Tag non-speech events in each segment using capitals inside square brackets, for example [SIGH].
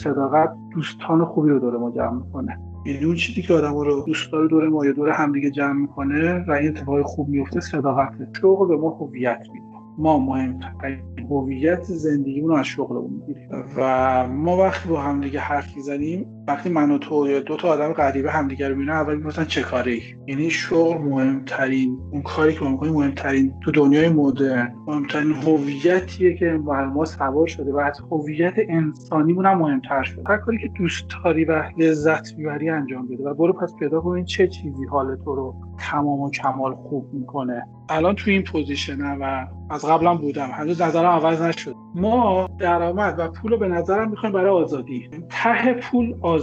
صداقت دوستان خوبی رو دور ما جمع می‌کنه. یعنی اون چیزی که آدم رو دوست داره دور ما یا دور همدیگه جمع می‌کنه و این اتفاق خوب میفته صداقته شغل به ما هویت میده. ما مهمترین هویت زندگیمون رو از شغلمون می‌گیریم. و ما وقتی با همدیگه حرف می‌زنیم وقتی من و تو یا دو تا آدم غریبه همدیگه رو می‌بینن اول می‌پرسن چه کاری؟ یعنی شغل مهمترین اون کاری که ما می‌کنیم مهمترین تو دنیای مدرن. مهمترین هویتیه که بر ما سوار شده و از هویت انسانیمون هم مهمتر شده. هر کاری که دوست داری و لذت می‌بری انجام بده و برو پس پیدا کن چه چیزی حال تو رو تمام و کمال خوب می‌کنه. الان تو این پوزیشنه و از قبلا بودم. هنوز نظرم عوض نشد. ما درآمد و پول رو به نظرم می‌خوایم برای آزادی. ته پول آزادیه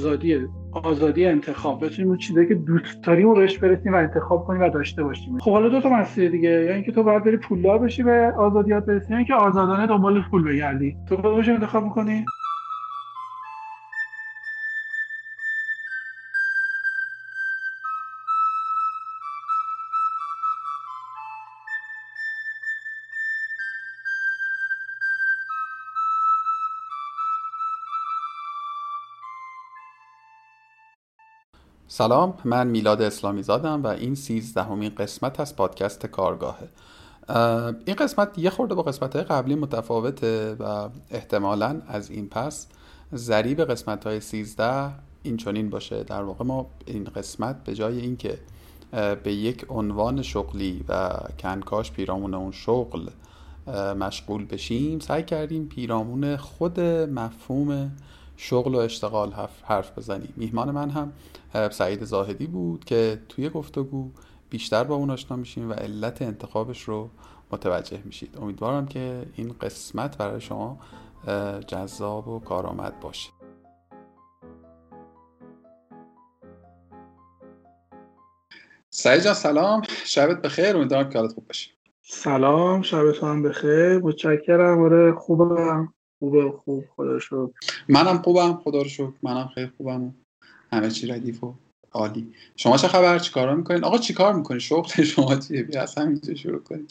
آزادی انتخاب. بتونیم اون چیزایی که دوست داریم رو بهش برسیم و انتخاب کنیم و داشته باشیم. خب حالا دو تا مسئله دیگه. یا اینکه تو باید بری پولدار بشی به آزادیات برسی یا اینکه آزادانه دنبال پول بگردی. تو کدومش انتخاب می‌کنی؟ سلام من میلاد اسلامی زادم و این سیزدهمین قسمت از پادکست کارگاهه. این قسمت یه خورده با قسمت های قبلی متفاوته و احتمالا از این پس ضریب قسمت های سیزده این چنین باشه. در واقع ما این قسمت به جای اینکه به یک عنوان شغلی و کنکاش پیرامون اون شغل مشغول بشیم سعی کردیم پیرامون خود مفهوم شغل و اشتغال حرف بزنیم میهمان من هم سعید زاهدی بود که توی گفتگو بیشتر با اون آشنا میشیم و علت انتخابش رو متوجه میشید. امیدوارم که این قسمت برای شما جذاب و کارآمد باشه. سعید جان سلام. شبت بخیر. امیدوارم که حالت خوب باشه. سلام. شبت هم بخیر. متشکرم. آره خوبم. خوبه خوب خدا شکر. منم خوبم خدا رو شکر. منم خیلی خوبم. همه چی ردیف و عالی. شما چه خبر؟ چیکارا می‌کنین؟ آقا چیکار می‌کنین؟ شغل شما چیه؟ بیا از همینجا شروع کنیم.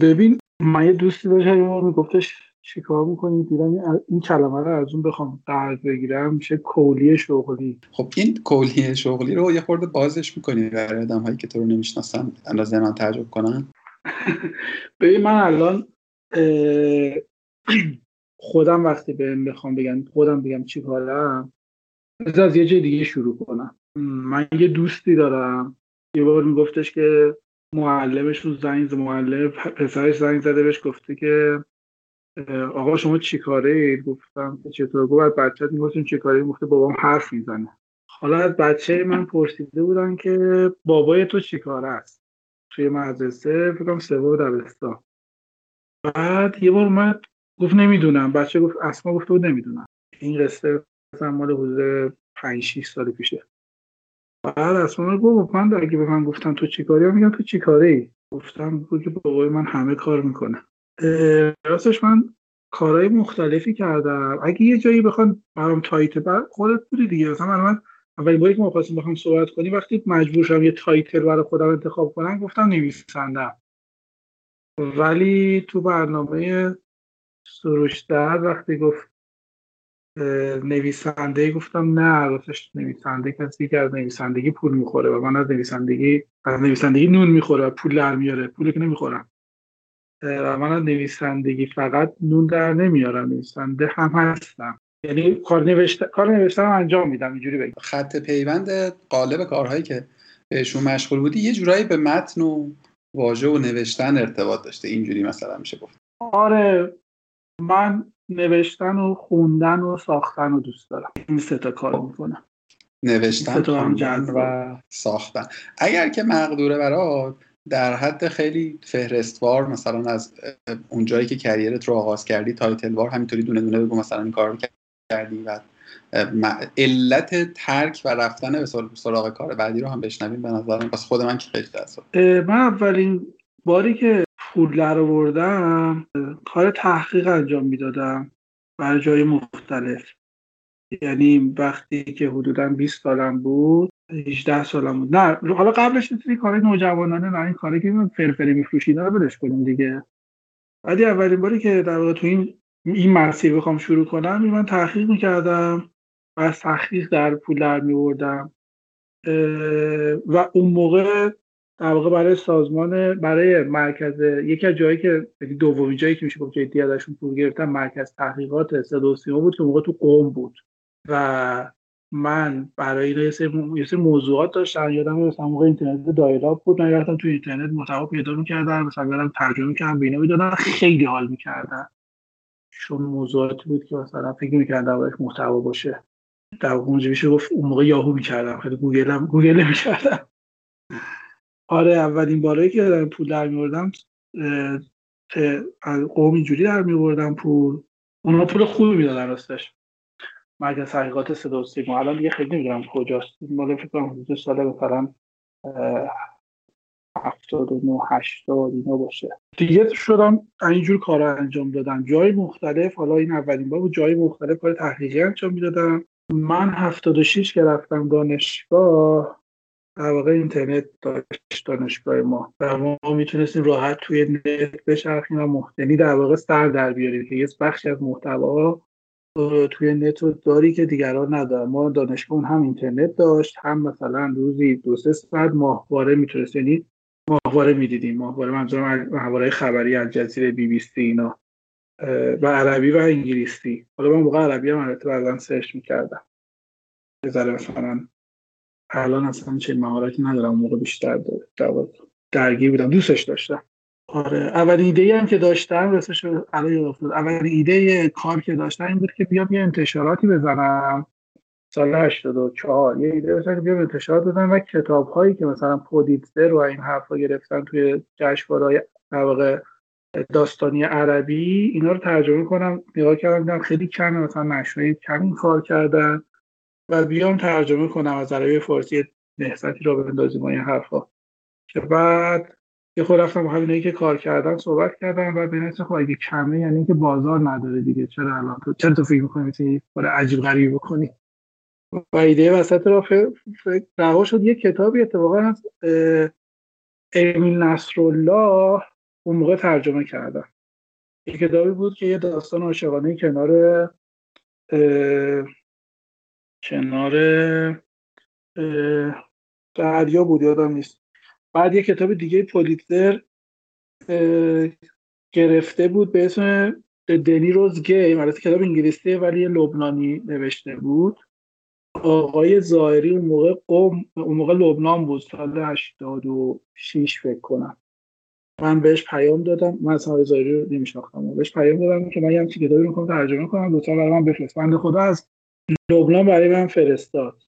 ببین من یه دوستی داشت یه بار میگفتش چیکار می‌کنی؟ دیدم این کلمه رو از اون بخوام قرض بگیرم میشه کولی شغلی. خب این کولی شغلی رو یه خورده بازش می‌کنی برای آدم هایی که تو رو نمی‌شناسن اندازه من تعجب کنن. [LAUGHS] ببین من الان [CLEARS THROAT] خودم وقتی بهم بخوام بگم خودم بگم چی کارم از یه جای دیگه شروع کنم. من یه دوستی دارم. یه بار میگفتش که معلمش رو زنگ معلم پسرش زنگ زده بهش گفته که آقا شما چی کاره اید؟ گفتم چطور؟ گفت بچه می‌گفتیم چی کاره گفته بابام حرف می‌زنه. حالا از بچه من پرسیده بودن که بابای تو چی کاره است؟ توی مدرسه فکرم سوم دبستان. بعد یه بار اومد گفت نمی‌دونم. بچه گفت اسما گفته بود نمی‌دونم. این قصه مثلا مال حدود 5 6 سال پیشه. بعد اسما گفت من اگه به من گفتم تو چیکاری میگم تو چیکاره ای گفتم بود که بابای من همه کار می‌کنه. راستش من کارهای مختلفی کردم. اگه یه جایی بخوان برام تایت بر خودت بودی دیگه. مثلا من اولین باری که ما خواستیم بخوام صحبت کنیم وقتی مجبور شدم یه title برای خودم انتخاب کنم گفتم نویسندم. ولی تو برنامه سروشتر وقتی گفت نویسنده گفتم نه راستش نویسنده کسی که از نویسندگی پول می‌خوره و من از نویسندگی از نویسندگی نون می‌خوره و پول در میاره پولی که نمی‌خورم. و من از نویسندگی فقط نون در نمیارم نویسنده هم هستم. یعنی کار نوشته کار نوشتن انجام میدم اینجوری بگم. خط پیوند قالب کارهایی که بهشون مشغول بودی یه جورایی به متن و واژه و نوشتن ارتباط داشته. اینجوری مثلا میشه گفت. آره من نوشتن و خوندن و ساختن رو دوست دارم. این سه تا کار می‌کنم. نوشتن خوندن و ساختن. اگر که مقدوره برات در حد خیلی فهرستوار مثلا از اونجایی که career ت رو آغاز کردی title وار همینطوری دونه دونه بگو مثلا این کار رو کردی و علت ترک و رفتن به سراغ کار بعدی رو هم بشنویم. به نظرم پس خود من که خیلی من اولین باری که پول در آوردم کار تحقیق انجام می‌دادم برای جای مختلف. یعنی وقتی که حدودا 20 سالم بود 18 سالم بود. نه حالا قبلش یه کار نوجوانانه نه این کاری که فرفری میفروشید رو بدش کنیم دیگه. بعدی اولین باری که در واقع تو این این مسیر بخوام شروع کنم من تحقیق می‌کردم و تحقیق در پول در میوردم و اون موقع در واقع برای سازمان برای مرکز یکی از جایی که یعنی دومین جایی که میشه گفت جدی ازشون پول گرفتن مرکز تحقیقات صدا و بود که موقع تو قوم بود. و من برای یه سری موضوعات داشتم یادم مثلا موقع اینترنت دایلاب بود من رفتم تو اینترنت محتوا پیدا می‌کردم مثلا برم ترجمه می‌کردم بینه می‌دادم خیلی حال می‌کردم. چون موضوعاتی بود که مثلا فکر می‌کردم باید محتوا باشه. در اونجا میشه گفت اون موقع یاهو می‌کردم خیلی گوگل هم گوگل می‌کردم آره اولین بارایی که دارم پول در میوردم قوم اینجوری در میوردم پول. اونا پول خوبی می‌دادن راستش. مرکز تحقیقات صدا و سیما. الان دیگه خیلی نمی‌دونم کجاست. مال فکر کنم حدود سال مثلا هفتاد و نو هشتاد اینا باشه. دیگه شدم اینجور کار انجام دادم. جای مختلف حالا این اولین بار بود جای مختلف کار تحقیقی انجام می‌دادم. من هفتاد و شیش که رفتم دانشگاه در واقع اینترنت داشت دانشگاه ما. و ما می‌تونستیم راحت توی نت بچرخیم و محتنی در واقع سر در بیاریم. که یه بخشی از محتوا توی نت رو داری که دیگران ندارن. ما دانشگاه هم اینترنت داشت هم مثلا روزی دو سه ساعت ماهواره می‌تونست یعنی ماهواره می‌دیدیم. ماهواره منظورم ماهواره خبری الجزیره بی بی سی اینا و عربی و انگلیسی. حالا من موقع عربی هم البته بعدا سرچ می‌کردم. یه ذره مثلا الان اصلا چه مهارتی ندارم موقع بیشتر داره درگیر بودم. دوستش داشتم. آره. اولین ایده هم که داشتم راستش الان اولین ایده کار که داشتم این بود که بیام یه انتشاراتی بزنم. سال 84 یه ایده بزنم که بیام انتشارات بزنم و کتاب هایی که مثلا پودیتزر و این حرفا گرفتن توی جشنواره‌های در داستانی عربی اینا رو ترجمه کنم. نگاه کردم دیدم خیلی کمه. مثلا نشریه کمی کار کردن. و بیام ترجمه کنم از عربی فارسی نهضتی را بندازیم این حرفا. که بعد یه خود رفتم با همینایی که کار کردن صحبت کردم و به خب اگه کمه یعنی اینکه بازار نداره دیگه. چرا الان تو چرا تو فکر می‌کنی می‌تونی کار عجیب غریبی بکنی؟ و ایده وسط را رها شد. یه کتابی اتفاقا از امیل نصرالله اون موقع ترجمه کردم یه کتابی بود که یه داستان عاشقانه کنار کنار دریا بود یادم نیست. بعد یه کتاب دیگه پولیتزر گرفته بود به اسم دنی روز گیم البته کتاب انگلیسیه ولی لبنانی نوشته بود. آقای ظاهری اون موقع قوم اون موقع لبنان بود سال 86 فکر کنم. من بهش پیام دادم. من اصلا آقای ظاهری رو نمیشناختم. بهش پیام دادم که من یه همچین کتابی رو می‌خوام ترجمه کنم. لطفا برای من بفرست. بنده خدا از لبنان برای من فرستاد.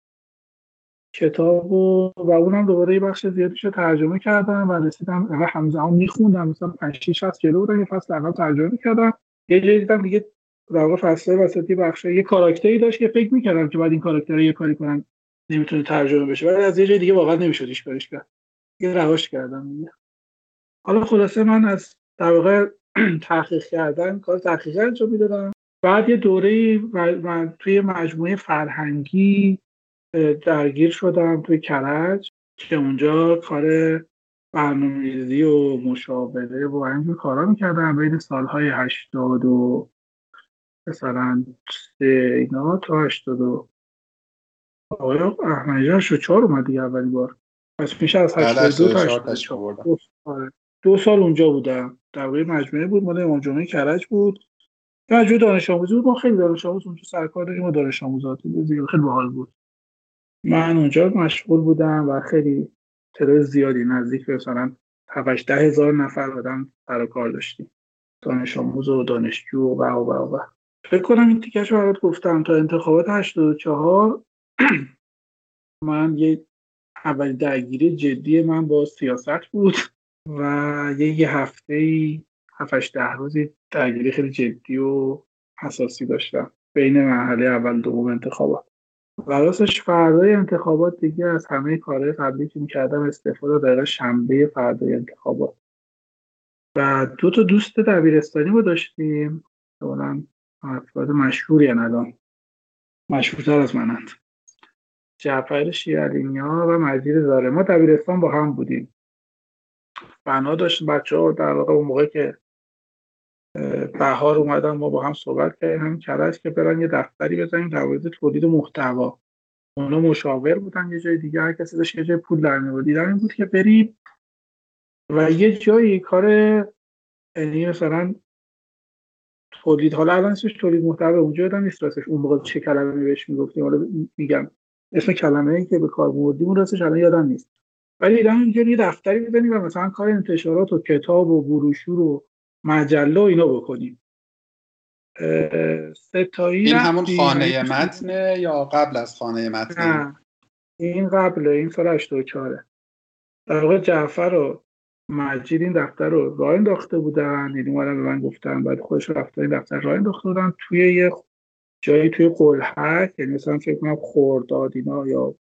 کتاب و, و اونم دوباره یه بخش زیادیش رو ترجمه کردم و رسیدم و همزمان میخوندم مثلا 5 6 فصل جلو بودم یه فصل اول ترجمه کردم یه جایی دیدم دیگه در واقع فصل وسطی بخش یه کاراکتری داشت که فکر می‌کردم که بعد این کاراکتر یه کاری کنن نمی‌تونه ترجمه بشه. ولی از یه جای دیگه واقعا نمی‌شد ایش برش کرد. یه رهاش کردم دیگه. حالا خلاصه من از در واقع [CLEARS THROAT] تحقیق کردن کار تحقیق انجام می‌دادم. بعد یه دوره من توی مجموعه فرهنگی درگیر شدم توی کرج که اونجا کار برنامه‌ریزی و مشاوره و اینجور کارا می‌کردم. بین سالهای هشتاد و مثلا سه اینا تا هشتاد و آقای احمدی شد چهار اومد دیگه اولی بار. پس میشه از هشتاد دو تا هشتاد آره. دو سال اونجا بودم. در مجموعه بود. مال امام جمعه کرج بود. مجموعه دانش آموزی بود. ما خیلی دانش آموز اونجا سرکار داشتیم و دانش آموزات خیلی باحال بود. من اونجا مشغول بودم و خیلی تعداد زیادی نزدیک به مثلا 7 ده هزار نفر آدم سر کار داشتیم. دانش آموز و دانشجو و و و و فکر کنم این تیکش برات گفتم. تا انتخابات 84 [CLEARS THROAT] من یه اول درگیری جدی من با سیاست بود و یه, یه هفته هفتش ده روزی درگیری خیلی جدی و حساسی داشتم بین مرحله اول دوم انتخابات. و راستش فردای انتخابات دیگه از همه کارهای قبلی که می‌کردم استفاده دقیقا شنبه فردای انتخابات. و دو تا دوست دبیرستانی ما داشتیم. اونا افراد مشهوری الان. مشهورتر از منند. جعفر شیرینیا و مجید زاره ما دبیرستان با هم بودیم. بنا داشت بچه ها در واقع اون موقع که بهار اومدن ما با هم صحبت کردیم هم کرج که برن یه دفتری بزنیم در مورد تولید محتوا. اونا مشاور بودن یه جای دیگه هر کسی داشت یه جای پول در دیدن این بود که بریم و یه جایی کار یعنی مثلا تولید حالا الان اسمش تولید محتوا اونجا یادم نیست راستش اون موقع چه کلمه بهش می‌گفتیم حالا میگم. اسم کلمه ای که به کار بردیم اون راستش الان یادم نیست. ولی دیدم اینجا یه دفتری بزنیم و مثلا کار انتشارات و کتاب و بروشور و مجله و اینا بکنیم. ستایی این همون خانه متن یا قبل از خانه متن؟ این قبل این سال 84 در واقع جعفر و مجید این دفتر رو راه انداخته بودن. یعنی اومدن به من گفتن بعد خودش رفته این دفتر راه انداخته بودن توی یه جایی توی قلحک یعنی مثلا فکر کنم خورداد اینا یا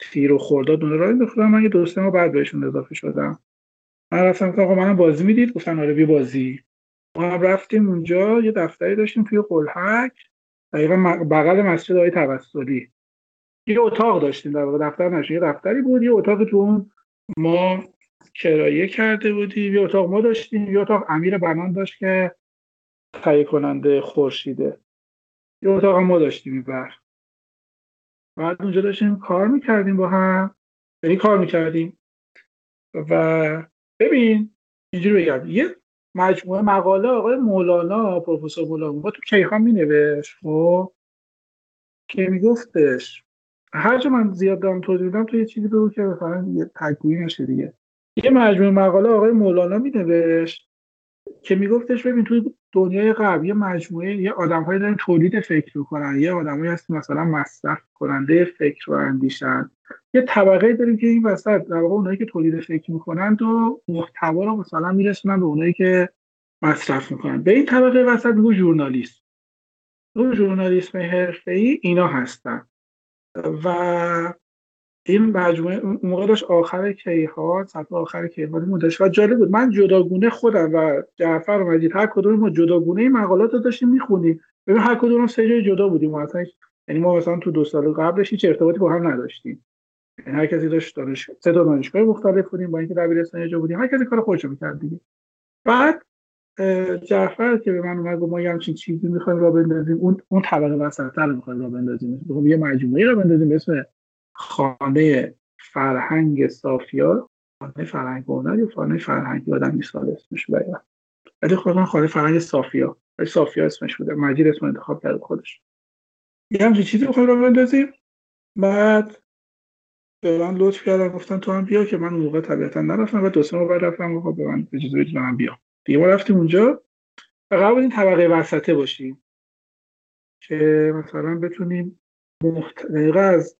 تیر و خورداد اون راه انداخته من یه دوست ما بعد بهشون اضافه شدم. من رفتم که آقا منم بازی می‌دید گفتن آره بی بازی. ما هم رفتیم اونجا یه دفتری داشتیم توی قلحک. دقیقا بغل مسجد آقای توسلی. یه اتاق داشتیم در واقع دفتر نشون یه دفتری بود یه اتاق تو اون ما کرایه کرده بودیم یه اتاق ما داشتیم یه اتاق امیر بنان داشت که تهیه کننده خورشیده. یه اتاق ما داشتیم این بر. بعد اونجا داشتیم کار می‌کردیم با هم یعنی کار می‌کردیم. و ببین اینجوری بگم. یه مجموعه مقاله آقای مولانا پروفسور مولانا با تو کیهان می نوشت خب؟ که میگفتش هر جا من زیاد دارم توضیح میدم تو یه چیزی بگو که مثلا یه تگویی نشه دیگه. یه مجموعه مقاله آقای مولانا می نوشت که میگفتش ببین توی دنیای قبل یه مجموعه یه آدمهایی دارن تولید فکر می‌کنن. یه آدمایی هست مثلا مصرف کننده فکر و اندیشن. یه طبقه داریم که این وسط در واقع اونایی که تولید فکر می‌کنن و محتوا رو مثلا میرسونن به اونایی که مصرف می‌کنن. به این طبقه وسط میگو ژورنالیست. اون ژورنالیسم حرفه‌ای اینا هستن. و این مجموعه اون موقع داشت آخر کیهان صفحه آخر کیهان مونتش و جالب بود. من جداگونه خودم و جعفر و مجید هر کدوم ما جداگونه مقالات رو داشتیم می‌خونیم ببین هر کدوم سه جای جدا بودیم. یعنی ما مثلا تو دو سال قبلش هیچ ارتباطی با هم نداشتیم. هر کسی داشت دانش سه تا دانشگاه مختلف بودیم با اینکه دبیرستان جا بودیم هر کسی کار خودش می‌کرد دیگه. بعد جعفر که به من اومد ما یه همچین چیزی می‌خوایم را بندازیم اون اون طبقه وسط‌تر رو می‌خوایم را بندازیم. یه مجموعه را بندازیم اسم خانه فرهنگ صافیا خانه فرهنگ هنر یا خانه فرهنگ یادم نیست اسمش بگم ولی خودم خانه فرهنگ صافیا. صافیا اسمش بوده. مجید اسم انتخاب کرده خودش. یه همچین چیزی بخوایم رو بندازیم. بعد به من لطف کردن گفتن تو هم بیا که من اون موقع طبیعتا نرفتم و دو سه بعد رفتم گفت به من اجازه بدید من بیا دیگه ما رفتیم اونجا. و قرار این طبقه وسطه باشیم. که مثلا بتونیم محت... از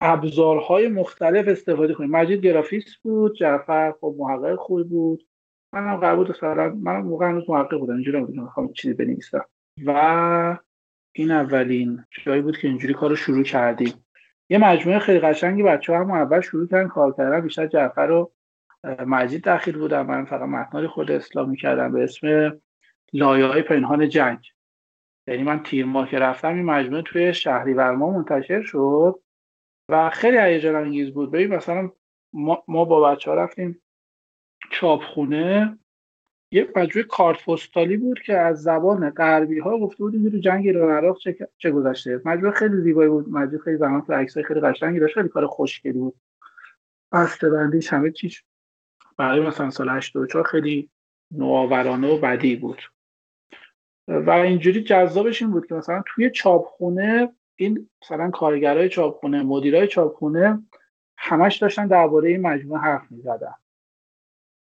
ابزارهای مختلف استفاده کنیم. مجید گرافیست بود جعفر خب محقق خوبی بود. منم قرار بود مثلا منم موقع هنوز محقق بودم اینجوری نبودم می‌خوام چیزی بنویسم. و این اولین جایی بود که اینجوری کار رو شروع کردیم. یه مجموعه خیلی قشنگی بچه هم اول شروع کردن کار کردن بیشتر جعفر و مجید داخل بودم من فقط متنای خود اسلامی کردم به اسم لایه های پنهان جنگ. یعنی من تیر ماه که رفتم این مجموعه توی شهری ما منتشر شد و خیلی هیجان انگیز بود. ببین مثلا ما, ما با بچه ها رفتیم چاپخونه. یه مجموعه کارت پستالی بود که از زبان غربی ها گفته بودیم رو جنگ ایران عراق چه, چه گذشته. مجموعه خیلی زیبایی بود. مجموعه خیلی زحمت عکسای خیلی قشنگی داشت. خیلی کار خوشگلی بود. بسته بندیش همه چیز برای مثلا سال 84 خیلی نوآورانه و بدی بود. و اینجوری جذابش این بود که مثلا توی چاپخونه این مثلا کارگرای چاپخونه مدیرای چاپخونه همش داشتن درباره این مجموعه حرف می‌زدن.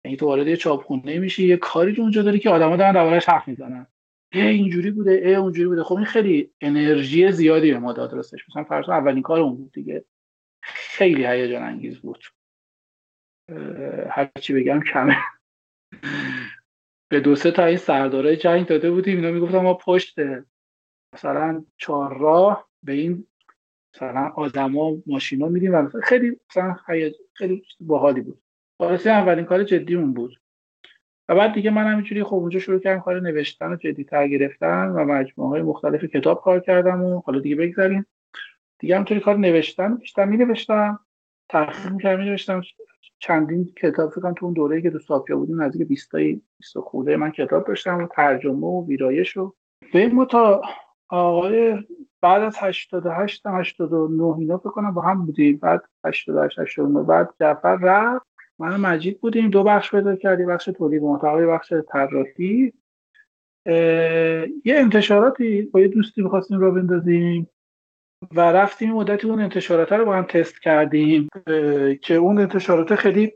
یعنی تو وارد یه چاپخونه میشی یه کاری اونجا داری که آدما دارن دربارش حرف می‌زنن. ای اینجوری بوده ای اونجوری بوده. خب این خیلی انرژی زیادی به ما داد راستش. مثلا فرض اولین کار اون بود دیگه. خیلی هیجان انگیز بود. هر چی بگم کمه. به دو سه تا این سردارای جنگ داده بودیم. اینا می‌گفتن ما پشت مثلا چهار راه به این مثلا آدما ماشینا میدیم و خیلی مثلا خیلی باحالی بود. خلاصه اولین کار جدی اون بود. و بعد دیگه من همینجوری خب اونجا شروع کردم کار نوشتن و جدی تر گرفتن و مجموعه های مختلف کتاب کار کردم و حالا دیگه بگذاریم دیگه همینطوری کار نوشتن بیشتر می نوشتم تحقیق می‌کردم می نوشتم چندین کتاب فکر تو اون دوره‌ای که تو سافیا بودیم نزدیک 20 تا 20 خورده من کتاب داشتم و ترجمه و ویرایش و به ما تا آقای بعد از 88 تا 89 اینا فکر کنم با هم بودیم. بعد 88 89 بعد جعفر رفت. من مجید بودیم دو بخش پیدا کردیم بخش تولید محتوا بخش طراحی یه انتشاراتی با یه دوستی می‌خواستیم را بندازیم و رفتیم مدتی اون انتشارات رو با هم تست کردیم که اون انتشارات خیلی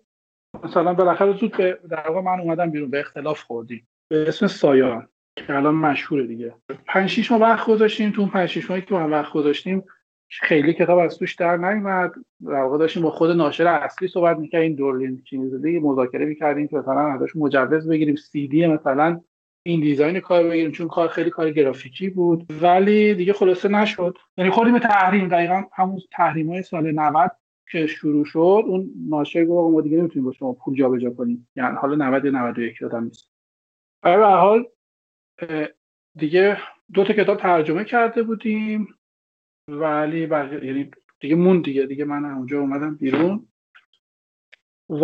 مثلا بالاخره زود به در واقع من اومدم بیرون به اختلاف خوردیم. به اسم سایان که الان مشهوره دیگه. پنج شیش ماه وقت گذاشتیم تو اون پنج شیش ماهی که هم وقت گذاشتیم خیلی کتاب از توش در نیومد. در واقع داشتیم با خود ناشر اصلی صحبت می‌کردیم دورلین چینیزاده مذاکره می‌کردیم که مثلا ازش مجوز بگیریم سی دی مثلا این دیزاین کار بگیریم چون کار خیلی کار گرافیکی بود. ولی دیگه خلاصه نشد. یعنی خودیم به تحریم دقیقا همون تحریم های سال 90 که شروع شد اون ناشر گفت ما دیگه نمی‌تونیم با شما پول جابجا کنیم. یعنی حالا 90 یا 91 یادم نیست. به حال دیگه دو تا کتاب ترجمه کرده بودیم. ولی بقیه یعنی دیگه مون دیگه دیگه من اونجا اومدم بیرون. و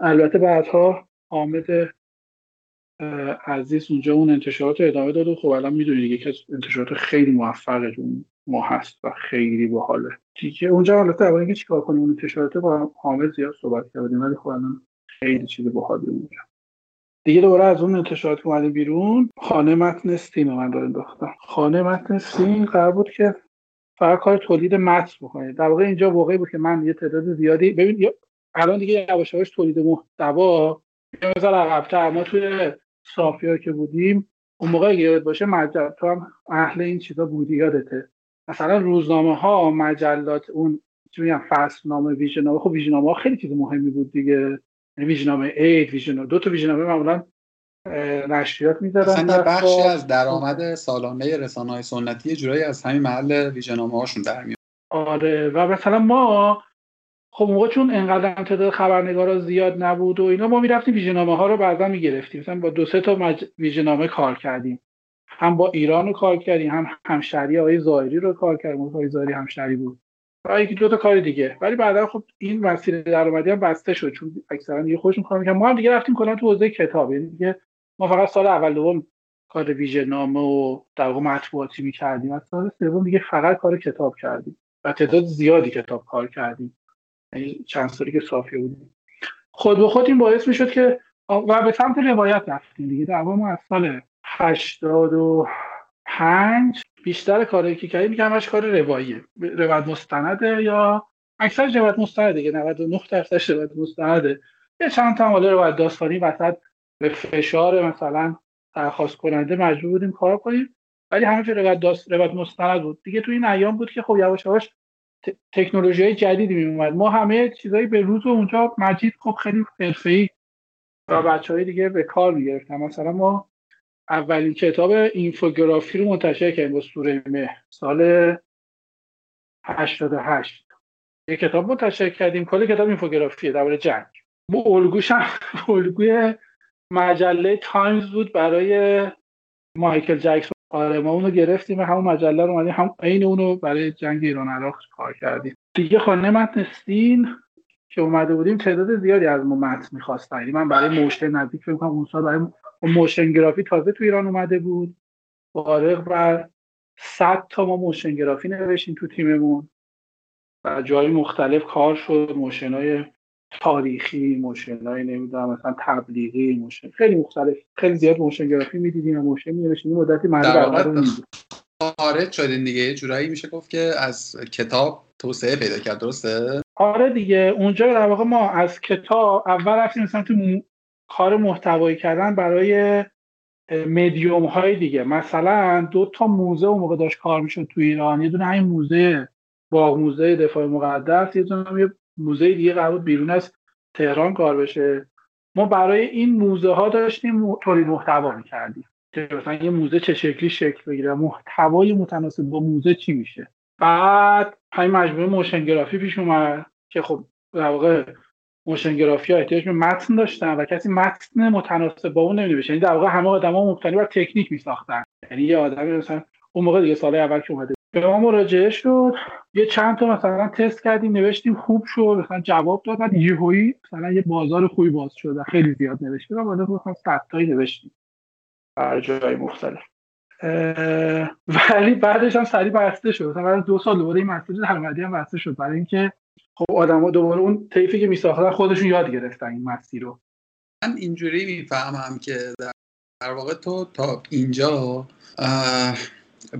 البته بعدها حامد عزیز اونجا اون انتشارات رو ادامه داد و خب الان می‌دونید یکی از انتشارات خیلی موفقه ما هست و خیلی باحاله. دیگه اونجا البته اول اینکه چیکار کنیم اون انتشارات با حامد زیاد صحبت کردیم ولی خب الان خیلی چیز باحالی اونجا. دیگه دوباره از اون انتشارات که بیرون خانه متن سین من رو انداختم. خانه متن سین قرار بود که فقط کار تولید متن بکنه. در واقع اینجا واقعی بود که من یه تعداد زیادی ببین الان دیگه یواش یواش تولید محتوا مثلا عقب‌تر. ما توی صافیا که بودیم اون موقع یاد باشه مجل تو هم اهل این چیزا بودی یادته. مثلا روزنامه ها مجلات اون چی میگم فصل نامه ویژنامه. خب ویژنامه ها خیلی چیز مهمی بود دیگه. یعنی ویژنامه اید ویژنامه دو تا ویژنامه معمولا نشریات می‌دادن مثلا یه بخشی از درآمد سالانه رسانه های سنتی جورایی از همین محل ویژنامه هاشون در میاد. آره و مثلا ما خب موقع چون انقدر تعداد خبرنگارا زیاد نبود و اینا ما می‌رفتیم ویژنامه ها رو بعدا می‌گرفتیم. مثلا با دو سه تا مج... ویژنامه کار کردیم. هم با ایران رو کار کردیم هم همشهری آقای زایری رو کار کردیم. آقای زایری همشهری بود. و یکی دو تا کار دیگه. ولی بعدا خب این مسیر درآمدی هم بسته شد چون اکثرا دیگه خودشون کار می‌کنن ما هم دیگه رفتیم کلا تو حوزه کتاب. یعنی دیگه ما فقط سال اول دوم کار ویژنامه و در واقع مطبوعاتی می‌کردیم. از سال سوم دیگه فقط کار کتاب کردیم و تعداد زیادی کتاب کار کردیم. یعنی چند سالی که صافی بودیم خود به خود این باعث می‌شد که و به سمت روایت رفتیم دیگه. در ما از سال 85 بیشتر کاری که کردیم میگم کار رواییه روایت مستنده یا اکثر روایت مستنده دیگه. 99 درصدش روایت مستنده. یه چند تا مال روایت داستانی وسط به فشار مثلا درخواست کننده مجبور بودیم کار کنیم ولی همه روایت داست روایت مستند بود. دیگه تو این ایام بود که خب یواش یواش تکنولوژی های جدیدی می اومد ما همه چیزایی به روز و اونجا مجید خب خیلی حرفه‌ای و بچه های دیگه به کار می‌گرفتن. مثلا ما اولین کتاب اینفوگرافی رو منتشر کردیم با سوره مه سال 88 یه کتاب منتشر کردیم. کل کتاب اینفوگرافیه درباره جنگ. ما الگوش هم [LAUGHS] الگوی مجله تایمز بود برای مایکل جکسون. آره ما اونو گرفتیم و همون مجله رو اومدیم هم عین اونو برای جنگ ایران عراق کار کردیم. دیگه خانه متن سین که اومده بودیم تعداد زیادی از ما متن می‌خواستن. یعنی من برای موشن نزدیک فکر کنم اون سال برای موشن گرافی تازه تو ایران اومده بود. بالغ بر 100 تا ما موشن گرافی نوشتیم تو تیممون. و جای مختلف کار شد. موشن های تاریخی موشن های نمی‌دونم مثلا تبلیغی موشن خیلی مختلف خیلی زیاد موشن گرافی می‌دیدیم و موشن می‌نوشتیم. مدتی معنی خارج شدین دیگه. یه جورایی میشه گفت که از کتاب توسعه پیدا کرد. درسته؟ آره دیگه. اونجا در واقع ما از کتاب اول رفتیم مثلا تو کار محتوایی کردن برای مدیوم های دیگه. مثلا دو تا موزه اون موقع داشت کار می‌شد تو ایران. یه دونه همین موزه باغ موزه دفاع مقدس یه دونه یه موزه دیگه قرار بیرون از تهران کار بشه. ما برای این موزه ها داشتیم تولید محتوا می‌کردیم که مثلا یه موزه چه شکلی شکل بگیره محتوای متناسب با موزه چی میشه. بعد همین مجموعه موشن گرافی پیش اومد که خب در واقع موشن گرافی ها احتیاج به متن داشتن و کسی متن متناسب با اون نمیده یعنی در واقع همه آدما مبتنی بر تکنیک میساختن. یعنی یه آدمی مثلا اون موقع دیگه سال اول که اومده به ما مراجعه شد. یه چند تا مثلا تست کردیم نوشتیم خوب شد مثلا جواب داد بعد یهویی مثلا یه بازار خوبی باز شد. خیلی زیاد نوشتیم. و بعد مثلا 100 تایی نوشتیم. در جای مختلف. ولی بعدش هم سریع بسته شد. مثلا بعد دو سال دوباره این مسیر درآمدی هم بسته شد. برای اینکه خب آدما دوباره اون طیفی که میساختن خودشون یاد گرفتن این مسیر رو. من اینجوری می‌فهمم که در واقع تو تا اینجا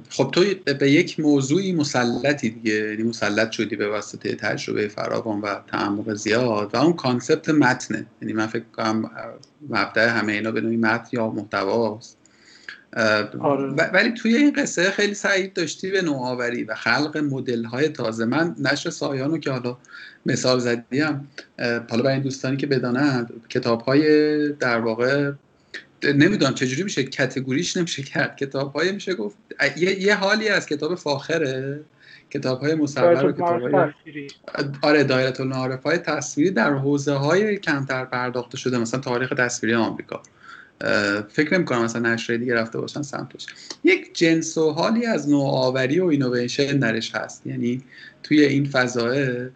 خب تو به یک موضوعی مسلطی دیگه یعنی مسلط شدی به واسطه تجربه فراوان و تعمق زیاد و اون کانسپت متنه. یعنی من فکر کنم مبدع همه اینا به نوعی متن یا محتواست. آره. ولی توی این قصه خیلی سعید داشتی به نوآوری و خلق مدل های تازه. من نشر سایانو که حالا مثال زدیم حالا برای این دوستانی که بدانند کتاب های در واقع نمی‌دونم چجوری میشه کتگوریش نمیشه کرد. کتاب های میشه گفت. یه, یه حالی از کتاب فاخره. کتاب های مصور و کتاب های آره دایره المعارف های تصویری در حوزه های کمتر پرداخته شده مثلا تاریخ تصویری آمریکا. فکر نمی کنم مثلا نشره دیگه رفته باشن سمتش. یک جنس و حالی از نوآوری و اینویشن درش هست. یعنی توی این فضایه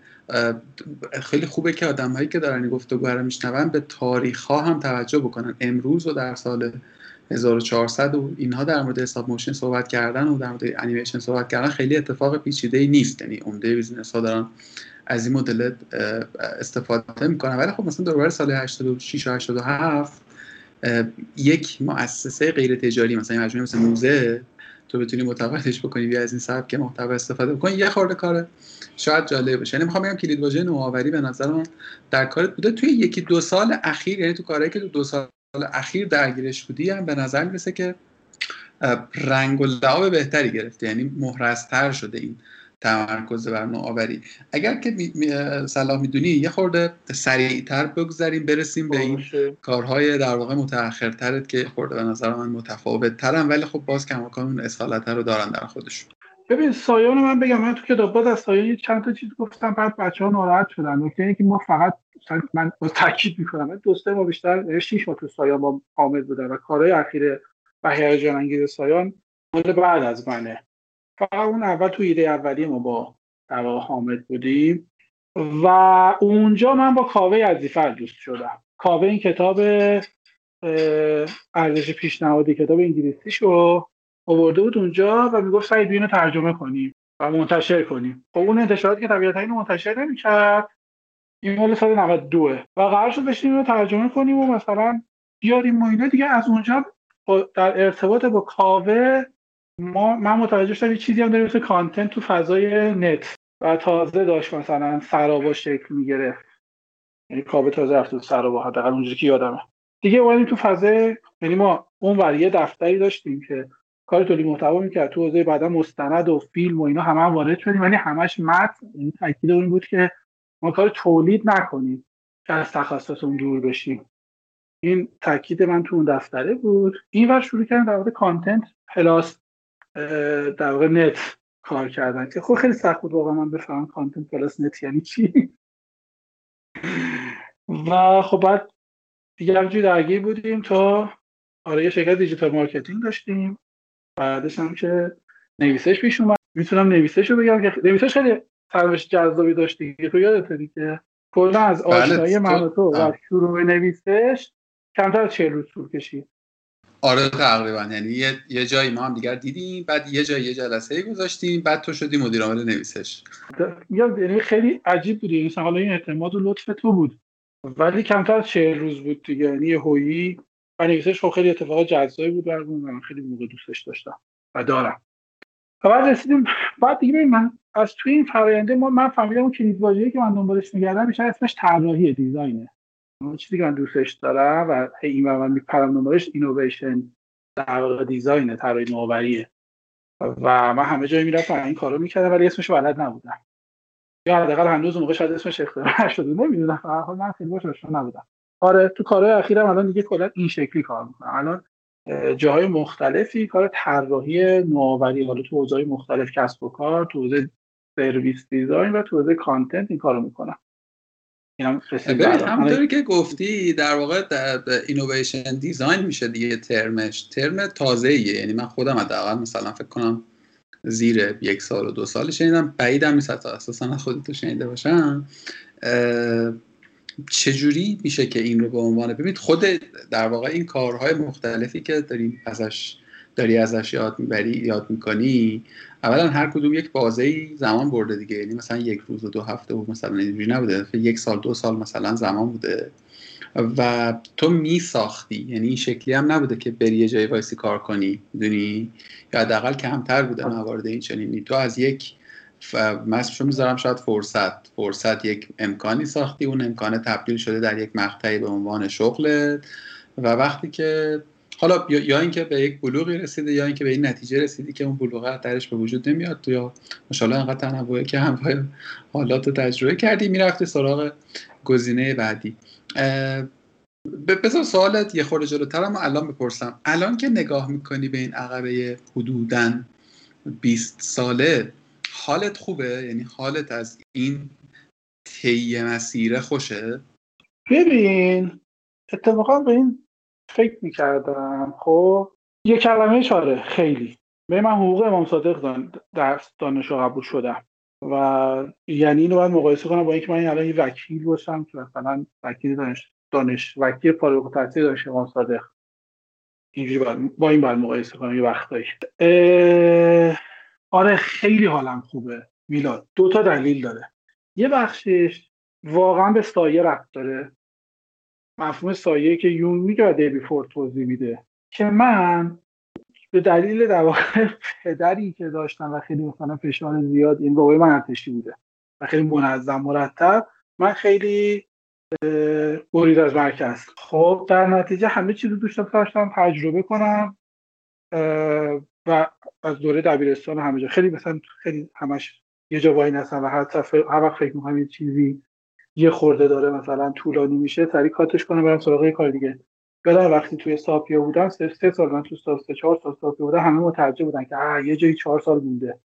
خیلی خوبه که آدم هایی که دارن گفتگو رو میشنون به تاریخ ها هم توجه بکنن. امروز و در سال 1400 و اینها در مورد حساب موشن صحبت کردن و در مورد انیمیشن صحبت کردن خیلی اتفاق پیچیده ای نیست. یعنی عمده business ها دارن از این مدل استفاده می‌کنن. ولی خب مثلا دوربر سال 86 و 87 یک مؤسسه غیر تجاری مثلا مجموعه مثل موزه تو بتونی متقاعدش بکنی بیا از این سبک محتوا استفاده بکنی یه خورده کاره شاید جالب باشه. یعنی می‌خوام بگم کلید واژه نوآوری به نظر من در کارت بوده. توی یکی دو سال اخیر یعنی تو کارهایی که تو دو سال اخیر درگیرش بودی هم به نظر می‌رسه که رنگ و لعاب بهتری گرفته. یعنی محرزتر شده این تمرکز بر نوآوری. اگر که می، صلاح می‌دونی یه خورده سریعتر بگذاریم برسیم به این کارهای در واقع متأخرترت که خورده به نظر من متفاوت ترن ولی خب باز کماکان اون اصالت رو دارن در خودشون. ببین سایان من بگم من تو کتاب باز از سایان چند تا چیز گفتم بعد بچه ها ناراحت شدن. نکته اینه که ما فقط من با تاکید می‌کنم دوسته ما بیشتر شیش ما تو سایان با حامد بودن و کارهای اخیر و هیجان انگیز سایان مال بعد از منه. فقط اون اول تو ایده اولی ما با در حامد بودیم و اونجا من با کاوه عزیفر دوست شدم. کاوه این کتاب ارزش پیشنهادی کتاب انگلیسیشو آورده بود اونجا و می‌گفت سعید اینو ترجمه کنیم و منتشر کنیم. خب اون انتشاراتی که طبیعتا اینو منتشر نمی‌کرد این مال سال 92 و قرار شد بشیم اینو ترجمه کنیم و مثلا بیاریم و اینا. دیگه از اونجا در ارتباط با کاوه ما من متوجه شدم یه چیزی هم داریم مثل کانتنت تو فضای نت. و تازه داشت مثلا سرابا شکل می‌گرفت. یعنی کاوه تازه رفت تو سراوا حداقل اونجوری که یادمه. دیگه اومدیم تو فضای یعنی ما اون یه دفتری داشتیم که کار تولید محتوا می‌کرد. تو حوزه بعدا مستند و فیلم و اینا همه هم وارد شدیم. ولی همش متن. این تاکید اون بود که ما کار تولید نکنیم. که از تخصصمون دور بشیم. این تاکید من تو اون دفتره بود. این ور شروع کردیم در مورد content plus در واقع net کار کردن. که خب خیلی سخت بود واقعا من بفهمم content plus net یعنی چی. و خب بعد دیگه همجوری درگیر بودیم تا آره یه شرکت digital marketing داشتیم. بعدش هم که نویسش پیش اومد. می‌تونم نویسش رو بگم که نویسش خیلی سرمش جذابی داشتی تو یادت که کلا از بله، آشنایی من و تو و شروع نویسش کمتر از چهل روز طول کشید. آره تقریبا. یعنی یه, یه جایی ما هم دیگر دیدیم بعد یه جایی یه جلسه گذاشتیم بعد تو شدی مدیر عامل نویسش. یعنی خیلی عجیب بودی مثلا حالا این اعتماد و لطف تو بود. ولی کمتر از چهل روز بود دیگه. یعنی هویی و نویسش خب خیلی اتفاق جذابی بود برامون من خیلی موقع دوستش داشتم و دارم. و بعد رسیدیم بعد دیگه من از توی این فراینده ما من فهمیدم اون کلید واژه‌ای که من دنبالش می‌گردم میشه اسمش طراحی دیزاینه. اون چیزی که من دوستش دارم و این من میپرم دنبالش اینویشن در واقع دیزاینه طراحی نوآوریه. و من همه جایی می‌رفتم این کارو می‌کردم ولی اسمش بلد نبودم. یا حداقل هنوز موقع شاید اسمش اختراع نشده نمی‌دونم. حال من خیلی باش نبودم. آره تو کارهای اخیرم الان دیگه کلا این شکلی کار می‌کنم. الان جاهای مختلفی کار طراحی نوآوری حالا تو حوزه‌های مختلف کسب و کار تو حوزه service design و تو حوزه content این کارو می‌کنم. همونطوری که گفتی در واقع innovation design میشه دیگه ترمش. ترم تازه ایه یعنی من خودم حداقل مثلا فکر کنم زیر یک سال و دو سال شنیدم بعیدم نیست حتی. اساسا خودتو شنیده باشم. چجوری میشه که این رو به عنوان ببینید خود در واقع این کارهای مختلفی که داریم ازش داری ازش یاد می‌بری یاد می‌کنی اولا هر کدوم یک بازه زمان برده دیگه. یعنی مثلا یک روز و دو هفته و مثلا اینجوری نبوده. یک سال دو سال مثلا زمان بوده. و تو می ساختی یعنی این شکلی هم نبوده که بری یه جایی وایسی کار کنی. می‌دونی؟ یا حداقل کمتر بوده موارد این چنینی. تو از یک مثلا می‌ذارم شاید فرصت. فرصت یک امکانی ساختی اون امکان تبدیل شده در یک مقطعی به عنوان شغل و وقتی که حالا یا اینکه به یک بلوغی رسیده یا اینکه به این نتیجه رسیدی که اون بلوغ درش به وجود نمیاد تو یا ماشاءالله انقدر تنوعی که همراه حالات رو تجربه کردی می‌رفتی سراغ گزینه بعدی. بذار سوالت یه خورده جلوتر اما الان بپرسم. الان که نگاه می‌کنی به این عقبه حدودا 20 ساله حالت خوبه؟ یعنی حالت از این طی مسیره خوشه؟ ببین اتفاقا به این فکر می‌کردم خب؟ یه کلمه چاره خیلی. به من حقوق امام صادق درس دانشگاه قبول شدم. و یعنی اینو باید مقایسه کنم با اینکه من الان یه وکیل باشم که مثلا وکیل دانش, دانش وکیل فارغ التحصیل دانشگاه امام صادق. اینجوری با این باید مقایسه کنم یه وقتایی. آره خیلی حالم خوبه میلاد. دو تا دلیل داره. یه بخشش واقعا به سایه رفت داره. مفهوم سایه که یون میگه دیبی فورد توضیح میده. که من به دلیل در واقع پدری که داشتم و خیلی مثلا فشار زیاد این بابای من ارتشی بوده و خیلی منظم مرتب من خیلی برید از مرکز. خب در نتیجه همه چیز رو دوست داشتم تجربه کنم و از دوره دبیرستان همه جا. خیلی مثلا خیلی همش یه جا وای نستم و هر, هر وقت فکر می‌کنم یه چیزی یه خورده داره مثلا طولانی میشه سریع کاتش کنم برم سراغ یه کار دیگه. یادم وقتی توی ساپیا بودم سه, سه سال من تو سه چهار سال ساپیا بودم همه متوجه بودن که آه یه جایی چهار سال مونده.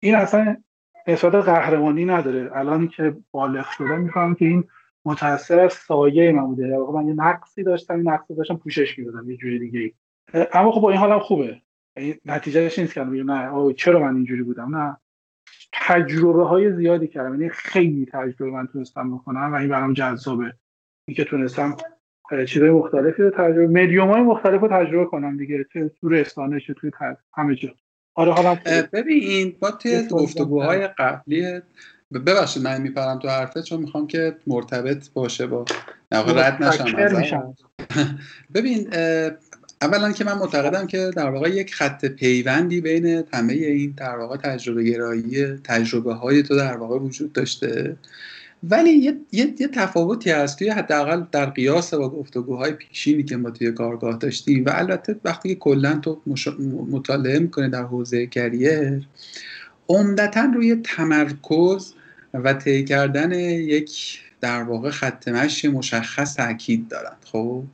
این اصلا نسبت قهرمانی نداره. الان که بالغ شدم می‌فهمم که این متاثر از سایه من بوده. من یه نقصی داشتم این نقصی داشتم پوشش می‌دادم یه جوری دیگه اما خب با این حالم خوبه. نتیجهش نیست که نه چرا من اینجوری بودم؟ نه. تجربه های زیادی کردم. یعنی خیلی تجربه من تونستم بکنم و این برام جذابه. اینکه تونستم چیزهای مختلفی رو تجربه مدیوم های مختلف رو تجربه کنم دیگه تو رسانه چه توی همه جا. آره حالا ببین با توی گفتگوهای قبلی ببخشید من میپرم تو حرفه چون می‌خوام که مرتبط باشه با رد نشم [LAUGHS] ببین اولا که من معتقدم که در واقع یک خط پیوندی بین همه این در واقع تجربه گرایی تجربه های تو در واقع وجود داشته. ولی یه, یه،, یه تفاوتی هست توی حداقل در قیاس با گفتگوهای پیشینی که ما توی کارگاه داشتیم و البته وقتی کلا تو مطالعه می‌کنه در حوزه کریر عمدتا روی تمرکز و طی کردن یک در واقع خط مشی مشخص تاکید دارند خب؟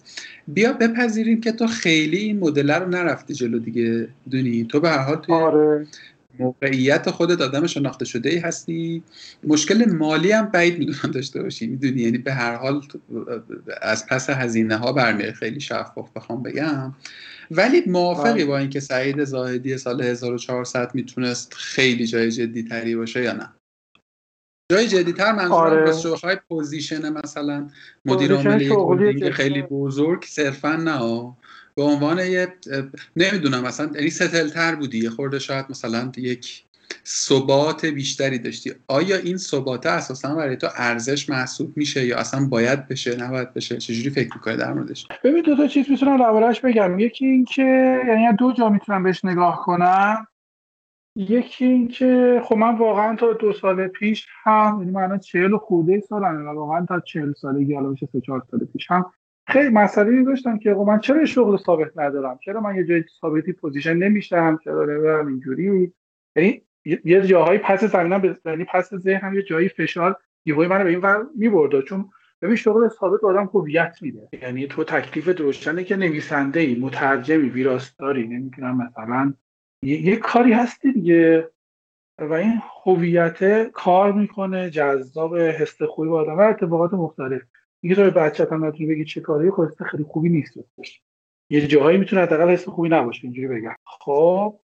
بیا بپذیریم که تو خیلی این مدل رو نرفتی جلو دیگه. دونی تو به هر حال آره. موقعیت خودت آدم شناخته شده ای هستی. مشکل مالی هم بعید می‌دونم داشته باشی می‌دونی؟ یعنی به هر حال از پس هزینه ها برمیاد خیلی شفاف بخوام بگم. ولی موافقی با اینکه سعید زاهدی سال 1400 می‌تونست خیلی جای جدی تری باشه یا نه؟ جای جدیتر منظورم آره. high position مثلا مدیر عامل خیلی بزرگ صرفا نه به عنوان یه نمی‌دونم مثلا یعنی settle تر بودی یه خورده شاید مثلا یک ثبات بیشتری داشتی. آیا این ثبات اساسا برای تو ارزش محسوب میشه یا اصلا باید بشه نباید بشه؟ چجوری فکر می‌کنه در موردش؟ ببین دو تا چیز می‌تونم دربارهش بگم. یکی اینکه یعنی دو جا می‌تونم بهش نگاه کنم. یکی اینکه خب من واقعا تا دو سال پیش هم یعنی من الان چهل خورده سالمه و واقعا تا چهل سالگی حالا بشه سه چهار سال پیش هم خیلی مسئله داشتم که خب من چرا شغل ثابت ندارم؟ چرا من یه جای ثابتی position نمیشم؟ چرا نمی‌دونم اینجوری؟ یعنی یه جاهایی پس زمینم یعنی پس ذهنم یه جایی فشار یهوی منو به این ور می‌برد چون ببین شغل ثابت آدم هویت میده. یعنی تو تکلیف روشنه که نویسنده ای مترجمی ویراستاری نمی‌تونم مثلا یه،, کاری هستی دیگه. و این هویت کار می‌کنه جذاب حس خوبی با آدم و اتفاقات مختلف. دیگه تو بچت هم نتونی بگی چه کاری خود خیلی خوبی نیست. یه جاهایی می‌تونه حداقل حس خوبی نباشه اینجوری بگم. خب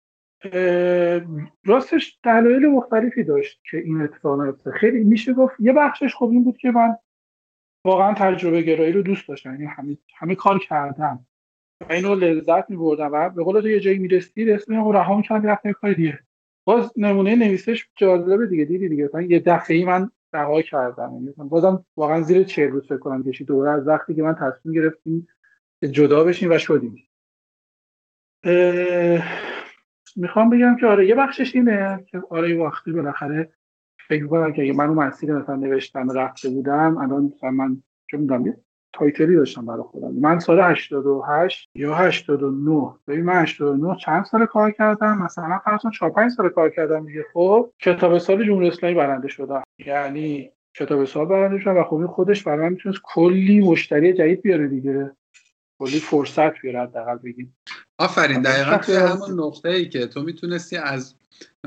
راستش دلایل مختلفی داشت که این اتفاق نیفته خیلی میشه گفت یه بخشش خب این بود که من واقعا تجربه گرایی رو دوست داشتم. یعنی همه, همه کار کردم. اینو لذت میبردم و به قول تو یه جایی می‌رسی رسمی رو رها می‌کردم رفتم کار دیگه. باز نمونه نویسش جالبه دیگه دیدی دیگه؟ مثلا یه دفعه ای من رها کردم. یعنی بازم واقعا زیر چه روز فکر کنم کشید دوره از وقتی که من تصمیم گرفتیم جدا بشیم و شدیم. می‌خوام بگم که آره یه بخشش اینه که آره وقتی بالاخره فکر کنم که اگه من اون مسیر مثلا نوشتن رفته بودم الان مثلا من چه می‌دونم تایتلی داشتم برای خودم. من سال 88 یا 89 ببین من 89 چند سال کار کردم؟ مثلا فرض 4 5 سال کار کردم دیگه. خب کتاب سال جمهوری اسلامی برنده شدم. یعنی کتاب سال برنده شدم و خب خودش برای من می‌تونست کلی مشتری جدید بیاره دیگه. کلی فرصت بیاره حداقل بگیم. آفرین دقیقا توی همون نقطه ای که تو می‌تونستی از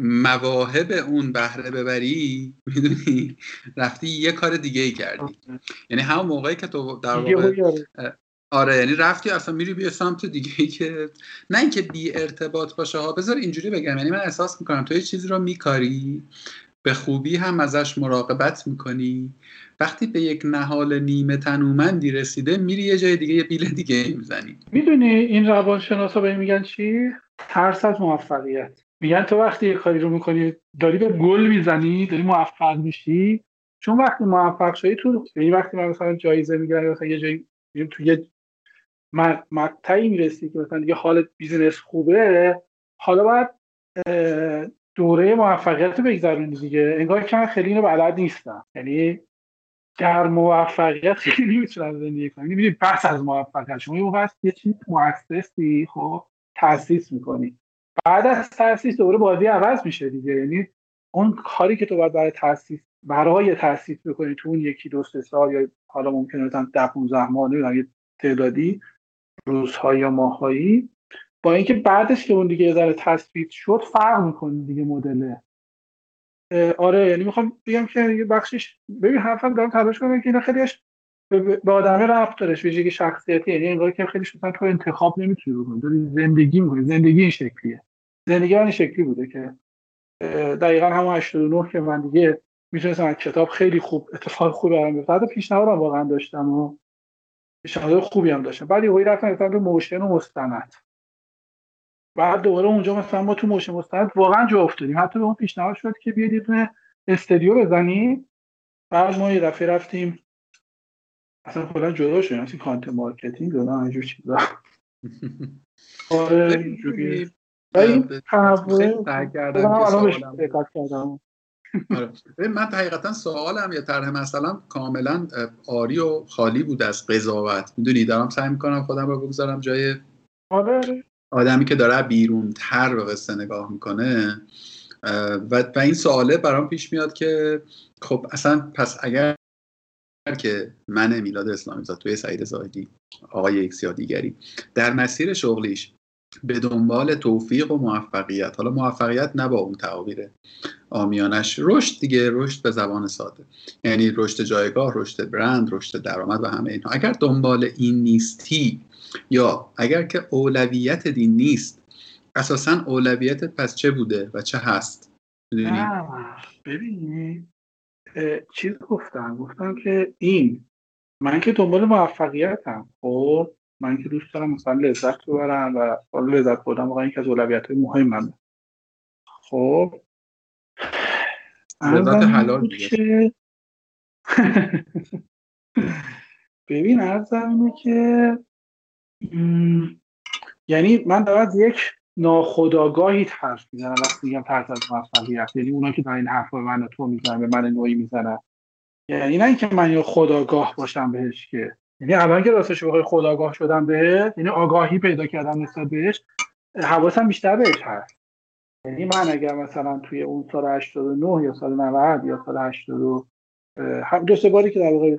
مواهب اون بهره ببری می‌دونی؟ رفتی یه کار دیگه ای کردی. یعنی همون موقعی که تو در واقع آره یعنی رفتی اصلا میری بیا سمت دیگه ای که نه اینکه بی ارتباط باشه ها. بذار اینجوری بگم. یعنی من احساس می‌کنم تو یه چیزی رو میکاری به خوبی هم ازش مراقبت می‌کنی. وقتی به یک نهال نیمه تنومندی رسیده میری یه جای دیگه یه بیل دیگه می‌زنی. می‌دونی این روانشناسا به میگن چی؟ ترس از موفقیت. میگن تو وقتی یه کاری رو می‌کنی داری به گل می‌زنی داری موفق میشی. چون وقتی موفق شدی تو یعنی وقتی من مثلا جایزه می‌گیرم مثلا یه جایی تو یه مقطعی می‌رسی که مثلا دیگه حال بیزینس خوبه حالا باید دوره موفقیت رو بگذرونی دیگه. انگار که من خیلی اینو بلد نیستم. یعنی در موفقیت خیلی می‌تونم زندگی کنم. می‌بینی پس از موفقیت شما یه یه چیز مؤسسی خب تاسیس می‌کنی. بعد از تاسیس دوباره بازی عوض میشه دیگه. یعنی اون کاری که تو باید برای تاسیس برای تاسیس بکنی تو اون یکی دو سه سال یا حالا ممکنه مثلا ده 15 ماه یه تعدادی روزهای یا ماهایی با اینکه بعدش که اون دیگه یه ذره تثبیت شد فرق می‌کنه دیگه مدله آره یعنی می‌خوام بگم که بخشش ببین حرفم دارم تلاش کنم که اینا خیلیش به آدمه رفت دارش ویژگی شخصیتی. یعنی انگار که خیلی مثلا تو انتخاب نمی‌تونی بکنی. داری زندگی می‌کنی. زندگی این شکلیه. زندگی این شکلی بوده که دقیقا همون 89 که من دیگه می‌تونستم از کتاب خیلی خوب اتفاق خوبی برام بیفته. حتی پیشنهادم واقعا داشتم و پیشنهاد خوبی هم داشتم. بعد یهو رفتم مثلا motion و مستند. بعد دوباره اونجا مثلا ما تو motion مستند واقعا جا افتادیم. حتی به اون پیشنهاد شد که بیاید یه استودیو بزنیم. بعد ما یه دفعه رفتیم اصلا کلا جدا شدیم. مثل content marketing و اینجور چیزا. [LAUGHS] آره اینجوری و این تنوع آره. من حقیقتا سوالم یا طرح مثلا کاملا عاری و خالی بود از قضاوت. می‌دونی دارم سعی می‌کنم خودم رو بگذارم جای آره, آره. آدمی که داره بیرون تر به قصه نگاه می‌کنه. و, و این سواله برام پیش میاد که خب اصلا پس اگر که من میلاد اسلامی زاد توی سعید زاهدی آقای X یا دیگری. در مسیر شغلیش به دنبال توفیق و موفقیت حالا موفقیت نه با اون تعابیر آمیانش رشد دیگه رشد به زبان ساده. یعنی رشد جایگاه رشد برند رشد درآمد و همه اینها. اگر دنبال این نیستی یا اگر که اولویت دین نیست اساسا اولویتت پس چه بوده و چه هست؟ ببینی چیز گفتم گفتم که این من که دنبال موفقیتم. خب من که دوست دارم مثلا لذت ببرم و حالا لذت بردم واقعا یکی از اولویت های مهم من خب لذت حلال که [LAUGHS] ببین ارزم اینه که یعنی من دارم یک ناخداگاهی حرف می‌زنن. وقتی میگم ترس از موفقیت یعنی اونا که در این حرف من تو می‌زنن به من نوعی می‌زنن. یعنی نه اینکه من یا خداگاه باشم بهش که. یعنی الان که راستش بخوای خداگاه شدم به یعنی آگاهی پیدا کردم نسبت بهش حواسم بیشتر بهش هست. یعنی من اگر مثلا توی اون سال 89 یا سال 90 یا سال 82 هم دو سه باری که در واقع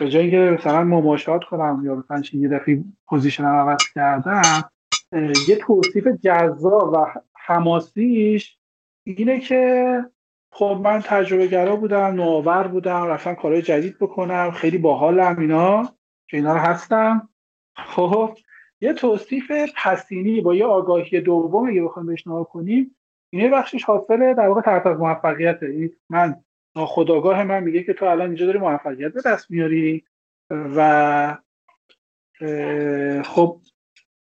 به جایی که مثلا مماشات کنم یا مثلا یه دفعه position عوض کردم یه توصیف جذاب و حماسیش اینه که خب من تجربه گرا بودم نوآور بودم رفتم کارهای جدید بکنم خیلی باحالم اینا که اینا رو هستم. خب یه توصیف پسینی با یه آگاهی دوم اگه بخوایم بهش کنیم این بخشش حاصل در واقع تحت از موفقیته این من ناخداگاه من میگه که تو الان اینجا داری موفقیت به دست میاری و خب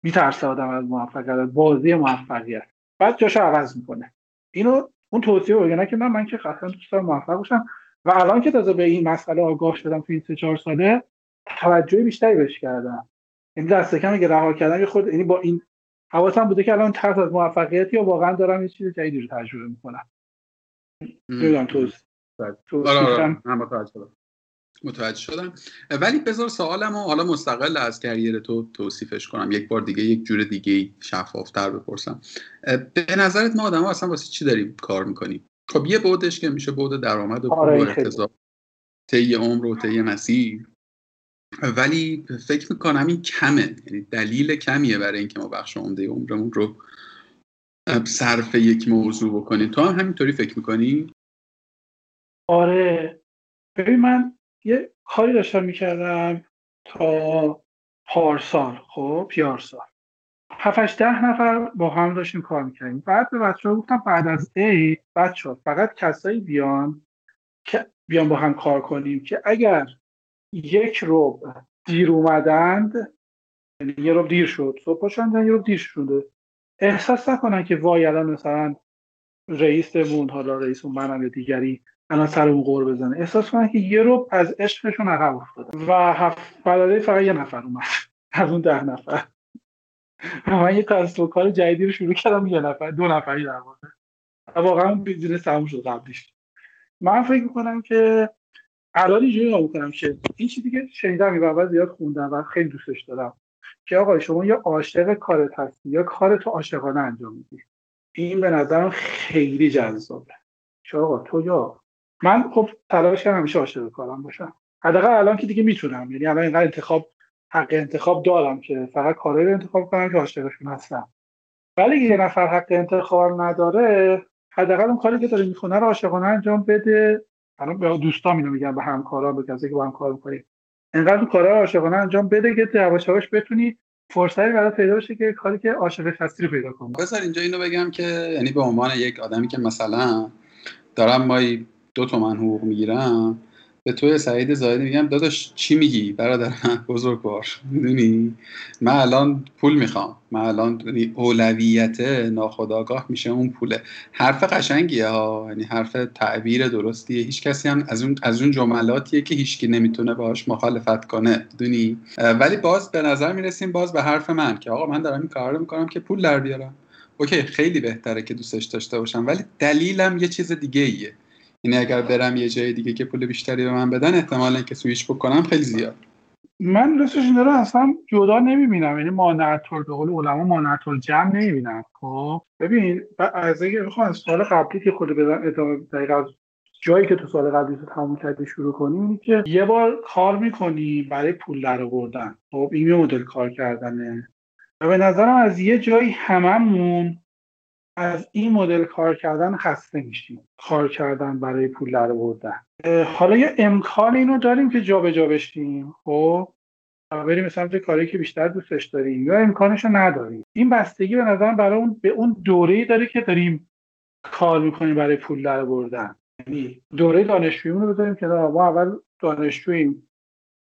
میترسه آدم از موفقیت بازی موفقیت. بعد جاشو عوض می‌کنه. اینو اون توصیه بگه که من من که قطعا دوست دارم موفق باشم. و الان که تازه به این مسئله آگاه شدم تو این سه چهار ساله توجه بیشتری بهش کردم. این دست کم اگه رها کردم یه خود یعنی با این حواسم بوده که الان ترس از موفقیتی یا واقعا دارم یه چیز جدیدی رو تجربه می‌کنم. نمی‌دونم توضیح متوجه شدم. ولی بذار سوالم و حالا مستقل از کریر تو توصیفش کنم. یک بار دیگه یک جور دیگه شفافتر بپرسم. به نظرت ما آدم ها اصلا واسه چی داریم کار می‌کنیم؟ خب یه بودش که میشه بود درآمد و آره طی عمر و طی مسیر. ولی فکر می‌کنم این کمه. یعنی دلیل کمیه برای اینکه ما بخش عمده عمرمون رو صرف یک موضوع بکنیم. تو هم همینطوری فکر می‌کنی؟ آره. ببین من یه کاری داشتم می‌کردم تا پارسال خب پیارسال هفتش ده نفر با هم داشتیم کار می‌کردیم. بعد به بچه گفتم بعد از ای بچه فقط کسایی بیان که بیان با هم کار کنیم که اگر یک روب دیر اومدند یعنی یه روب دیر شد صبح شدن یه روب دیر شده. احساس نکنن که وای الان مثلا رئیسمون حالا رئیس منم یا دیگری الان سر اون قور بزنه. احساس کنن که یه رو از عشقشون عقب افتاده. و هفت فقط یه نفر اومد. [LAUGHS] از اون ده نفر. [LAUGHS] من یه کسب و کار جدیدی رو شروع کردم یه نفر دو نفری در واقع واقعا بیزینس تموم شد قبلیش. من فکر می‌کنم که الان اینجوری نگاه می‌کنم که این چیزی که شنیدم و زیاد خوندم و خیلی دوستش دارم. که آقا شما یا عاشق کارت هستی یا کارت تو عاشقانه انجام میدی. این به نظرم خیلی جذابه. که آقا تو یا من خب تلاش همیشه عاشق کارم باشم. حداقل الان که دیگه می‌تونم. یعنی الان اینقدر انتخاب حق انتخاب دارم که فقط کارهایی رو انتخاب کنم که عاشقشون هستم. ولی یه نفر حق انتخاب نداره حداقل اون کاری که داره می‌خونه رو عاشقانه انجام بده. الان به دوستان اینو میگم به همکارا به کسی که با هم کار می‌کنی انقدر کارا عاشقانه انجام بده که یواش بتونی فرصتی برای پیدا بشه که کاری که عاشق هستی رو پیدا کنی. بذار اینجا اینو بگم که یعنی به عنوان یک آدمی که مثلا دارم مایی دو تومن حقوق می‌گیرم. به توی سعید زاهدی میگم داداش چی میگی برادر من؟ بزرگوار می‌دونی؟ من الان پول می‌خوام. من الان یعنی اولویت ناخداگاه میشه اون پوله. حرف قشنگیه ها. یعنی حرف تعبیر درستیه. هیچ کسی هم از اون از اون جملاتیه که هیچکی نمی‌تونه باهاش مخالفت کنه. دونی ولی باز به نظر می‌رسیم باز به حرف من که آقا من دارم این کار رو می‌کنم که پول در بیارم. اوکی خیلی بهتره که دوستش داشته باشم ولی دلیلم یه چیز دیگه ایه یعنی اگر برم یه جای دیگه که پول بیشتری به من بدن احتمال اینکه سویش بکنم خیلی زیاد. من راستش رو اصلا جدا نمی‌بینم. یعنی مانعتول به قول علما مانعتول جمع نمی‌بینم. خب ببین از اگه بخوام سال قبلی که خود بدن ادامه دقیقا جایی که تو سال قبلی تو تموم کردی شروع کنی که یه بار کار می‌کنی برای پول در آوردن. خب این مدل کار کردنه. و به نظرم از یه جایی هممون از این مدل کار کردن خسته میشیم. کار کردن برای پول در بردن حالا یه امکان اینو داریم که جابجا جا بشیم. خب؟ بریم سمت کاری که بیشتر دوستش داریم یا امکانش رو نداریم. این بستگی به نظرم برای اون به اون دوره داره که داریم کار می‌کنیم برای پول در بردن یعنی دوره دانشجویی رو بذاریم که ما اول دانشجوییم.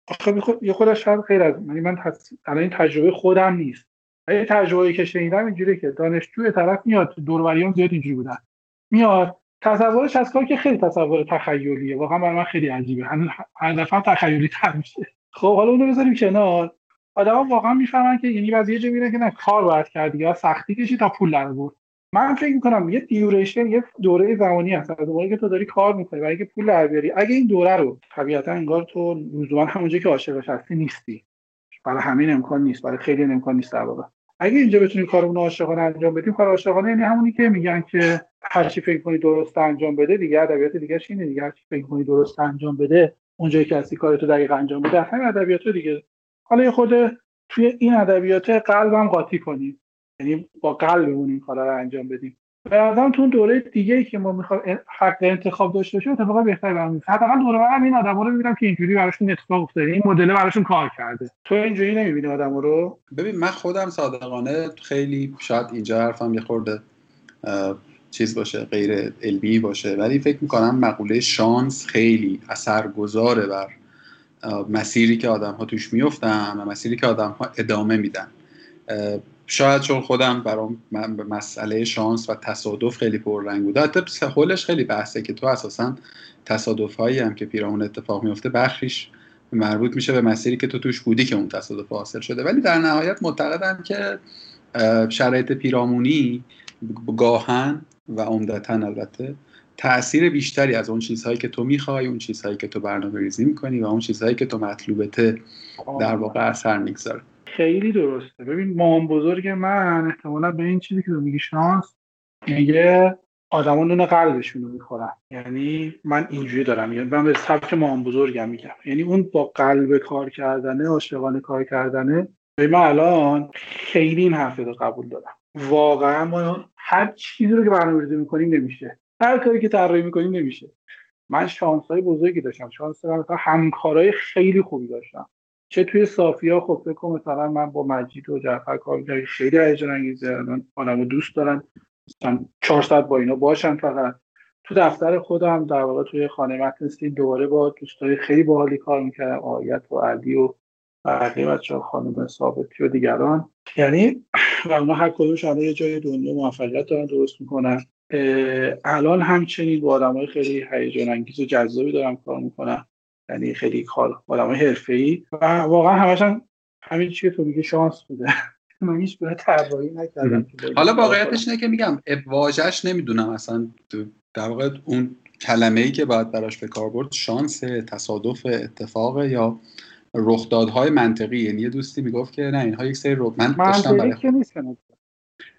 آخه یه خودش شاید غیر از یعنی من الان این تجربه خودم نیست. یه تجربه که شنیدم اینجوریه که دانشجوی طرف میاد دوروریان زیاد اینجوری بودن. میاد. تصورش از کار که خیلی تصور تخیلیه. واقعا برای من خیلی عجیبه. هر دفعه تخیلی تر میشه. خب حالا اونو بذاریم کنار. آدم واقعا می‌فهمن که یعنی بعضی جا میرن که نه کار باید کرد یا سختی کشی تا پول در بود من فکر می‌کنم یه دیوریشن یه دوره زمانی هست. از موقعی که تو داری کار می‌کنی برای اینکه پول در بیاری. اگه این دوره رو طبیعتا انگار تو لزوما همونجا که عاشقش هستی نیستی. برای همین امکان نیست برای خیلی امکان نیست در واقع. اگه اینجا بتونیم کارمون عاشقانه انجام بدیم کار عاشقانه یعنی همونی که میگن که هر چی فکر کنی درست انجام بده دیگه ادبیات دیگه اینه. دیگه هر چی فکر کنی درست انجام بده اونجایی که هستی کارتو دقیق انجام بده همین ادبیات دیگه. حالا یه خود توی این ادبیات قلبم قاطی کنیم. یعنی با قلبمون این کارا رو انجام بدیم. به تو دوره دیگه ای که ما می‌خوام حق انتخاب داشته باشیم اتفاقا بهتر برام حداقل دوره برم این آدما رو می‌بینم که اینجوری براشون اتفاق افتاده. این مدل براشون کار کرده. تو اینجوری نمی‌بینی آدم رو؟ ببین من خودم صادقانه خیلی شاید اینجا حرفم یه خورده چیز باشه غیر علمی باشه ولی فکر می‌کنم مقوله شانس خیلی اثرگذاره بر مسیری که آدم ها توش میفتن و مسیری که آدم ها ادامه میدن. شاید چون خودم برام مسئله شانس و تصادف خیلی پررنگ بوده حتی سهولش خیلی بحثه که تو اساسا تصادف هایی هم که پیرامون اتفاق میفته بخشیش مربوط میشه به مسیری که تو توش بودی که اون تصادف حاصل شده. ولی در نهایت معتقدم که شرایط پیرامونی گاهن و عمدتا البته تاثیر بیشتری از اون چیزهایی که تو می‌خوای اون چیزهایی که تو برنامه ریزی می‌کنی و اون چیزهایی که تو مطلوبته در واقع اثر می‌گذاره. خیلی درسته. ببین مام بزرگ من احتمالا به این چیزی که میگی شانس میگه آدما نون قلبشون رو می‌خورن. یعنی من اینجوری دارم. یعنی من به سبک مام بزرگم میگم. یعنی اون با قلب کار کردنه عاشقانه کار کردنه من الان خیلی این حرف رو قبول دارم. واقعا ما هر چیزی رو که برنامه‌ریزی می‌کنیم نمیشه. هر کاری که طراحی می‌کنیم نمیشه. من شانس های بزرگی داشتم. شانس مثلا همکارای خیلی خوبی داشتم. چه توی صافیا خب فکر مثلا من با مجید و جعفر کار می‌کردم خیلی هیجان انگیزه من آدمو دوست دارن مثلا 400 با اینا باشن فقط. تو دفتر خودم در واقع توی خانه متن دوباره با دوستای خیلی باحالی کار می‌کردم. آیت و علی و بقیه بچه خانم ثابتی و دیگران. یعنی [CLEARS THROAT] و اونا هر کدومش الان یه جای دنیا موفقیت دارن درست می‌کنن. الان همچنین با آدم های خیلی هیجان انگیز و جذابی دارم کار می‌کنم. یعنی خیلی کار آدم ای و واقعا همش همین چیزی که تو میگه شانس بوده. [LAUGHS] من هیچ گونه طراحی نکردم حالا واقعیتش اینه که میگم واژش نمی‌دونم اصلا. در واقع اون کلمه ای که باید براش به کار برد شانس تصادف اتفاق یا رخدادهای منطقی. یعنی یه دوستی می‌گفت که نه اینها یک سری رو من داشتم برای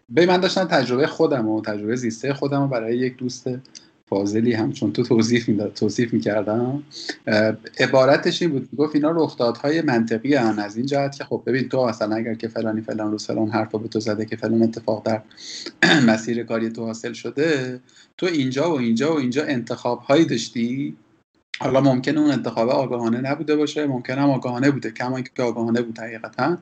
به من داشتم تجربه خودم و تجربه زیسته خودم و برای یک دوست فاضلی هم چون تو توصیف می‌داد توصیف می‌کردم. عبارتش این بود گفت اینا رخدادهای منطقی هن. از این جهت که خب ببین تو مثلا اگر که فلانی فلان روز فلان حرفا به تو زده که فلان اتفاق در [CLEARS THROAT] مسیر کاری تو حاصل شده تو اینجا و اینجا و اینجا انتخاب هایی داشتی؟ حالا ممکنه اون انتخاب آگاهانه نبوده باشه ممکنه هم آگاهانه بوده کما که آگاهانه بود حقیقتا.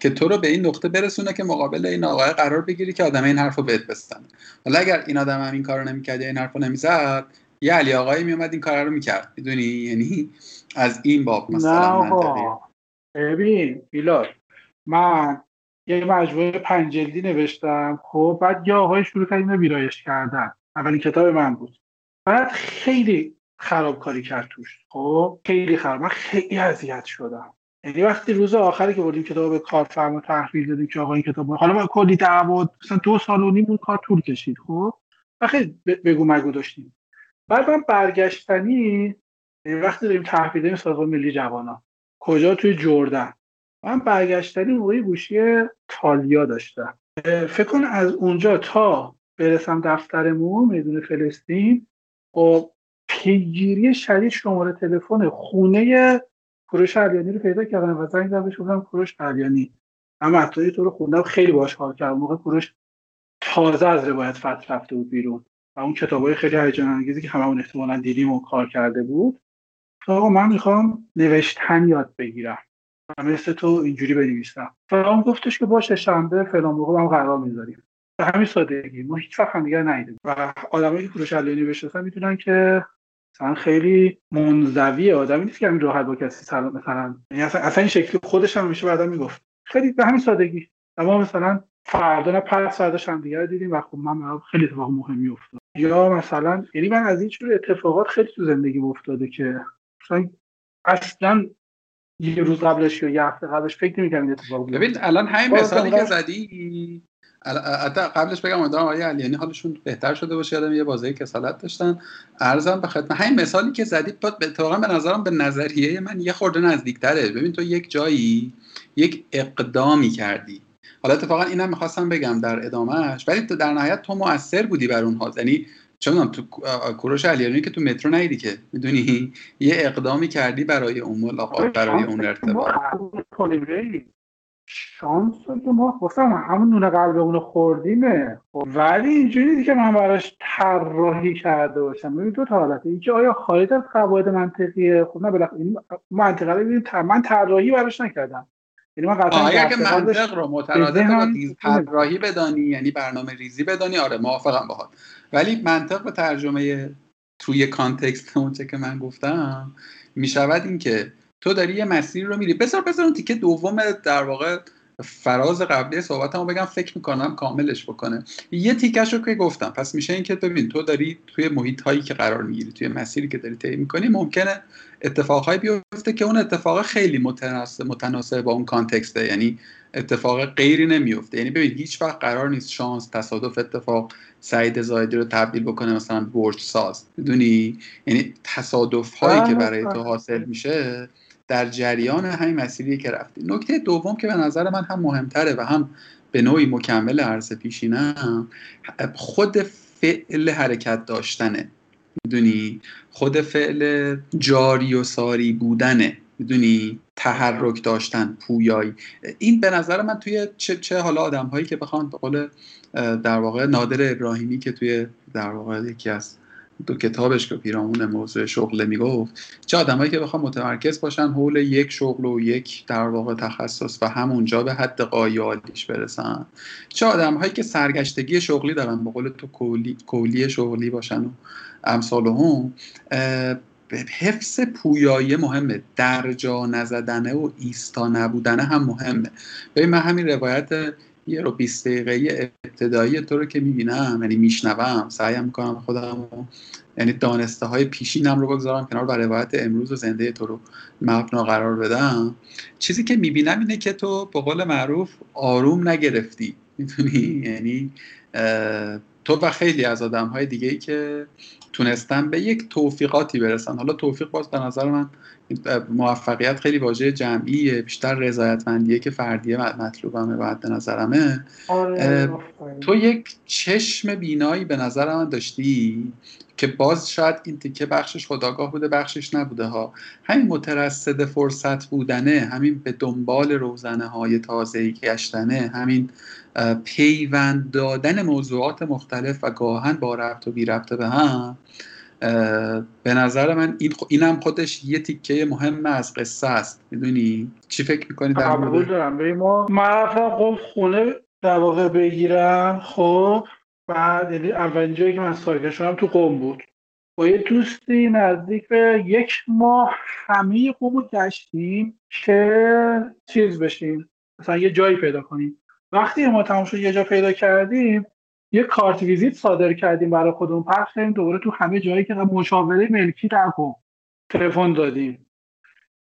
که تو رو به این نقطه برسونه که مقابل این آقای قرار بگیری که آدم این حرف رو بهت بستن. حالا اگر این آدم هم این کار رو نمی‌کرد یا این حرف رو نمی‌زد یه علی آقایی میومد این کار رو می‌کرد. می‌دونی؟ یعنی از این باب مثلا نه ببین بیلاد من یه مجموعه پنجلدی نوشتم. خب بعد یه آقای شروع کرد ویرایش کردن. اولین کتاب من بود. بعد خیلی خرابکاری کرد توش. خب خیلی خراب. من خیلی اذیت شدم. یعنی وقتی روز آخری که بردیم کتاب کارفرما تحویل دادیم که آقا این کتاب حالا ما کلی دعوا مثلا دو سال و نیم اون کار طول کشید خب؟ و خیلی بگو مگو داشتیم. بعد من برگشتنی یعنی وقتی داریم تحویل دادیم سازمان ملی جوانان. کجا؟ توی جردن. من برگشتنی موقعی گوشی تالیا داشتم. فکر کن از اونجا تا برسم دفترمون میدون فلسطین خب پیگیری شدید شماره تلفن خونه کوروش علیانی رو پیدا کردم و زنگ زدم بهش گفتم کوروش علیانی من مطلبی تو رو خوندم خیلی باش حال کردم. موقع کوروش تازه از روایت فتح رفته بود بیرون و اون کتابای خیلی هیجان انگیزی که هممون احتمالاً دیدیم و کار کرده بود آقا من می‌خوام نوشتن یاد بگیرم و مثل تو اینجوری بنویسم. و اون گفتش که باشه شنبه فلان موقع هم قرار می‌ذاریم. به همین سادگی ما هیچ وقت هم دیگر و آدمایی که کوروش علیانی بشناسن می‌دونن که مثلا خیلی منزوی آدمی نیست که همین راحت با کسی سلام مثلا یعنی اصلا, اصلا این شکلی خودش هم میشه بعدا می‌گفت. خیلی به همین سادگی. اما مثلا فردا نه پس فرداش هم دیگه دیدیم و خب من خیلی اتفاق مهمی افتاد. یا مثلا یعنی من از این جور اتفاقات خیلی تو زندگی افتاده که مثلا اصلا یه روز قبلش یا یه هفته قبلش فکر نمی‌کردم این اتفاق ببین الان همین مثالی که زدی قبلش بگم آدم آقای علیانی حالشون بهتر شده باشه یادم یه بازی کسالت داشتن. ارزم به خدمت همین مثالی که زدی اتفاقا به نظرم به نظریه من یه خورده نزدیکتره. ببین تو یک جایی یک اقدامی کردی. حالا اتفاقا اینم می‌خواستم بگم در ادامهش ولی تو در نهایت تو مؤثر بودی بر اونها. یعنی چون تو کوروش علیانی که تو مترو نیدی که. می‌دونی؟ یه اقدامی کردی برای اون ملاقات برای اون ارتباط. شانس که ما گفتم همون نون قلبمون خوردیمه. خب، ولی اینجوری که من براش طراحی کرده باشم. ببین دو تا حالته اینکه آیا خارج از قواعد منطقیه؟ خب نه بالاخره این منطقه رو من طراحی براش نکردم. یعنی من قطعا اگر که منطق رو مترادف با طراحی بدانی یعنی برنامه ریزی بدانی آره موافقم باهات. ولی منطق به ترجمه توی کانتکست اونچه که من گفتم می‌شود اینکه تو داری یه مسیر رو میری. بسار بسار اون تیکه دوم در واقع فراز قبلی صحبتمو بگم فکر می‌کنم کاملش بکنه. یه تیکش رو که گفتم پس میشه اینکه ببین تو داری توی محیط هایی که قرار می‌گیری توی مسیری که داری طی می‌کنی ممکنه اتفاقهایی بیفته که اون اتفاق خیلی متناسب متناسب با اون کانتکسته. یعنی اتفاق غیری نمیفته یعنی ببین هیچ وقت قرار نیست شانس تصادف اتفاق سعید زایدی رو تبدیل بکنه مثلا برج ساز. می‌دونی؟ یعنی تصادف هایی که برای تو حاصل میشه در جریان همین مسیری که رفتی نکته دوم که به نظر من هم مهمتره و هم به نوعی مکمل عرض پیشینم خود فعل حرکت داشتنه. می‌دونی؟ خود فعل جاری و ساری بودنه. می‌دونی؟ تحرک داشتن پویایی. این به نظر من توی چه, چه حالا آدم هایی که بخوان به قول در واقع نادر ابراهیمی که توی در واقع یکی از دو کتابش که پیرامون موضوع شغل می‌گفت. چه آدمایی که بخوام متمرکز باشن حول یک شغل و یک در واقع تخصص و همونجا به حد قایالیش برسن. چه آدمهایی که سرگشتگی شغلی دارن به قول تو کولی, کولی شغلی باشن و امثال هم حفظ پویایی مهمه. درجا نزدنه و ایستا نبودنه هم مهمه. ببین من همین روایت یه رو 20 دقیقه ابتدایی تو رو که می‌بینم یعنی میشنوم سعیم می‌کنم خودم یعنی دانسته های پیشینم رو بگذارم کنار و روایت امروز و زنده تو رو مبنا قرار بدم. چیزی که می‌بینم اینه که تو به قول معروف آروم نگرفتی. می‌تونی؟ یعنی تو و خیلی از آدم های دیگه ای که تونستن به یک توفیقاتی برسن حالا توفیق باز به نظر من موفقیت خیلی واژه جمعیه بیشتر رضایتمندیه که فردیه مطلوبمه بعد به نظرمه. آره، تو یک چشم بینایی به نظر من داشتی؟ که باز شاید این تیکه بخشش خداگاه بوده بخشش نبوده ها. همین مترصد فرصت بودنه همین به دنبال روزنه های تازه گشتنه همین پیوند دادن موضوعات مختلف و گاهن با ربط و بی ربط به هم. به نظر من این اینم خودش یه تیکه مهم از قصه است. می‌دونی؟ چی فکر می‌کنی در دارم ما من خب خونه در واقع بگیرم خب. بعد یعنی اولین جایی که من ساکن شدم تو قوم بود. با یه دوستی نزدیک به یک ماه همه قوم رو گشتیم که چیز بشیم. مثلا یه جایی پیدا کنیم. وقتی ما تمام شد یه جا پیدا کردیم یه کارت ویزیت صادر کردیم برای خودمون. پخش کردیم دوباره تو همه جایی که مشاوره ملکی در تلفن دادیم.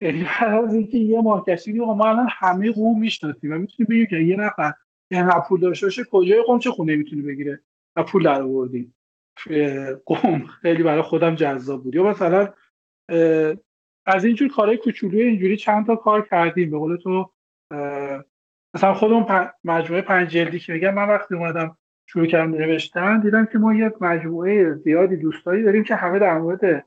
یعنی هر از اینکه یه ماه کشیدیم ما الان همه قوم می‌شناسیم و می‌تونیم بگیم که یه نفر یه پول داشته باشه کجای قوم چه خونه می‌تونه بگیره؟ و پول در آوردیم. قوم خیلی برای خودم جذاب بود. یا مثلا از اینجور کارهای کوچولوی اینجوری چند تا کار کردیم. به قول تو مثلا خودمون مجموعه پنج جلدی که میگم من وقتی اومدم شروع کردم نوشتن دیدم که ما یه مجموعه زیادی دوستایی داریم که همه در مورد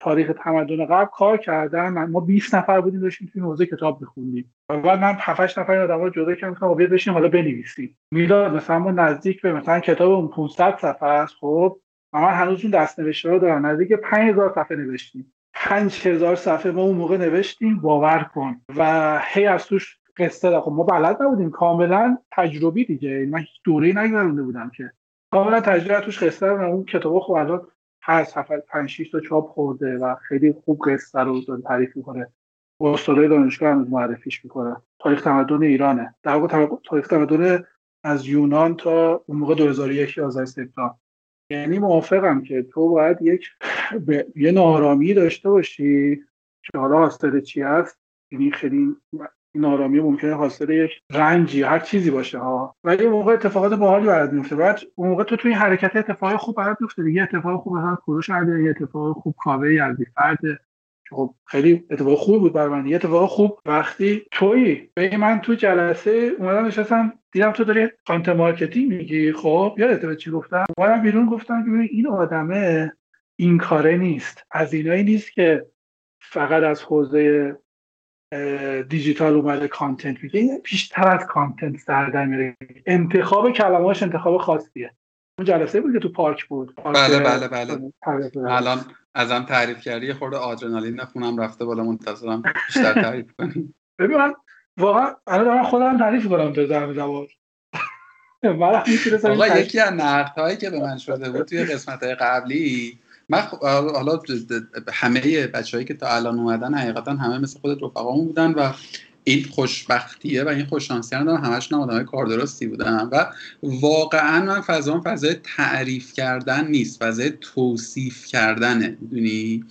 تاریخ تمدن قبل کار کردن. ما 20 نفر بودیم داشتیم توی حوزه کتاب بخوندیم و بعد من 7 نفر آدم رو جدا کردم گفتم بیاد بشین حالا بنویسیم. میلاد مثلا ما نزدیک به مثلا کتاب اون 500 صفحه است خب. و من هنوز اون دست نوشته رو دارم. نزدیک 5000 صفحه نوشتیم. 5000 صفحه ما اون موقع نوشتیم باور کن. و هی از توش قصه خب ما بلد نبودیم. کاملا تجربی دیگه. من هیچ دوره‌ای نگذرونده بودم که. کاملا تجربه توش قصه رو اون کتاب خب الان هر سفر 5 6 تا چاپ خورده و خیلی خوب قصه رو تعریف می‌کنه. استادای دانشگاه هم معرفیش می‌کنه. تاریخ تمدن ایرانه. در واقع تاریخ تمدن از یونان تا اون موقع 2001 11 سپتامبر یعنی موافقم که تو باید یک یه نارامی داشته باشی که حالا چی هست. یعنی خیلی این آرامی ممکنه حاصل یک رنجی هر چیزی باشه ها. ولی اون موقع اتفاقات باحالی برات میفته. بعد اون موقع تو توی حرکت اتفاق خوب برات میفته. دیگه اتفاق خوب مثلا کوروش عرضه یه اتفاق خوب کاوه یزدی فرد. خب خیلی اتفاق خوبی بود برای من. یه اتفاق خوب وقتی توی به من تو جلسه اومدم نشستم دیدم تو داری content marketing میگی. خب یادت به چی گفتم؟ اومدم بیرون گفتم که این آدمه این کاره نیست. از اینایی نیست که فقط از حوزه دیجیتال اومده content میگه. بیشتر از content سر میره انتخاب کلمه‌اش انتخاب خاصیه. اون جلسه بود که تو پارک بود. بله بله بله. الان ازم تعریف کردی. یه خورده آدرنالین خونم رفته بالا. منتظرم بیشتر تعریف کنی. [LAUGHS] ببین من واقعا الان دارم خودم تعریف کنم تو زمین زبان [LAUGHS] آقا یکی از هایی که به من شده بود توی قسمت قبلی من حالا همه بچههایی که تا الان اومدن حقیقتا همه مثل خودت رفقامون بودن و این خوشبختیه و این خوششانسی هم همشون آدمای کار درستی بودن و واقعا من فضا فضای تعریف کردن نیست فضای توصیف کردنه می‌دونی؟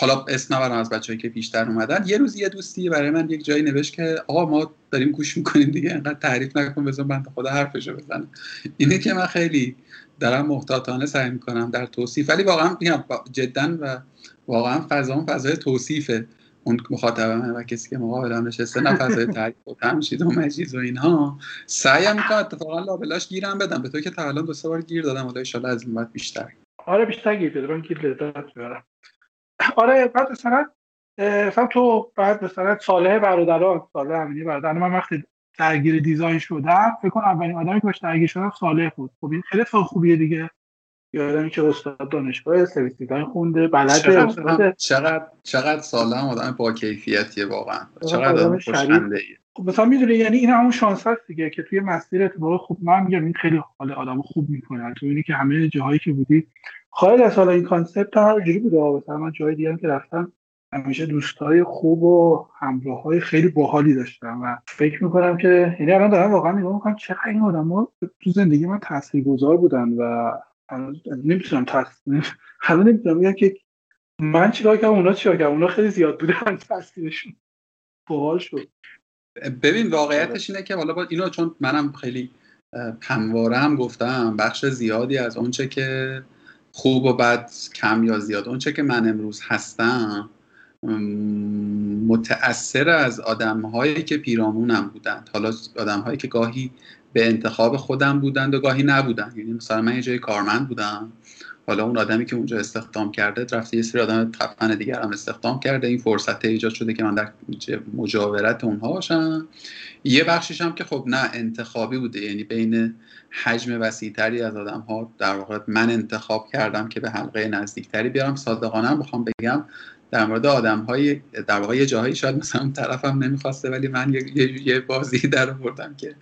حالا اسم نبرم از بچه‌ای که پیشتر اومدن. یه روز یه دوستی برای من یک جایی نوشت که آقا ما داریم گوش می‌کنیم دیگه انقدر تعریف نکن بزن بنده خدا حرفشو بزنه اینه که من خیلی دارم محتاطانه سعی می‌کنم در توصیف ولی واقعا میگم جدا و واقعا فضا فضای توصیفه. اون مخاطبمه و کسی که مقابلم نشسته نه فضای تعریف و تمشید و مجیز و اینها سعی می‌کنم اتفاقا لابلاش گیرم بدم. به تو که تا الان دو سه بار گیر دادم حالا ان از این بعد بیشتر. آره بیشتر گیر بده. من گیر لذت ببرم آره بعد مثلا مثلا تو بعد مثلا صالح برادران صالح امینی برادران. من وقتی درگیر دیزاین شدم فکر کنم اولین آدمی که باش درگیر شدم صالح بود. خب این خیلی خوبیه دیگه. یادم که استاد دانشگاه سرویس دیزاین خونده بلده. چقدر چقدر چقدر ساله هم آدم با کیفیتیه واقعا. چقدر آدم خوشنده خب مثلا می‌دونی یعنی این همون شانس هست دیگه که توی مسیر اتفاق خوب من میگم این خیلی حال آدم خوب می‌کنه. تو اینی که همه جاهایی که بودی خارج از حالا این کانسپت هم جوری بوده مثلا من جای دیگه که رفتم همیشه دوستای خوب و همراه های خیلی باحالی داشتم و فکر می‌کنم که یعنی الان دارم واقعا نگاه می‌کنم چقدر این آدم ها تو زندگی من تاثیرگذار بودن و نمی‌تونم تصمیم حالا [LAUGHS] نمی‌تونم میگم که من چیکار کردم اونا چیکار کردم اونا خیلی زیاد بودن [LAUGHS] تاثیرشون باحال شد. ببین واقعیتش اینه که حالا با اینو چون منم خیلی همواره هم گفتم بخش زیادی از اونچه که خوب و بد کم یا زیاد اونچه که من امروز هستم متأثر از آدم هایی که پیرامونم بودند حالا آدم هایی که گاهی به انتخاب خودم بودند و گاهی نبودند یعنی مثلا من یه جای کارمند بودم. حالا اون آدمی که اونجا استخدام کرده رفته یه سری آدم خفن دیگر هم استخدام کرده. این فرصت ایجاد شده که من در مجاورت اونها باشم. یه بخشش هم که خب نه انتخابی بوده. یعنی بین حجم وسیعتری از آدم ها در واقع من انتخاب کردم که به حلقه نزدیکتری بیارم. صادقانه بخوام بگم در مورد آدم های در واقع یه جاهایی شاید مثلا طرفم نمی‌خواسته ولی من یه, یه بازی [LAUGHS] در بردم که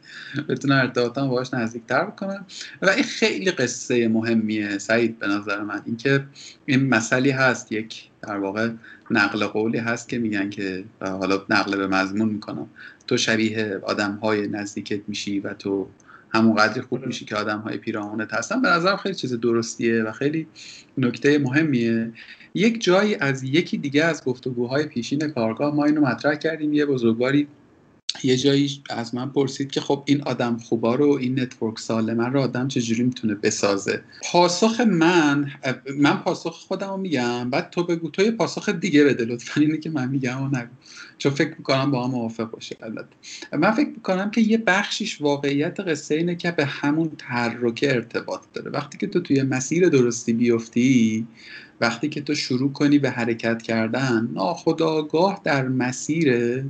بتونم ارتباطم باهاش نزدیکتر بکنم. و این خیلی قصه مهمیه سعید به نظر من. اینکه این مسئله هست یک در واقع نقل قولی هست که میگن که حالا نقل به مضمون می‌کنم. تو شبیه آدم های نزدیکت میشی و تو همون قدری خوب میشی که آدم های پیرامونت هستن. به نظرم خیلی چیز درستیه و خیلی نکته مهمیه. یک جایی از یکی دیگه از گفتگوهای پیشین کارگاه ما اینو مطرح کردیم. یه بزرگواری یه جایی از من پرسید که خب این آدم خوبا رو این نتورک سالمه رو آدم چجوری می‌تونه بسازه؟ پاسخ من من پاسخ خودم رو میگم بعد تو بگو تو یه پاسخ دیگه بده لطفا اینه که من میگم و نگو. چون فکر می‌کنم با هم موافق باشه البته. من فکر می‌کنم که یه بخشیش واقعیت قصه اینه که به همون تحرک ارتباط داره. وقتی که تو توی مسیر درستی بیفتی وقتی که تو شروع کنی به حرکت کردن ناخداگاه در مسیرت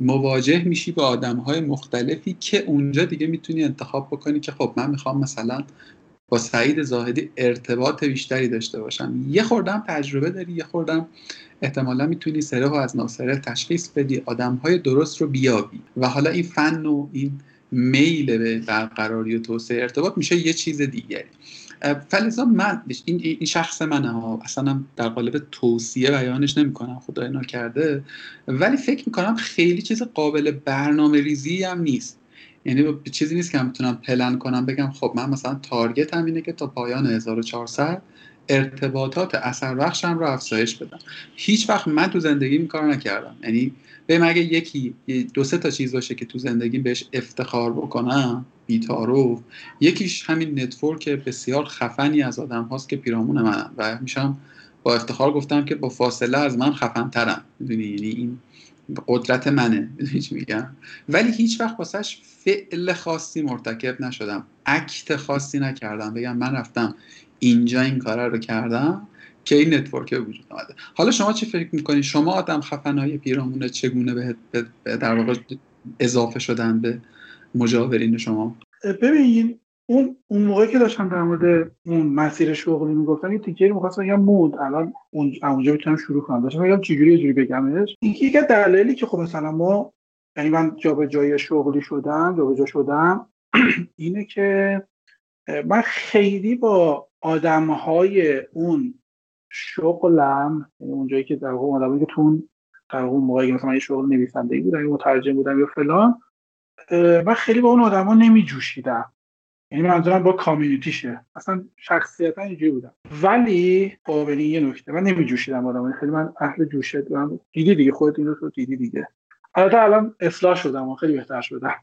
مواجه میشی با آدم های مختلفی که اونجا دیگه می‌تونی انتخاب بکنی که خب من می‌خوام مثلا با سعید زاهدی ارتباط بیشتری داشته باشم. یه خوردم تجربه داری یه خوردم احتمالا می‌تونی سره و از ناسره تشخیص بدی آدم های درست رو بیابی. و حالا این فن و این میل به برقراری و توسعه ارتباط میشه یه چیز دیگری. فلزا من این, این شخص منه ها. اصلا در قالب توصیه بیانش نمی‌کنم. خدای نکرده ولی فکر می‌کنم خیلی چیز قابل برنامه ریزی هم نیست. یعنی چیزی نیست که من بتونم پلن کنم بگم خب من مثلا target م اینه که تا پایان 1400 ارتباطات اثر بخشم رو افزایش بدم. هیچ وقت من تو زندگی این کار نکردم. یعنی به اگه یکی دو سه تا چیز باشه که تو زندگی بهش افتخار بکنم بی‌تعارف یکیش همین network بسیار خفنی از آدم هاست که پیرامون منم و میشم با افتخار گفتم که با فاصله از من خفن ترم یعنی این قدرت منه. میگم؟ ولی هیچ وقت واسش فعل خاصی مرتکب نشدم. act خاصی نکردم. بگم من رفتم اینجا این کار رو کردم که این network وجود آمده حالا شما چی فکر می‌کنید شما آدم خفنهای پیرامونه چگونه به در واقع اضافه شدن به مجاورین شما. ببین اون اون موقعی که داشتم در مورد اون مسیر شغلی می‌گفتم یه تیکری می‌خواستم بگم مود. الان اون اونجا می‌تونم شروع کنم. داشتم بگم چجوری یه جوری بگمش؟ این یکی دلایلی که خب مثلا ما یعنی من جابجایی شغلی شدم جابجا شدم [CLEARS THROAT] اینه که من خیلی با آدم های اون شغلم یعنی اونجایی که در واقع آدمایی که تون در اون موقعی مثلا یه شغل نویسنده بودم یا مترجم بودم یا فلان من خیلی با اون آدما نمی جوشیدم یعنی منظورم با کامیونیتیشه. اصلا شخصیتا اینجوری بودم. ولی خب یعنی یه نکته من نمی جوشیدم آدم خیلی من اهل جوشه بودم دیدی دیگه خودت این رو دیدی دیگه. البته الان اصلاح شدم و خیلی بهتر شدم.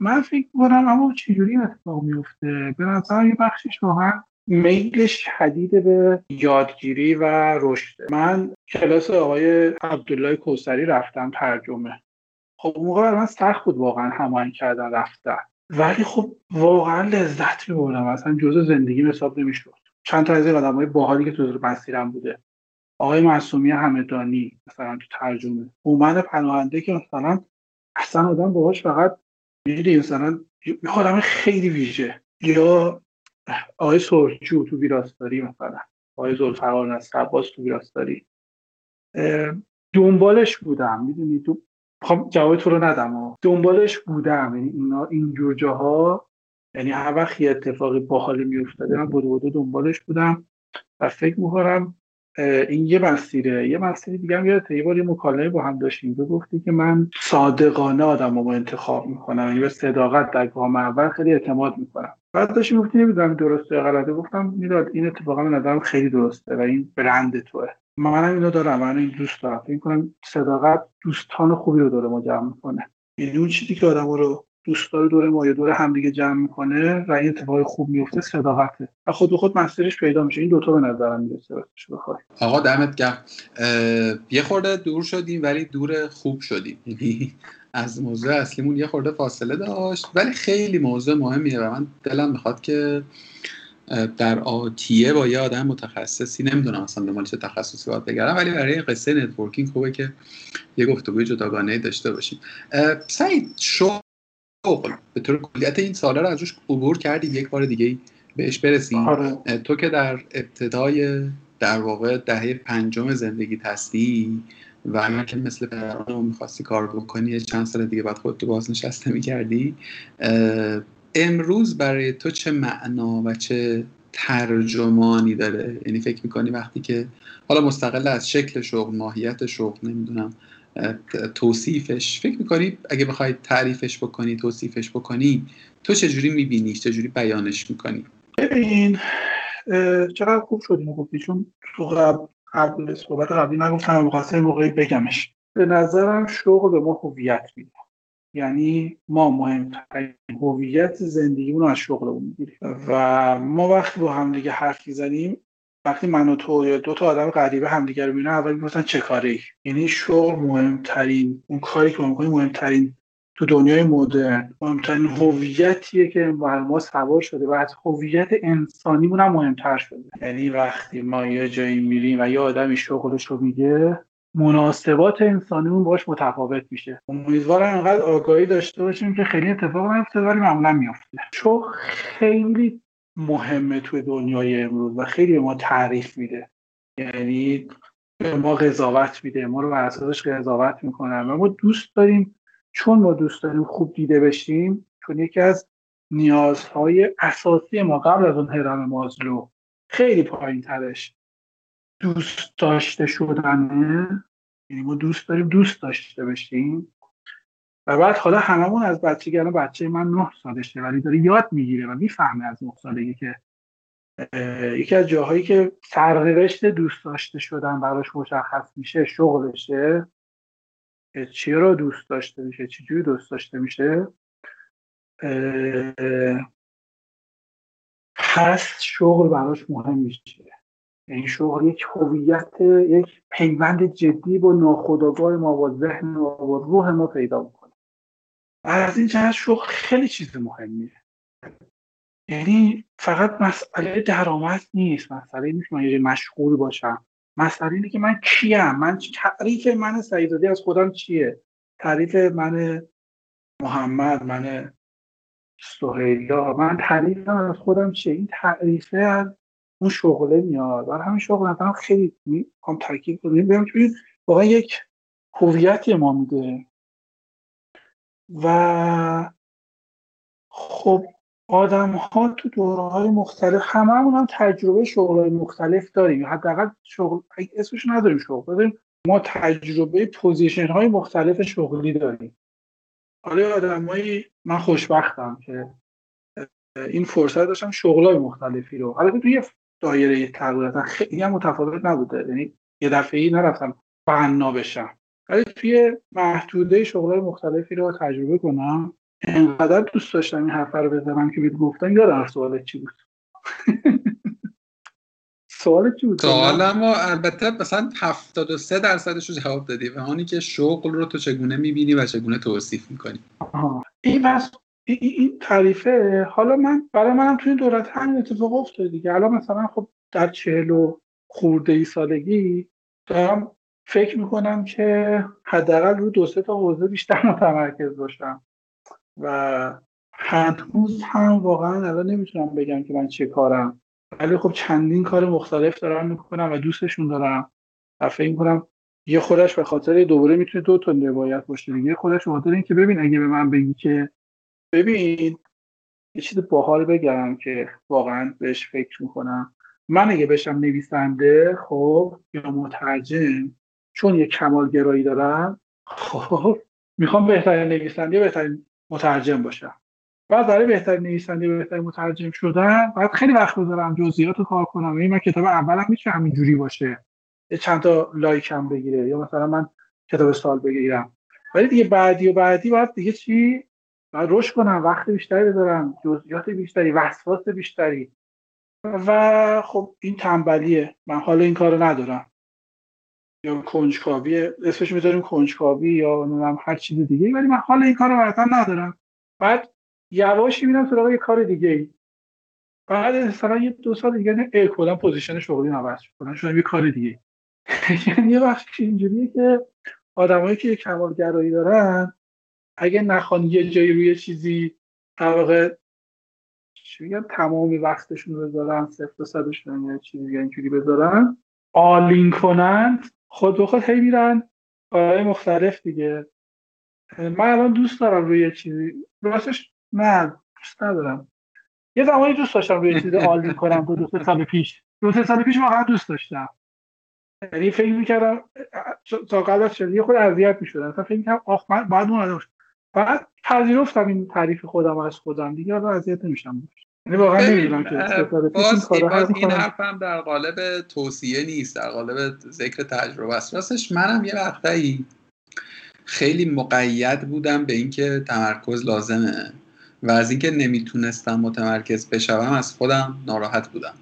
من فکر کنم اما چجوری اتفاق میفته به نظر یه بخشیش واقعا میل شدید به یادگیری و رشد. من کلاس آقای عبدالله کوسری رفتم ترجمه. خب اون موقع من سخت بود واقعا هماهنگ کردن رفتن. ولی خب واقعا لذت میبردم. اصلا جزء زندگی حساب نمی‌شد. چند تا از این های باحالی که تو مسیرم بوده. آقای معصومی همدانی مثلا تو ترجمه. اومد پناهنده که مثلا اصلا آدم باهاش فقط می‌دونی مثلا یه آدم خیلی ویژه. یا آقای سرجو تو ویراستاری مثلا. آقای زلفقار نصر عباس تو ویراستاری. دنبالش بودم. می‌دونی تو خب جواب تو رو ندم دنبالش بودم. یعنی اینا اینجور جاها یعنی هر وقت یه اتفاقی باحالی میافتاده من بودو بودو دنبالش بودم و فکر می‌کنم این یه مسیره. یه مسیر دیگه هم یادته یه بار یه مکالمه با هم داشتیم. تو گفتی که من صادقانه آدم رو انتخاب می‌کنم. یعنی به صداقت در گام اول خیلی اعتماد می‌کنم. بعد داشتی گفتی نمی‌دونم درسته یا غلطه. گفتم می‌داد این اتفاقا به نظرم خیلی درسته و این برند توه. منم اینو دارم من این دوست دارم. فکر کنم صداقت دوستان خوبی رو داره ما جمع می‌کنه. یعنی اون چیزی که آدم رو دوست داره دور ما یا دور همدیگه جمع می‌کنه و این اتفاق خوب میفته صداقته. و خود به خود مسیرش پیدا میشه. این دوتا به نظرم می‌رسه بخوای. آقا دمت گرم. یه خورده دور شدیم ولی دور خوب شدیم. یعنی از موضوع اصلیمون یه خورده فاصله داشت. ولی خیلی موضوع مهمیه و من دلم می‌خواد که در آتیه با یه آدم متخصصی نمی‌دونم اصلا دنبال چه تخصصی باید بگردم ولی برای قصه networking خوبه که یه گفتگوی جداگانه داشته باشیم. سعید شغل. به طور کلیت این مسئله رو از روش عبور کردی؟ یک بار دیگه بهش برسیم آره. تو که در ابتدای در واقع دهه پنجم زندگی هستی و اگر که مثل پدران می‌خواستی کار بکنی چند سال دیگه بعد خودتو بازنشسته می‌کردی امروز برای تو چه معنا و چه ترجمانی داره؟ یعنی فکر می‌کنی وقتی که حالا مستقل از شکل شغل ماهیت شغل نمی‌دونم توصیفش فکر می‌کنی اگه بخوای تعریفش بکنی توصیفش بکنی تو چجوری میبینیش چجوری بیانش می‌کنی؟ ببین چقدر خوب شد اینو گفتی چون تو قبل قبل صحبت قبلی نگفتم می‌خواستم موقعی بگمش. به نظرم شغل به ما هویت میده. یعنی ما مهمترین هویت زندگیمون از شغلمون می‌گیریم. و ما وقتی با هم دیگه حرف می‌زنیم وقتی من و تو یا دو تا آدم غریبه همدیگه رو می‌بینن اول می‌پرسن چه کاری؟ یعنی شغل مهمترین اون کاری که ما می‌کنیم مهمترین تو دنیای مدرن. مهمترین هویتیه که بر ما سوار شده و از هویت انسانیمون هم مهمتر شده. یعنی وقتی ما یه جایی میریم و یه آدمی شغلش رو میگه مناسبات انسانیمون باش متفاوت میشه. امیدوارم انقدر آگاهی داشته باشیم که خیلی اتفاق نیفته ولی معمولا میافته. چون خیلی مهمه توی دنیای امروز و خیلی به ما تعریف میده. یعنی به ما قضاوت میده. ما رو بر اساسش قضاوت می‌کنن و ما دوست داریم. چون ما دوست داریم خوب دیده بشیم چون یکی از نیازهای اساسی ما قبل از اون هرم مازلو خیلی پایین ترش دوست داشته شدنه؟ یعنی ما دوست داریم دوست داشته بشیم و بعد حالا هممون از بچگی الان بچه من نه سالشه ولی داره یاد می‌گیره و می‌فهمه از نه سالگی که یکی از جاهایی که سرنوشت دوست داشته شدن براش مشخص میشه شغلشه. چی رو دوست داشته میشه؟ چجوری دوست داشته میشه؟ هست شغل براش مهم میشه. این شغل یک هویت یک پیوند جدی با ناخودآگاه ما با ذهن ما با روح ما پیدا می‌کنه. از این جهت شغل خیلی چیز مهمیه. یعنی فقط مسئله درآمد نیست مسئله نیست من مشغول باشم. مسئله اینه که من کیم؟ من تعریف من سعیدادی از خودم چیه؟ تعریف من محمد من سهیلا من تعریف از خودم چیه؟ این تعریفه از اون شغله میاد. برای همین شغل مثلا خیلی می‌خوام تاکید کنیم بگم که واقعا یک هویتی ما میده. و خب آدم ها تو دوره های مختلف هممون هم تجربه شغل های مختلف داریم. حداقل شغل اسمش نداریم شغل. داریم ما تجربه پوزیشن های مختلف شغلی داریم. حالا آدمایی من خوشبختم که این فرصت داشتم شغل های مختلفی رو. حالا توی دایره تغییرات خیلی هم متفاوت نبوده. یعنی یه دفعه ای نرفتم بنا بشم. ولی توی محدوده شغل مختلفی رو تجربه کنم انقدر دوست داشتم این حرف رو بزنم که بهت گفتم یادم سوالت چی بود. [LAUGHS] سوال چی بود؟ سوالم البته مثلا 73 درصدش رو جواب دادی. و آنی که شغل رو تو چگونه می‌بینی و چگونه توصیف می‌کنی؟ این بس این, تعریفه. حالا من برای منم توی دولت همین اتفاق افتاده دیگه. الان مثلا خب در چهل و خورده ای سالگی دارم فکر می‌کنم که حداقل رو دو سه تا حوزه بیشتر [LAUGHS] متمرکز باشم. و هنوز هم واقعا الان نمی‌تونم بگم که من چه کارم. ولی خب چندین کار مختلف دارم می‌کنم و دوستشون دارم و فکر می‌کنم یه خودش به خاطر دوباره می‌تونه دو تا روایت باشه. دیگه خودش به خاطر اینکه ببین اگه به من بگی که ببین یه چیز باحال بگم که واقعا بهش فکر می‌کنم. من اگه بشم نویسنده خب یا مترجم چون یه کمالگرایی دارم خب می‌خوام بهترین نویسنده بهترین مترجم باشم. بعد برای بهترین نویسنده بهترین مترجم شدن باید خیلی وقت بذارم جزئیات رو کار کنم. این من کتاب اولم میشه همینجوری باشه. یه چند تا لایک هم بگیره. یا مثلا من کتاب سال بگیرم. ولی دیگه بعدی و بعدی باید دیگه چی؟ باید رشد کنم وقت بیشتری بذارم جزئیات بیشتری وسواس بیشتری. و خب این تنبلیه. من حالا این کارو ندارم. یا کنجکاوی اسمش می‌ذاریم کنجکاوی یا نمی‌دونم هر چیز دیگه ولی من حال این کار رو ندارم. بعد یواشی میرم سراغ یه کار دیگه ای بعد مثلا یه دو سال دیگه نه کلا position شغلی عوض کنن شدم یه کار دیگه [LAUGHS] یعنی یه وقتی اینجوریه که آدمایی که کمالگرایی دارن اگه نخوان یه جایی روی چیزی در واقع تمام وقتشون رو بذارن صفر صدشون یا چیزی اینجوری بذارن all in کنند خود به خود هی میرن کارهای مختلف دیگه. من الان دوست دارم روی چیزی. راستش نه دوست ندارم. یه زمانی دوست داشتم روی چیزی آلین کنم دو دو سال پیش. دو سه سال پیش واقعا دوست داشتم. یعنی فکر می‌کردم تا قبل از یه خود اذیت می‌شدم. مثلا فکر می‌کردم آخ من بعد اون بعد پذیرفتم این تعریف خودم از خودم دیگه الان اذیت نمیشم. یعنی واقعا نمی‌دونم که باز, باز این حرفم در قالب توصیه نیست در قالب ذکر تجربه است. راستش منم یه وقتایی خیلی مقید بودم به اینکه تمرکز لازمه و از اینکه نمی‌تونستم متمرکز بشوم از خودم ناراحت بودم.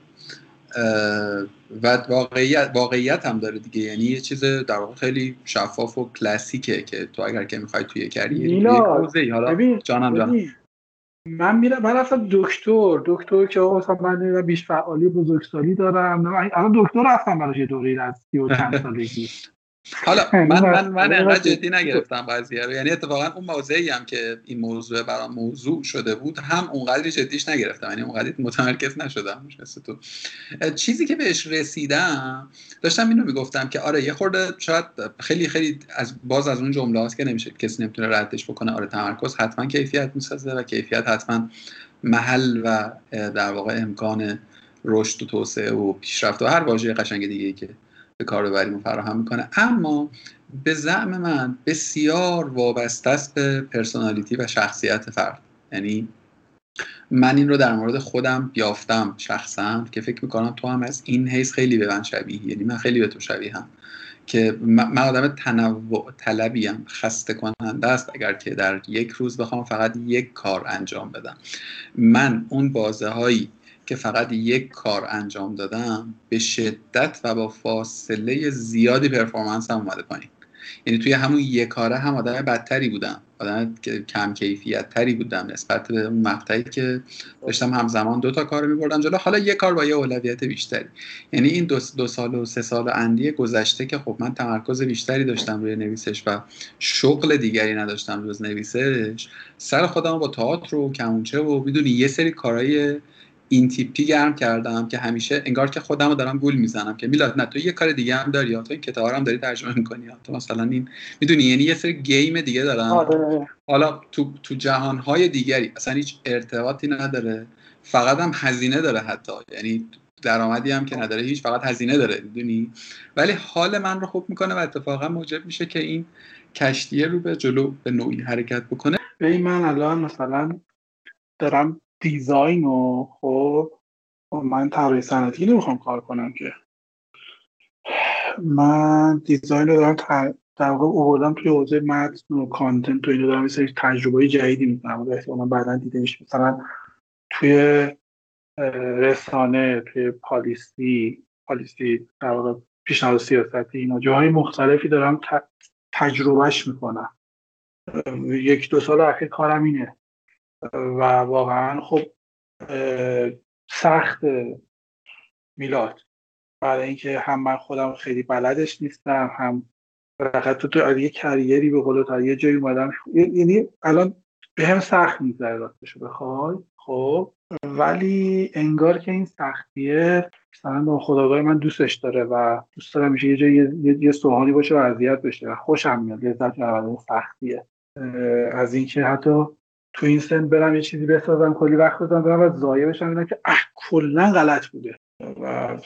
و واقعیت, واقعیت هم داره دیگه. یعنی یه چیز در واقع خیلی شفاف و کلاسیکه که تو اگر که می‌خوای توی کریری حالا جانم جانم من میرم من رفتم دکتر دکتر که مثلا من بیش فعالی بزرگسالی دارم الان دکتر رفتم براش یه دوره از سی و چند [LAUGHS] سالگی. حالا [LAUGHS] من من من انقدر جدی نگرفتم قضیه رو. یعنی اتفاقا اون موضعی هم که این موضوع برام موضوع شده بود هم اونقدری جدیش نگرفتم. یعنی اونقدر متمرکز نشدم. مثل تو. چیزی که بهش رسیدم داشتم اینو می‌گفتم که آره یه خورده شاید خیلی خیلی از باز از اون جمله هاست که نمیشه کسی نمی‌تونه ردش بکنه. آره تمرکز حتما کیفیت می‌سازه و کیفیت حتما محل و در واقع امکان رشد و توسعه و پیشرفت و هر واژه قشنگ دیگه که به کاربریمون فراهم می‌کنه. اما به زعم من بسیار وابسته است به پرسونالیتی و شخصیت فرد. یعنی من این رو در مورد خودم یافتم شخصا که فکر می‌کنم تو هم از این حیث خیلی به من شبیه یعنی من خیلی به تو شبیه هم. که من آدم تنوع طلبیم خسته کننده است اگر که در یک روز بخوام فقط یک کار انجام بدم. من اون بازه هایی که فقط یک کار انجام دادم به شدت و با فاصله زیادی پرفورمنس هم اومده پایین. یعنی توی همون یک کاره هم آدم بدتری بودم. آدم کم کیفیت تری بودم نسبت به مقطعی که داشتم همزمان دو تا کار میبردم جلو. حالا یه کار با یه اولویت بیشتری. یعنی این دو, دو سال و سه سال اندی گذشته که خب من تمرکز بیشتری داشتم روی نویسش و شغل دیگری نداشتم جز نویسش سر خودم با تئاتر و کمونچه و می‌دونی یه سری کارهای این تیپی گرم کردم که همیشه انگار که خودم رو دارم گول می‌زنم که میلاد نه تو یه کار دیگه هم داری تو این کتاب هم داری ترجمه می‌کنی تو مثلا این می‌دونی یعنی یه سری گیم دیگه دارم. آره. حالا تو تو جهان های دیگری اصلا هیچ ارتباطی نداره فقط هم هزینه داره حتی. یعنی درآمدی هم که نداره هیچ فقط هزینه داره می‌دونی؟ ولی حال من رو خوب می‌کنه و اتفاقا موجب میشه که این کشتیه رو به جلو به نوعی حرکت بکنه. به من الان مثلا دارم دیزاین و خب من طراحی صنعتی نمی‌خوام کار کنم که. من دیزاین رو دارم در واقع اووردم توی حوزه متن و کانتنت و اینو دارم یه تجربه جدیدی می‌کنم. و احتمالا بعدا دیده میشه. مثلا توی رسانه توی پالیسی پالیسی در واقع پیشنهاد سیاستی اینا جاهای مختلفی دارم تجربهش می‌کنم. یک دو سال اخیر کارم اینه. و واقعا خب سخت میلاد. برای اینکه هم من خودم خیلی بلدش نیستم هم فقط تو تو یه کریری به قول یه جایی اومدم. یعنی الان به هم سخت میگذره راستشو بخوای؟ خب. ولی انگار که این سختیه مثلا خداگاه من دوستش داره و دوست دارم میشه یه جایی یه, یه سوهانی باشه و اذیت بشه و خوشم میاد. لذت می‌برم سختیه. از اینکه حتی تو این سن برم یه چیزی بسازم کلی وقت بزنم برم و ضایع بشم اینا که اه کلا غلط بوده. و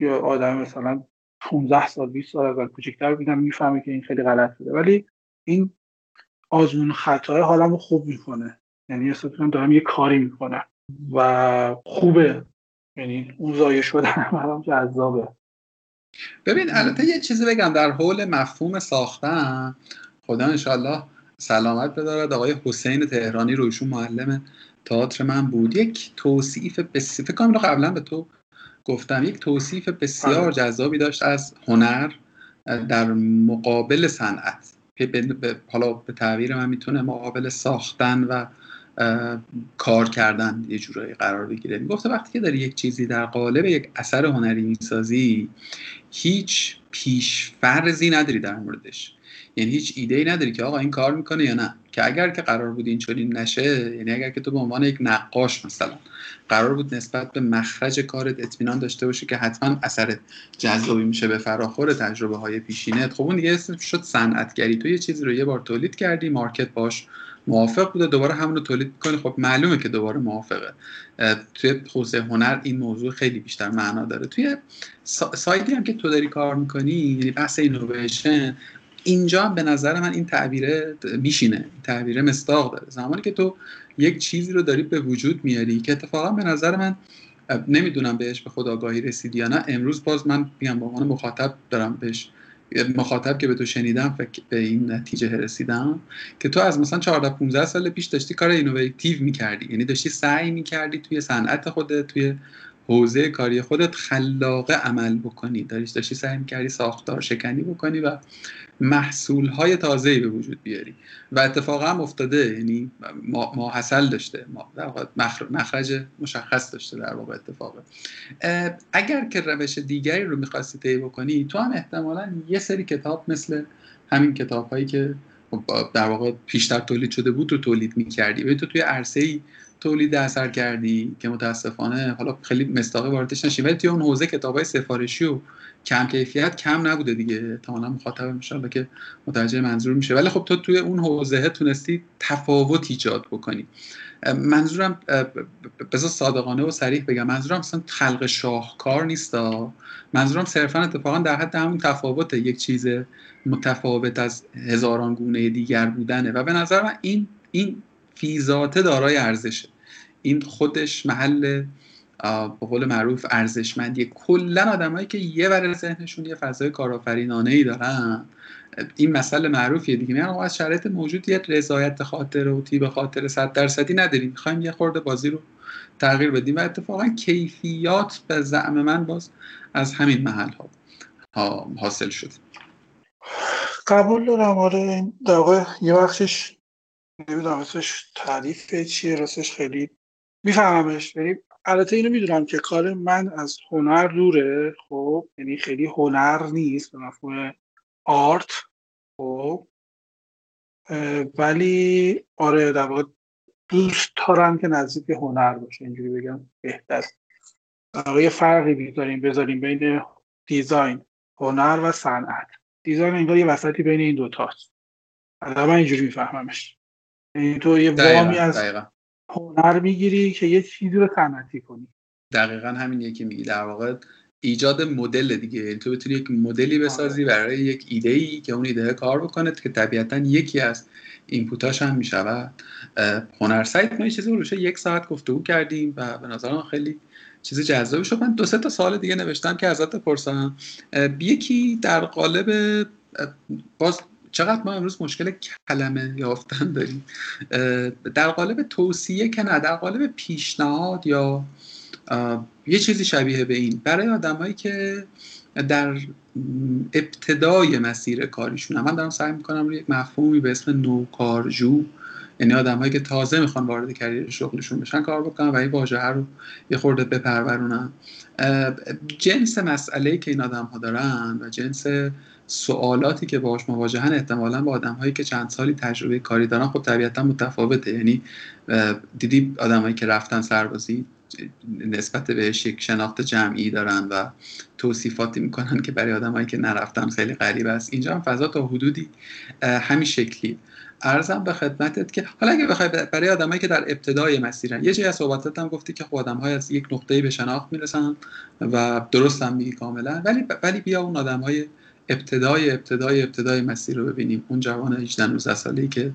یه آدم مثلا 15 سال 20 سال اول کوچیک‌تر بودم می‌فهمه که این خیلی غلط بوده. ولی این آزمون خطای حالمو خوب می‌کنه. یعنی احساس دارم یه کاری می‌کنم. و خوبه. یعنی اون ضایع شدن برام جذابه. ببین البته یه چیزی بگم در حول مفهوم ساختن خدا انشالله سلامت بدارد. آقای حسین تهرانی رو ایشون معلم تئاتر من بود. یک توصیف بسیار فکر کنم قبلا به تو گفتم. یک توصیف بسیار بله. جذابی داشت از هنر در مقابل صنعت. حالا به تعبیر من می‌تونه مقابل ساختن و کار کردن یه جورایی قرار بگیره. می‌گفته وقتی که داری یک چیزی در قالب یک اثر هنری می‌سازی هیچ پیش فرضی نداری در موردش. یعنی هیچ ایده ای نداری که آقا این کار می‌کنه یا نه. که اگر که قرار بود این چنین نشه یعنی اگر که تو به عنوان یک نقاش مثلا قرار بود نسبت به مخرج کارت اطمینان داشته باشه که حتما اثر جذابی میشه به فراخور تجربه های پیشینت خب اون دیگه شد صنعتگری. تو یه چیزی رو یه بار تولید کردی مارکت باش موافق بوده دوباره همون رو تولید می‌کنی. خب معلومه که دوباره موافقه. توی حوزه هنر این موضوع خیلی بیشتر معنا داره. توی سایتی هم که تو داری کار می‌کنی یعنی بحث اینویشن اینجا به نظر من این تعبیره میشینه. تعبیره مصداق داره. زمانی که تو یک چیزی رو داری به وجود میاری که اتفاقا به نظر من نمی‌دونم بهش به خودآگاهی رسیدی یا نه امروز باز من میگم به عنوان مخاطب دارم بهش مخاطب که به تو شنیدم فکر به این نتیجه رسیدم که تو از مثلا 14 15 سال پیش داشتی کار innovative می‌کردی. یعنی داشتی سعی می‌کردی توی صنعت خودت توی حوزه کاری خودت خلاقه عمل بکنی. داریش داشتی سعی می‌کردی ساختار شکنی بکنی و محصول های تازه‌ای به وجود بیاری. و اتفاقا هم افتاده یعنی ما حاصل داشته مخرج مشخص داشته در واقع اتفاقه اگر که روش دیگری رو می‌خواستی طی بکنی تو هم احتمالا یه سری کتاب مثل همین کتاب هایی که در واقع پیشتر تولید شده بود رو تولید می‌کردی. و تو توی عرصه ای تولید اثر کردی که متاسفانه حالا خیلی مستاقی واردش نشیم. ولی توی اون حوزه کتاب های سفارشی و کم کیفیت کم نبوده دیگه. تماما مخاطب میشه که متوجه منظور میشه. ولی خب تو توی اون حوزه تونستی تفاوت ایجاد بکنی. منظورم بذار صادقانه و صریح بگم. منظورم مثلا خلق شاهکار نیست منظورم صرفا اتفاقا در حد همون تفاوت یک چیز متفاوت از هزاران گونه دیگر بودنه. و به نظر من این این فیزاته دارای ارزشه. این خودش محل به قول معروف ارزشمندی کلا آدمایی که یه ور ذهنشون یه فضای کارآفرینانه ای دارن این مسئله معروفیه دیگه. میگن از شرایط موجود یه رضایت خاطر و تیب خاطر صد درصدی نداریم. می‌خوایم یه خورده بازی رو تغییر بدیم و اتفاقا کیفیات به زعم من باز از همین محل ها حاصل شد قبول دارم. آره واقع یه وقتش نمی‌دونم راستش تعریف چیه راستش خیلی میفهممش. یعنی البته اینو می‌دونم که کار من از هنر دوره خب؟ یعنی خیلی هنر نیست به مفهوم آرت خب؟ ولی آره در واقع دوست دارم که نزدیک هنر باشه اینجوری بگم بهتر. یه فرقی بیداریم بذاریم بین دیزاین هنر و صنعت. دیزاین انگار یه وسطی بین این دوتاست من اینجوری میفهممش. تو یه وامی از هنر می‌گیری که یه چیزی رو صنعتی کنی. دقیقا همین یکی میگی. در واقع ایجاد مدل دیگه. یعنی تو بتونی یک مدلی بسازی آره. برای یک ایده ای که اون ایده کار بکنه که طبیعتا یکی از اینپوتاش هم می‌شود. هنر سایت ما یه چیزی روشه یک ساعت گفتگو کردیم و به نظرم خیلی چیز جذابی شد. من دو سه تا سال دیگه نوشتم که ازت بپرسم. یکی در قالب باز چقدر ما امروز مشکل کلمه یافتن داریم؟ در قالب توصیه که نه در قالب پیشنهاد یا یه چیزی شبیه به این. برای آدمایی که در ابتدای مسیر کاریشون من دارم سعی می‌کنم روی یک مفهومی به اسم نوکارجو یعنی آدمایی که تازه می‌خوان وارد کریر شغلشون بشن کار بکنن و این واژه رو یه خورده بپرورونن. جنس مسئله که این آدم ها دارن و جنس سوالاتی که باهاش مواجهن احتمالا با آدم هایی که چند سالی تجربه کاری دارن خب طبیعتا متفاوته. یعنی دیدی آدمایی که رفتن سربازی نسبت بهش یک شناخت جمعی دارن و توصیفاتی می‌کنن که برای آدمایی که نرفتن خیلی غریب است. اینجا هم فضا تا حدودی همین شکلی. ارزم به خدمتت که حالا اگه بخوای برای آدمایی که در ابتدای مسیرن یه جایی از صحبتت هم گفتی که خب آدم‌های از یک نقطه‌ای به شناخت می‌رسن و درست هم میگی کاملا. ولی ولی بیا اون آدم‌های ابتدای ابتدای ابتدای مسیر رو ببینیم. اون جوان 18 19 ساله‌ای که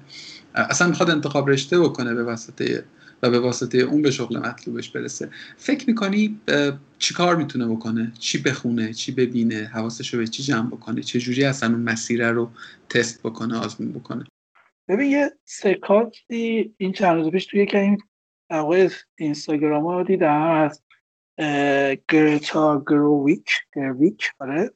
اصلا می‌خواد انتخاب رشته بکنه به واسطه و به واسطه اون به شغل مطلوبش برسه. فکر می‌کنی چی کار می‌تونه بکنه؟ چی بخونه؟ چی ببینه؟ حواسش رو به چی جمع بکنه؟ چه جوری اصلا اون مسیر رو تست بکنه آزمون بکنه؟ ببین یه سکانسی این چند روز پیش توی یکی این آقای اینستاگرام ها دیدم از گرتا گروویک گرویک آره.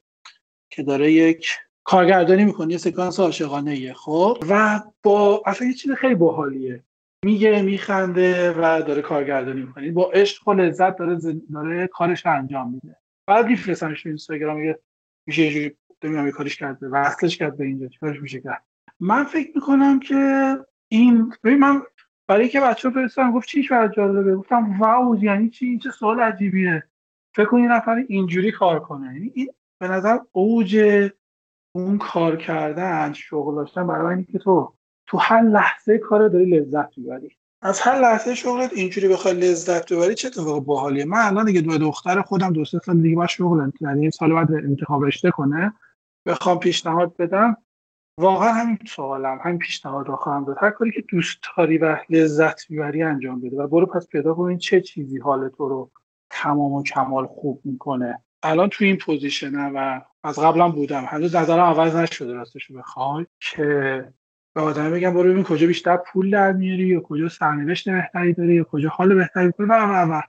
که داره یک کارگردانی می‌کنه یه سکانس عاشقانه ایه خب؟ و با اصلا یه چیز خیلی باحالیه. میگه میخنده و داره کارگردانی می‌کنه. با عشق و لذت داره داره کارش انجام میده. بعد میفرستمش تو اینستاگرام میگه میشه یه جوری نمی‌دونم کارش کرده وصلش کرد به اینجا چیکارش میشه کرد؟ من فکر می‌کنم که این ببین من برای که بچه فرستادم گفت چیش برای جالبه؟ گفتم واو یعنی چی؟ این چه سوال عجیبیه. فکر کن یه نفر اینجوری کار کنه. یعنی این به نظر اوج اون کار کردن شغل داشتن برای اینکه که تو تو هر لحظه کار داری لذت می‌بری. از هر لحظه شغلت اینجوری بخوای لذت ببری چه اتفاق باحالیه؟ من الان دیگه دو دختر خودم دو سه سال دیگه با شغل یعنی سال بعد انتخاب رشته کنه بخوام پیشنهاد بدم. واقعا همین سوالم همین پیشنهاد رو خواهم داد. هر کاری که دوست داری و لذت می‌بری انجام بده و برو پس پیدا کن چه چیزی حال تو رو تمام و کمال خوب می‌کنه. الان تو این پوزیشنم و از قبلا بودم. هنوز نظرم عوض نشده راستش بخوای که به آدم بگم برو ببین کجا بیشتر پول در میاری یا کجا سرنوشت بهتری داری یا کجا حال بهتری داری و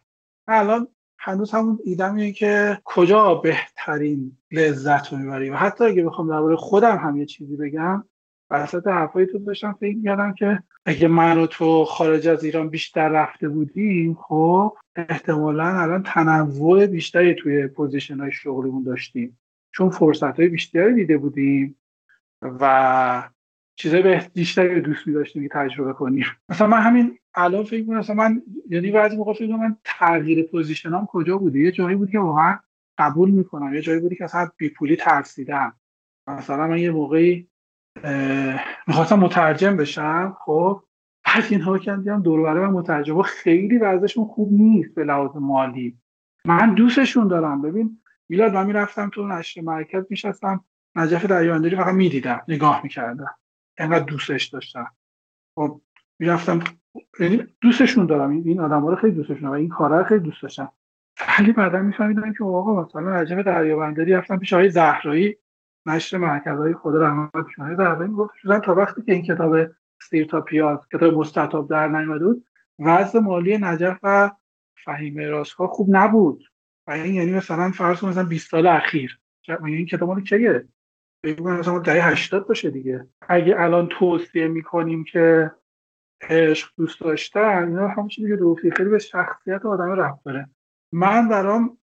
الان هنوز همون ایدم که کجا بهترین لذت رو می‌بری. و حتی اگه بخوام درباره خودم هم یه چیزی بگم وسط حرفای تو داشتم فکر می‌کردم که اگه من و تو خارج از ایران بیشتر رفته بودیم خب احتمالا الان تنوع بیشتری توی پوزیشن های شغلیمون داشتیم. چون فرصت های بیشتری دیده بودیم و چیزای بیشتری دوست می داشتیم که تجربه کنیم. مثلا من همین الان فکر کنم مثلا من یعنی بعضی موقع فکر من تغییر پوزیشنام کجا بوده؟ یه جایی بود که واقعا قبول می‌کنم. یه جایی بودی که اصلا بیپولی ترسیدم. مثلا من یه موقعی می‌خواستم مترجم بشم خب؟ بعد اینها کردیم دور برای من مترجم خیلی وضعشون خوب نیست به لحاظ مالی. من دوستشون دارم. ببین میلاد من می‌رفتم تو نشر مرکز میشستم نجف دریانداری فقط می‌دیدم. نگاه می‌کردم. انقدر دوستش داشتم. خب می‌رفتم یعنی دوستشون دارم. این آدم رو خیلی دوستشون و این کارا خیلی دوست داشتم. ولی بعدا میفهمیدم که آقا مثلا نجف دریابندری رفتم پیش آقای زهرایی نشر مرکزهای خود رحمت شما زهرایی می‌گفت تا وقتی که این کتاب سیر تا پیاز کتاب مستطاب در نیامده بود. وضع مالی نجف و فهیم راسخا خوب نبود. و این یعنی مثلا فرض مثلا 20 سال اخیر. این کتاب مال کیه بگیم مثلا دهه 80 باشه دیگه. اگه الان توصیه می‌کنیم که عشق دوست داشتن اینا همون چیزی که خیلی به شخصیت آدم رفت داره. من برام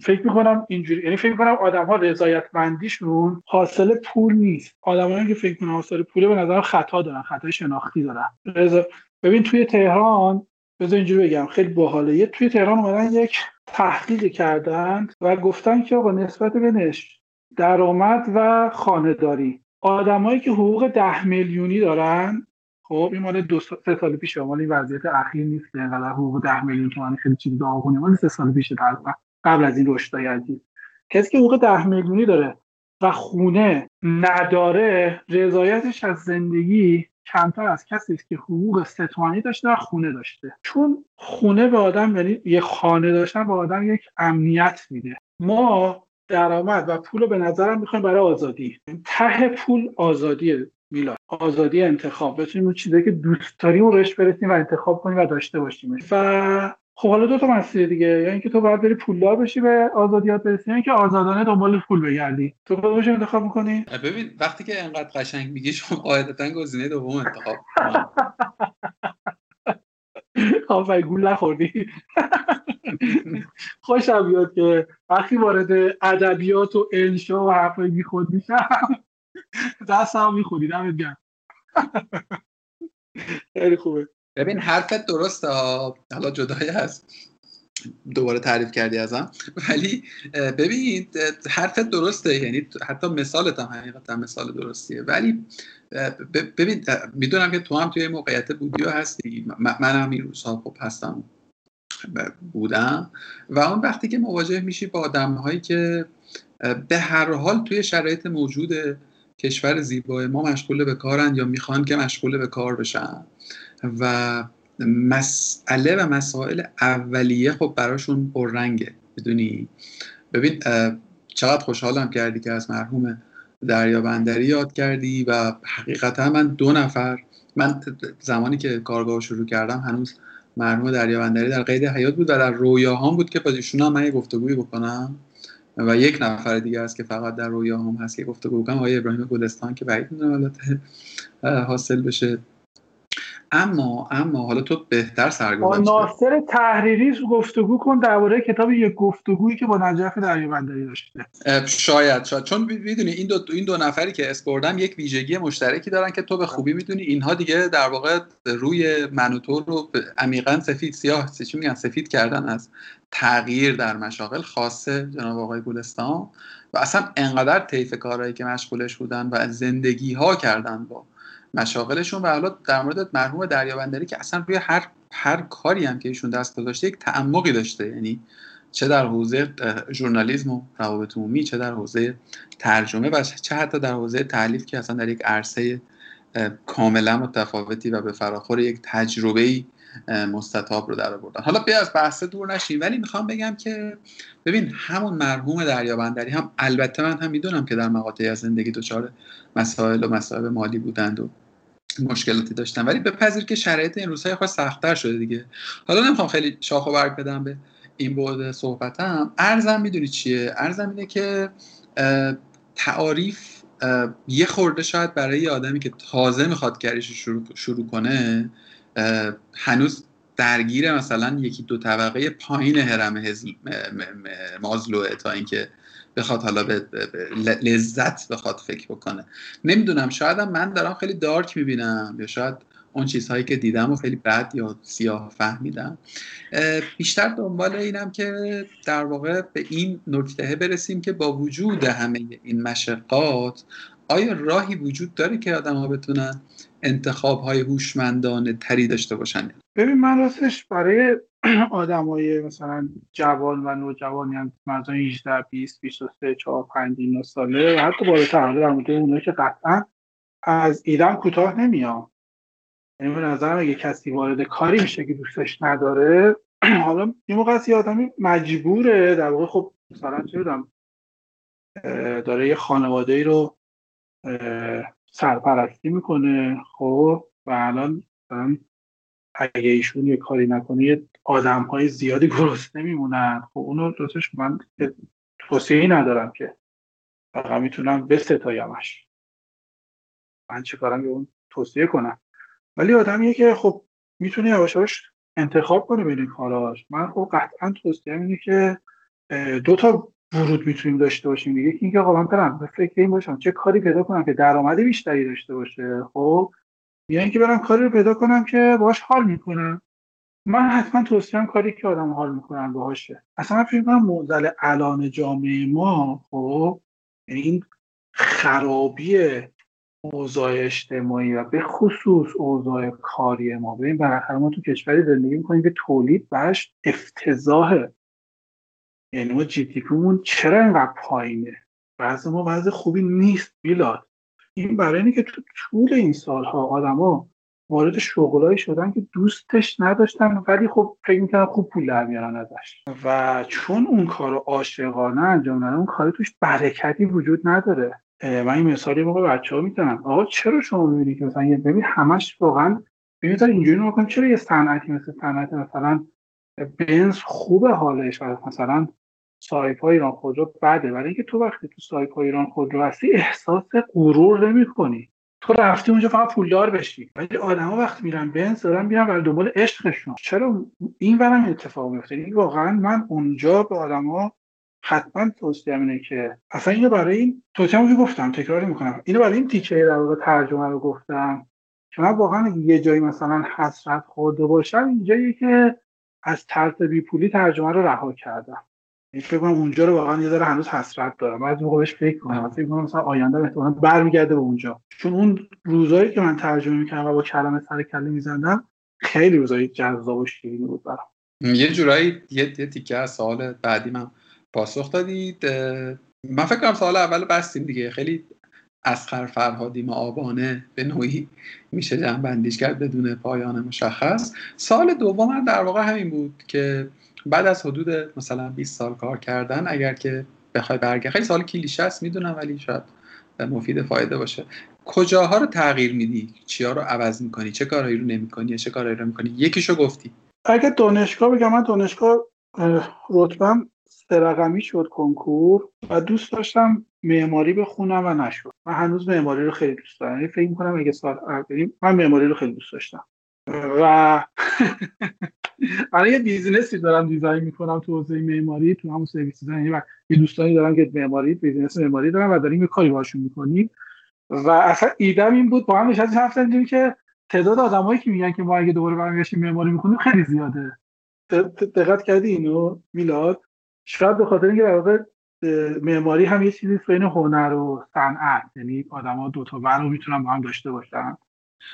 فکر می‌کنم اینجوری یعنی فکر می‌کنم آدم ها رضایتمندیشون حاصل پول نیست. آدمایی که فکر می‌کنن حاصل پوله به نظرم خطا دارن خطای شناختی دارن. رضا... ببین توی تهران بذار اینجوری بگم خیلی باحاله. یه توی تهران اومدن یک تحقیق کردند و گفتن که آقا نسبت بینش درآمد و خانهداری. آدمایی که حقوق ده میلیونی دارن خب این مال دو سه سال پیشه مال این وضعیت اخیر نیست انقدر حقوق ده میلیون تومانی خیلی چیزی داغونه مال سه سال پیشه تقریبا قبل از این رشدای عجیب. کسی که حقوق ده میلیونی داره و خونه نداره رضایتش از زندگی کمتر از کسی است که حقوق سه تومانی داشته و خونه داشته. چون خونه به آدم یعنی یه خانه داشتن به آدم یک امنیت میده. ما درآمد و پول رو به نظرم می‌خوایم برای آزادی. ته پول آزادیه. میلاد. آزادی انتخاب. بتونیم اون چیزایی که دوست داریم رو بهش برسیم و انتخاب کنیم و داشته باشیم. و خب حالا دو تا مسئله دیگه. یا اینکه تو باید بری پولدار بشی به آزادیات برسی یا اینکه آزادانه دنبال پول بگردی. تو کدومش انتخاب می‌کنی؟ ببین وقتی که انقدر قشنگ میگی شما قاعدتا گزینه دوم انتخاب. [LAUGHS] آفرین گول نخوردی. [LAUGHS] خوشم بیاد که وقتی وارد ادبیات و انشا و حرفای بیخود میشم. [LAUGHS] دست هم می‌خونی دمت گرم. خیلی خوبه. ببین حرفت درسته حالا جدای از دوباره تعریف کردی ازم. ولی ببین حرفت درسته. یعنی حتی مثالت هم حقیقتا مثال درستیه. ولی ببین می‌دونم که تو هم توی موقعیت بودی و هستی من هم این روزها خب هستم. بودم. و اون وقتی که مواجه میشی با آدم هایی که به هر حال توی شرایط موجود کشور زیبای ما مشغول به کارن یا می‌خوان که مشغول به کار بشن. و مسئله و مسائل اولیه خب براشون پررنگه. بدونی ببین چقدر خوشحالم کردی که از مرحوم دریا بندری یاد کردی و حقیقتا من دو نفر من زمانی که کارگاه شروع کردم هنوز مرحوم دریا بندری در قید حیات بود و در رویاهام بود که با ایشون هم من یه گفتگویی بکنم. و یک نفر دیگه است که فقط در رویاهام هست که گفتگو بکنم آقای ابراهیم گلستان که بعید می‌دونم حاصل بشه. اما اما حالا تو بهتر سرگذشت ناصر تحریری گفتگو کن درباره کتاب یک گفتگویی که با نجف دریابندری داشته. شاید شاید. چون می‌دونی این دو این دو نفری که اسپردم یک ویژگی مشترکی دارن که تو به خوبی می‌دونی. اینها دیگه در واقع روی منوتور رو عمیقا سفید سیاه چی میگن سفید کردن از تغییر در مشاغل خاصه جناب آقای گلستان. و اصلا انقدر طیف کارهایی که مشغولش بودن و زندگی ها کردن با مشاغلشون و حالا در مورد مرحوم دریابندری که اصلا روی هر هر کاری هم که ایشون دست گذاشته یک تعمقی داشته. یعنی چه در حوزه ژورنالیسم و روابط عمومی چه در حوزه ترجمه و چه حتی در حوزه تعلیف که اصلا در یک عرصه کاملا متفاوتی و به فراخور یک تجربه مستطاب رو در آوردن. حالا بیا از بحث دور نشیم ولی می‌خوام بگم که ببین همون مرحوم دریابندری هم البته من هم می‌دونم که در مقاطعی از زندگی دچار مسائل و مسائل مالی بودند و مشکلاتی داشتن ولی بپذیر که شرایط این روزهای خواهد سختتر شده دیگه. حالا نمی‌خوام خیلی شاخ و برگ بدم به این بعد صحبتم. ارزم می‌دونی چیه؟ ارزم اینه که تعاریف یه خورده شاید برای یه آدمی که تازه می‌خواد کاریش شروع, شروع کنه هنوز درگیر مثلا یکی دو طبقه پایین هرم مازلوه تا اینکه بخواد حالا به لذت بخواد فکر بکنه. نمی‌دونم شاید من دارم خیلی دارک می‌بینم یا شاید اون چیزهایی که دیدم و خیلی بد یا سیاه فهمیدم. بیشتر دنبال اینم که در واقع به این نکته برسیم که با وجود همه این مشقات آیا راهی وجود داره که آدم ها بتونن انتخاب های هوشمندانه تری داشته باشن. ببین من راستش برای [CLEARS THROAT] های مثلا جوان و نوجوان یعنی مردان 18 20 23 4 5 ساله و حتی بالاتر در مورد اونایی که قطعا از ایران کوتاه نمیام یعنی به نظرم اگه کسی وارد کاری میشه که دوستش نداره [CLEARS THROAT] حالا یه موقع از آدمی مجبوره. در واقع خب مثلا چه داره یه خانواده ای رو سرپرستی می‌کنه. خب و الان اگه ایشون یه کاری نکنه یه آدم های زیادی گرسنه نمیمونن. خب اونو دوستش من توصیه ندارم که. فقط می‌تونم به ستایمش من چه کارم اون توصیه کنم. ولی آدمیه که خب می‌تونه یواش انتخاب کنه بین کاراش. من خب قطعا توصیه اینه که دو تا ورود می‌تونیم داشته باشیم دیگه. اینکه آقا من برم به فکر این باشم. چه کاری پیدا کنم که درآمد بیشتری داشته باشه؟ خب یا اینکه برم کاری رو پیدا کنم که باهاش حال می‌کنم. من حتما توصیم کاری که آدم حال می‌کنن باهاشه. اصلا من فکر کنم معضل الان جامعه ما خب یعنی این خرابی اوضاع اجتماعی و به خصوص اوضاع کاری ما. ببین بالاخره ما تو کشوری زندگی می‌کنیم که تولید برش افتضاحه. یعنی ما جی تی چرا اینقدر پایینه؟ وضع ما وضع خوبی نیست بیلاد این برای اینه که تو طول این سالها آدما وارد شغلایی شدن که دوستش نداشتن ولی خب فکر می‌کنن خوب پول در میارن ازش. و چون اون کار عاشقانه انجام ندن اون کار توش برکتی وجود نداره. من این مثالی موقع بچه ها می‌تونم آقا چرا شما می‌بینی که مثلا ببین همش واقعا ببینید اینجوری نکنم چرا یه صنعتی مثل صنعت مثلا بنز خوبه حالش و مثلا سایپا یا ایران خودرو بده. ولی اینکه تو وقتی تو سایپا یا ایران خودرو هستی احساس غرور نمی کنی تو رفتی اونجا فقط پولدار بشی. ولی آدما وقتی میرن بنز دارن میرن برای دنبال عشقشون. چرا این ورم اتفاق میفته این واقعا من اونجا به آدما حتما توصیه اینه که اصلا اینو برای این توصیه که گفتم تکراری می‌کنم. اینو برای این تیکه در واقع ترجمه رو گفتم که من واقعا یه جایی مثلا حسرت خورده باشم. اینجایی که از ترس بیپولی ترجمه رو رها کردم. این فکر کنم اونجا رو واقعا یه ذره هنوز حسرت دارم. بعد موقع بهش فکر کنم. فکر کنم مثلا آینده احتمالاً برمیگرده به اونجا. چون اون روزایی که من ترجمه می‌کردم و با کلمه سر کله میزندم خیلی روزایی جذاب و شیرینی بود برام. یه جورایی یه, یه تیکه از سوال بعدی من پاسخ دادید. من فکر کنم سوال اول بستیم دیگه. خیلی اسخر فرهادی آبانه به نوعی میشه جنبندیش کرد بدون پایان مشخص. سال دوم در واقع همین بود که بعد از حدود مثلا 20 سال کار کردن اگر که بخوای برگرد خیلی سال کلیشه است می‌دونم ولی شاید مفید فایده باشه. کجاها رو تغییر میدی؟ چیا رو عوض می‌کنی؟ چه کارهایی رو نمی‌کنی؟ چه کارهایی رو می‌کنی؟ یکیشو گفتی. اگه دانشگاه بگم من دانشگاه رتبم سه شد کنکور و دوست داشتم معماری بخونم و نشد. من هنوز معماری رو خیلی دوست دارم. یعنی فکر می‌کنم اگه سال من معماری رو خیلی دوست داشتم. و [LAUGHS] الان یه business ی دارم design می‌کنم تو حوزه معماری تو همون service design. و یه دوستانی دارم که معماری business معماری دارن و داریم یه کاری باشون می‌کنیم. و اصلا ایدم این بود با هم نشستیم حرف زدیم که تعداد آدمایی که میگن که ما اگه دوباره برمیگشتیم معماری می‌کنیم خیلی زیاده. دقت کردی اینو میلاد؟ شاید به خاطر اینکه در معماری هم یه چیزی بین هنر و صنعت. یعنی آدما دو تا رو می‌تونن با هم داشته باشن.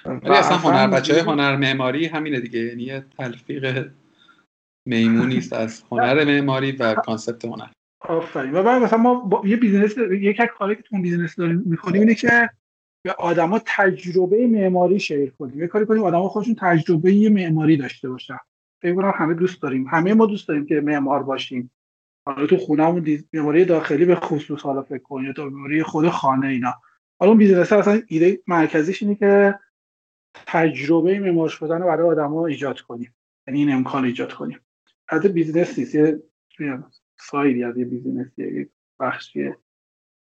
ولی اصلا هنر بچه های هنر معماری همینه دیگه. یعنی تلفیق میمونی است از هنر معماری و concept هنر. آفرین. و بعد مثلا ما با یه business یک از کاری که تو business داریم می‌کنیم اینه که به آدما تجربه معماری share کنیم. یه کاری کنیم آدما خودشون تجربه معماری داشته باشن. فکر کنم همه دوست داریم. همه ما دوست داریم که معمار باشیم. حالا تو خونهمون معماری داخلی به خصوص حالا فکر کنیم یا معماری خود خانه اینا. حالا اون business اصلا ایده مرکزیش اینه که تجربه معمار شدن رو برای آدما ایجاد کنیم. یعنی این امکان ایجاد کنیم. از business نیست یه side ی از یه business ی یه بخشیه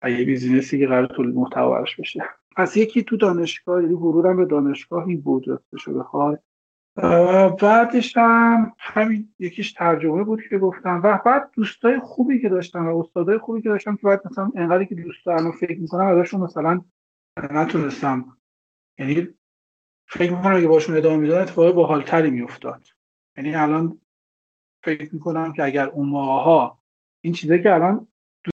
یه business ی که قرار تولید محتوا بشه. پس یکی تو دانشگاه یعنی ورودم به دانشگاهی بود راستشو بخوای بعدش هم همین یکیش ترجمه بود که گفتم. و بعد دوستای خوبی که داشتم و استادای خوبی که داشتم که بعد مثلا انقدری که دوست دارم فکر می‌کنم ازشون مثلا نتونستم. یعنی فکر می‌کنم اگه باشون ادامه می‌دادن اتفاق باحالتری میافتاد. یعنی الان فکر می‌کنم که اگر اون موقع ها این چیزه که الان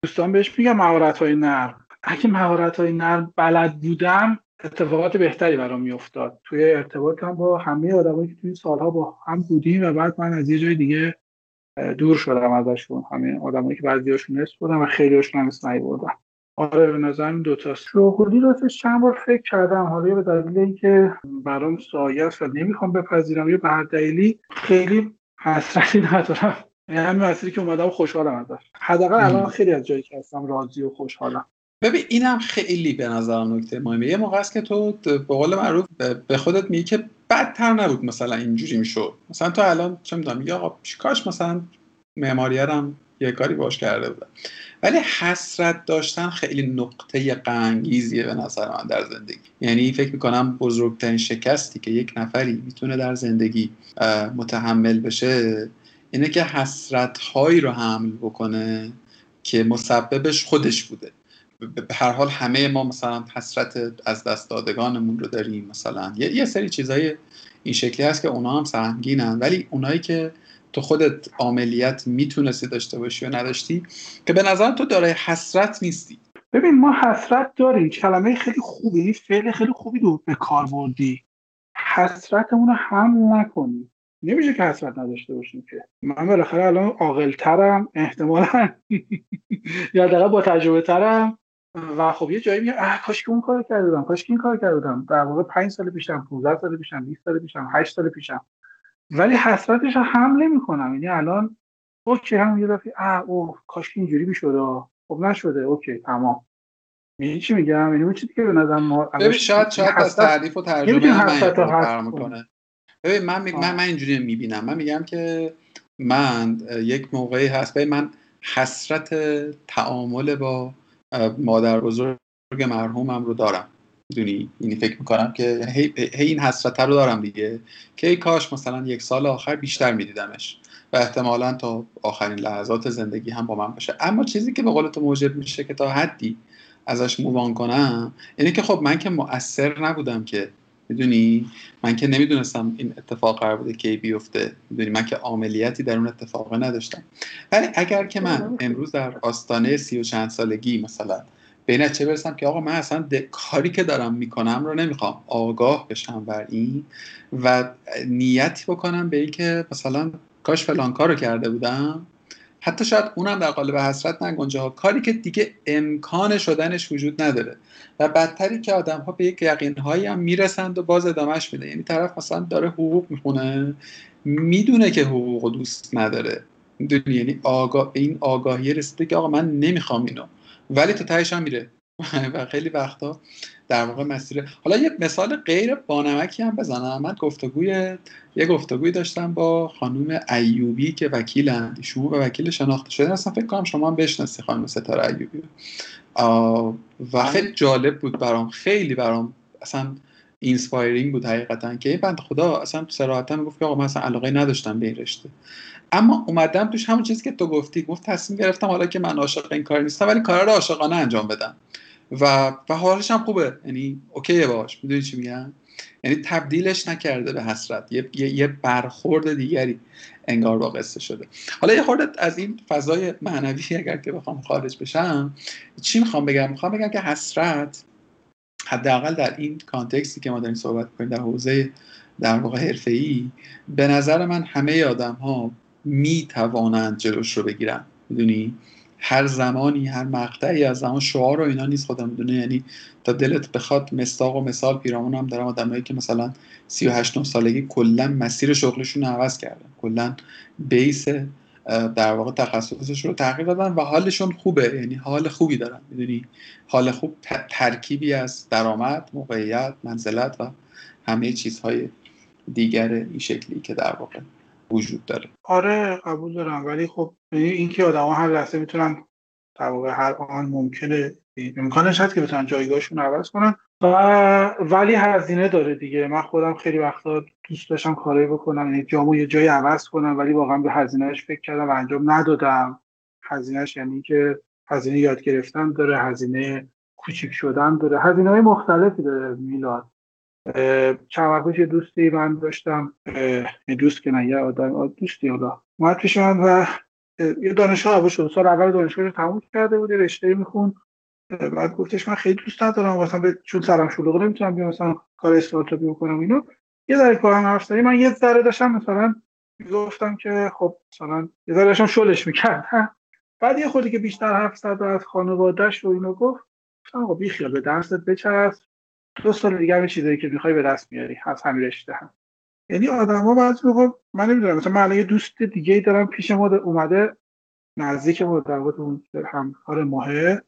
دوستان بهش میگن مهارت های نرم. اگه مهارت های نرم بلد بودم اتفاقات بهتری برام میافتاد. توی ارتباطم با همه آدمایی که توی سالها با هم بودیم و بعد من از یه جای دیگه دور شدم ازشون. همه آدمایی که بعضیاشون اسم بودم و خیلی هاشون هم اسم بودم آره به نظرم دو تا شغلی رو چند بار فکر کردم حالا به دلیل اینکه برام سایه است و نمی‌خوام بپذیرم یا به هر دلیلی خیلی حسرتی ندارم. یعنی همین مسیری که اومدم خوشحالم ازش. حداقل الان خیلی از جایی که هستم راضی و خوشحالم. ببین اینم خیلی به نظرم نکته مهمه. یه موقع است که تو به قول معروف به خودت میگی که بدتر نبود مثلا اینجوری می‌شد. مثلا تو الان چه می‌دونم یا کاش مثلا معماریرم یه کاری باش کرده بودم ولی حسرت داشتن خیلی نقطه قنگیزیه به نظر من در زندگی. یعنی فکر می‌کنم بزرگترین شکستی که یک نفری می‌تونه در زندگی متحمل بشه اینه که حسرت هایی رو حمل بکنه که مسببش خودش بوده. به هر حال همه ما مثلا حسرت از دست دادگانمون رو داریم مثلا. یه, یه سری چیزهای این شکلی هست که اونا هم سهمگینن. ولی اونایی که تو خودت عملیت می‌تونستی داشته باشی و نداشتی که به نظر تو دارای حسرت نیستی. ببین ما حسرت داریم. کلمه خیلی خوبی فعل خیلی خوبی رو به کار بردی. حسرتمون رو هم نکنیم نمیشه که حسرت نداشته باشیم که. من بالاخره الان عاقلترم احتمالا. [LAUGHS] یا دقیقا با تجربه ترم و خب یه جایی میگم اه کاش که اون کار کرده بودم کاش که این کار کرده بودم در واقع 5 سال پیشم 15 سال پیشم 20 سال پیشم 8 سال پیشم. ولی حسرتش حمله می‌کنم یعنی الان اوکی هم یه دفعه اه اوه کاش که اینجوری می‌شد خب نشده اوکی تمام. می‌دونی چی میگم؟ یعنی اون چیزی که به نظر ما ببین شاید شاید از تعریف و ترجمه من می‌کنه ببین من من, من اینجوری می‌بینم. من میگم که من یک موقعی هست. ببین من حسرت تعامل با مادر بزرگ مرحومم رو دارم. می‌دونی؟ یعنی فکر می‌کنم که هی, هی این حسرت رو دارم دیگه. که ای کاش مثلا یک سال آخر بیشتر میدیدمش. و احتمالا تا آخرین لحظات زندگی هم با من باشه. اما چیزی که به قول تو موجب میشه که تا حدی ازش مووان کنم یعنی که خب من که مؤثر نبودم که می‌دونی؟ من که نمی‌دونستم این اتفاق قرار بوده که بیفته. می‌دونی؟ من که عملیاتی در اون اتفاق نداشتم. ولی اگر که من امروز در آستانه سی و چند سالگی مثلا به چه برسم که آقا من اصلا کاری که دارم می‌کنم رو نمی‌خوام. آگاه بشم بر این و نیتی بکنم به اینکه مثلا کاش فلان کار رو کرده بودم. حتی شاید اونم در قالب حسرت نگنجه ها. کاری که دیگه امکان شدنش وجود نداره. و بدتری که آدم ها به یک یقین هایی هم می‌رسند و باز ادامهش میده. یعنی طرف مثلا داره حقوق می‌خونه می‌دونه که حقوق دوست نداره. می‌دونی؟ یعنی آگاه این آگاهی رسیده که آقا من نمی‌خوام اینو. ولی تو تهش هم میره. [LAUGHS] و خیلی وقتا در واقع مسیر حالا یه مثال غیر بانمکی هم بزنم. من گفتگوی یه گفتگوی داشتم با خانم ایوبی که وکیلند. ایشون و وکیل شناخته شده. اصلا فکر کنم شما هم بشناسی خانم ستاره ایوبی. و خیلی جالب بود برام. خیلی برام اصلا inspiring بود حقیقتا که این بند خدا اصلا صراحتا می‌گفت که آقا من اصلا علاقه نداشتم به این رشته. اما اومدم توش همون چیزی که تو گفتی. گفت تصمیم گرفتم حالا که من عاشق این کار نیستم ولی کارا رو عاشقانه انجام بدم. و و حالش هم خوبه. یعنی اوکیه باش. می‌دونی چی میگم؟ یعنی تبدیلش نکرده به حسرت. یه, یه برخورد دیگری انگار با قصه شده. حالا یه خورده از این فضای معنوی اگر که بخوام خارج بشم چی می‌خوام بگم؟ می‌خوام بگم که حسرت حداقل در این کانتکستی که ما داریم صحبت کنیم در حوزه در واقع ای به نظر من همه آدم ها می توانند جلوش رو بگیرن. می‌دونی؟ هر زمانی هر مقطعی از زمان شعار و اینا نیست خودم می‌دونه. یعنی تا دلت بخواد مستاق و مثال پیرامون هم دارم. آدمایی که مثلا 38 9 سالگی کلا مسیر شغلشون عوض کردن. کلا بیس در واقع تخصصش رو تغییر دادن و حالشون خوبه. یعنی حال خوبی دارن. می‌دونی؟ حال خوب ترکیبی از درآمد موقعیت منزلت و همه چیزهای دیگر این شکلی که در واقع وجود داره. آره قبول دارم. ولی خب یعنی اینکه آدما هر لحظه می‌تونن در واقع هر آن ممکنه امکانش هست که بتونن جایگاهشون عوض کنن. و ولی هزینه داره دیگه. من خودم خیلی وقتا دوست داشتم کارایی بکنم یعنی جامو یه جایی عوض کنم ولی واقعا به هزینهش فکر کردم و انجام ندادم. هزینهش یعنی که هزینه یاد گرفتن داره هزینه کوچیک شدن داره. هزینه های مختلفی داره میلاد. چند وقت یه دوستی من داشتم یه دوست که نه یه آدم دوستی حالا. اومد پیش من و یه دانشگاه عبور شد. سال اول دانشگاه رو تموم کرده بود رشته میخون بعد گفتش من خیلی دوست ندارم مثلا به چون سرم شلوغه نمی‌تونم بیام مثلا کار استارتاپی بکنم اینو یه ذره کارم حرف من یه ذره داشتم مثلا گفتم که خب مثلا یه ذره داشتم شلش می‌کرد بعد یه خودی که بیشتر حرف زد از خانوادهش و اینو گفت گفتم آقا بی خیال به درست بچسب. دو سال دیگه همین چیزایی که می‌خوای به دست میاری از همین رشته هم. یعنی آدما بعضی موقع من نمی‌دونم مثلا من یه دوست دیگه دارم پیش ما اومده نزدیک ما در اون همکار ماهه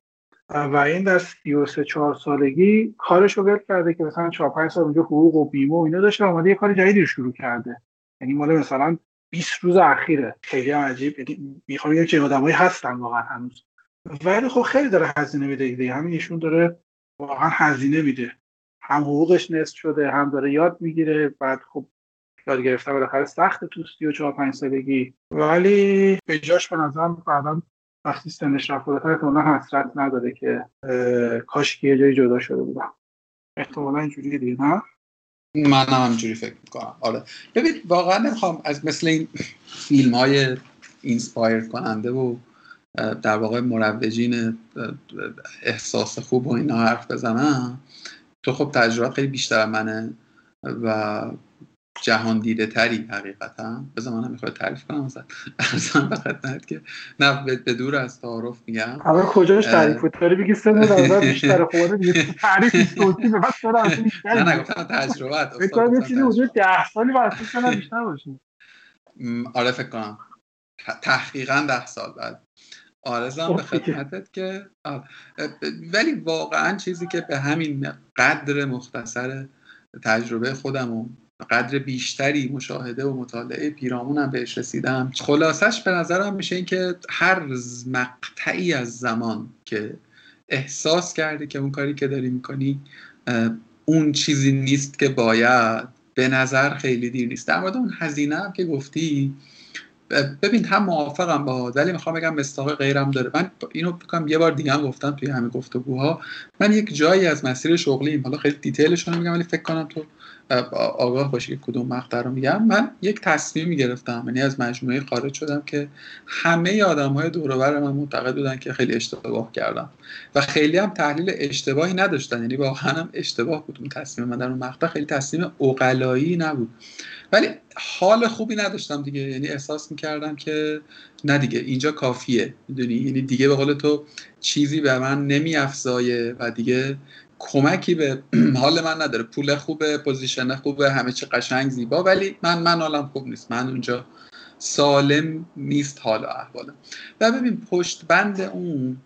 و این در 33 4 سالگی کارش رو ول کرده که مثلا 4 5 سال اونجا حقوق و بیمه و اینا داشته اومده یه کار جدیدی رو شروع کرده. یعنی مال مثلا 20 روز اخیره. خیلی هم عجیب. یعنی می‌خوام بگم چه آدمایی هستن واقعا هنوز. ولی خب خیلی داره هزینه میده دیگه. همین ایشون داره واقعا هزینه میده. هم حقوقش نصف شده هم داره یاد می‌گیره. بعد خب یاد گرفتن بالاخره سخت تو 34 5 سالگی. ولی به جاش به نظرم بعدا وقتی سنش رفت بالاتر احتمالا حسرت نداره که کاش که یه جایی جدا شده بودم. احتمالا اینجوری دیگه نه؟ من هم همجوری فکر می‌کنم. آره. ببین واقعا نمی‌خوام از مثل این فیلم های inspire کننده و در واقع مروجین احساس خوب و اینا حرف بزنم. تو خب تجربه خیلی بیشتر منه و جهان دیده تری حقیقتا. بذار من می‌خواد تعریف کنم عرضم به خدمت که نه به دور از تعارف میگم. اما کجاش تعریف بود؟ داری بگی سه نظر بیشتر خوبه دیگه تعریف صوتی به بس سر بیشتر نه نگفتم تجربه فکر کنم یه چیزی حدود 10 سالی بعد سن بیشتر باشه آره فکر کنم. تحقیقا 10 سال بعد. آرزم به خدمتت که ولی واقعا چیزی که به همین قدر مختصر تجربه خودم و قدر بیشتری مشاهده و مطالعه پیرامونم بهش رسیدم خلاصش به نظرم میشه اینکه هر مقطعی از زمان که احساس کردی که اون کاری که داری می‌کنی اون چیزی نیست که باید به نظر خیلی دیر نیست. در مورد اون هزینه هم که گفتی ببین هم موافقم با ولی می‌خوام بگم مستاق غیرم داره. من اینو بکنم یه بار دیگه هم گفتم توی همین گفتگوها. من یک جایی از مسیر شغلیم. حالا خیلی دیتیلش میگم ولی فکر کنم تو آگاه باشی که کدوم مقطع رو میگم. من یک تصمیم گرفتم یعنی از مجموعه خارج شدم که همه آدم های دور من معتقد بودن که خیلی اشتباه کردم و خیلی هم تحلیل اشتباهی نداشتن. یعنی واقعا هم اشتباه بود اون تصمیم من در اون مقطع. خیلی تصمیم عقلایی نبود. ولی حال خوبی نداشتم دیگه. یعنی احساس می‌کردم که نه دیگه اینجا کافیه. می‌دونی؟ یعنی دیگه به قول تو چیزی به من نمیافزایه و دیگه کمکی به [CLEARS THROAT] حال من نداره. پول خوبه position خوبه همه چی قشنگ زیبا. ولی من من حالم خوب نیست. من اونجا سالم نیست حال و احوالم. و ببین پشت بند اون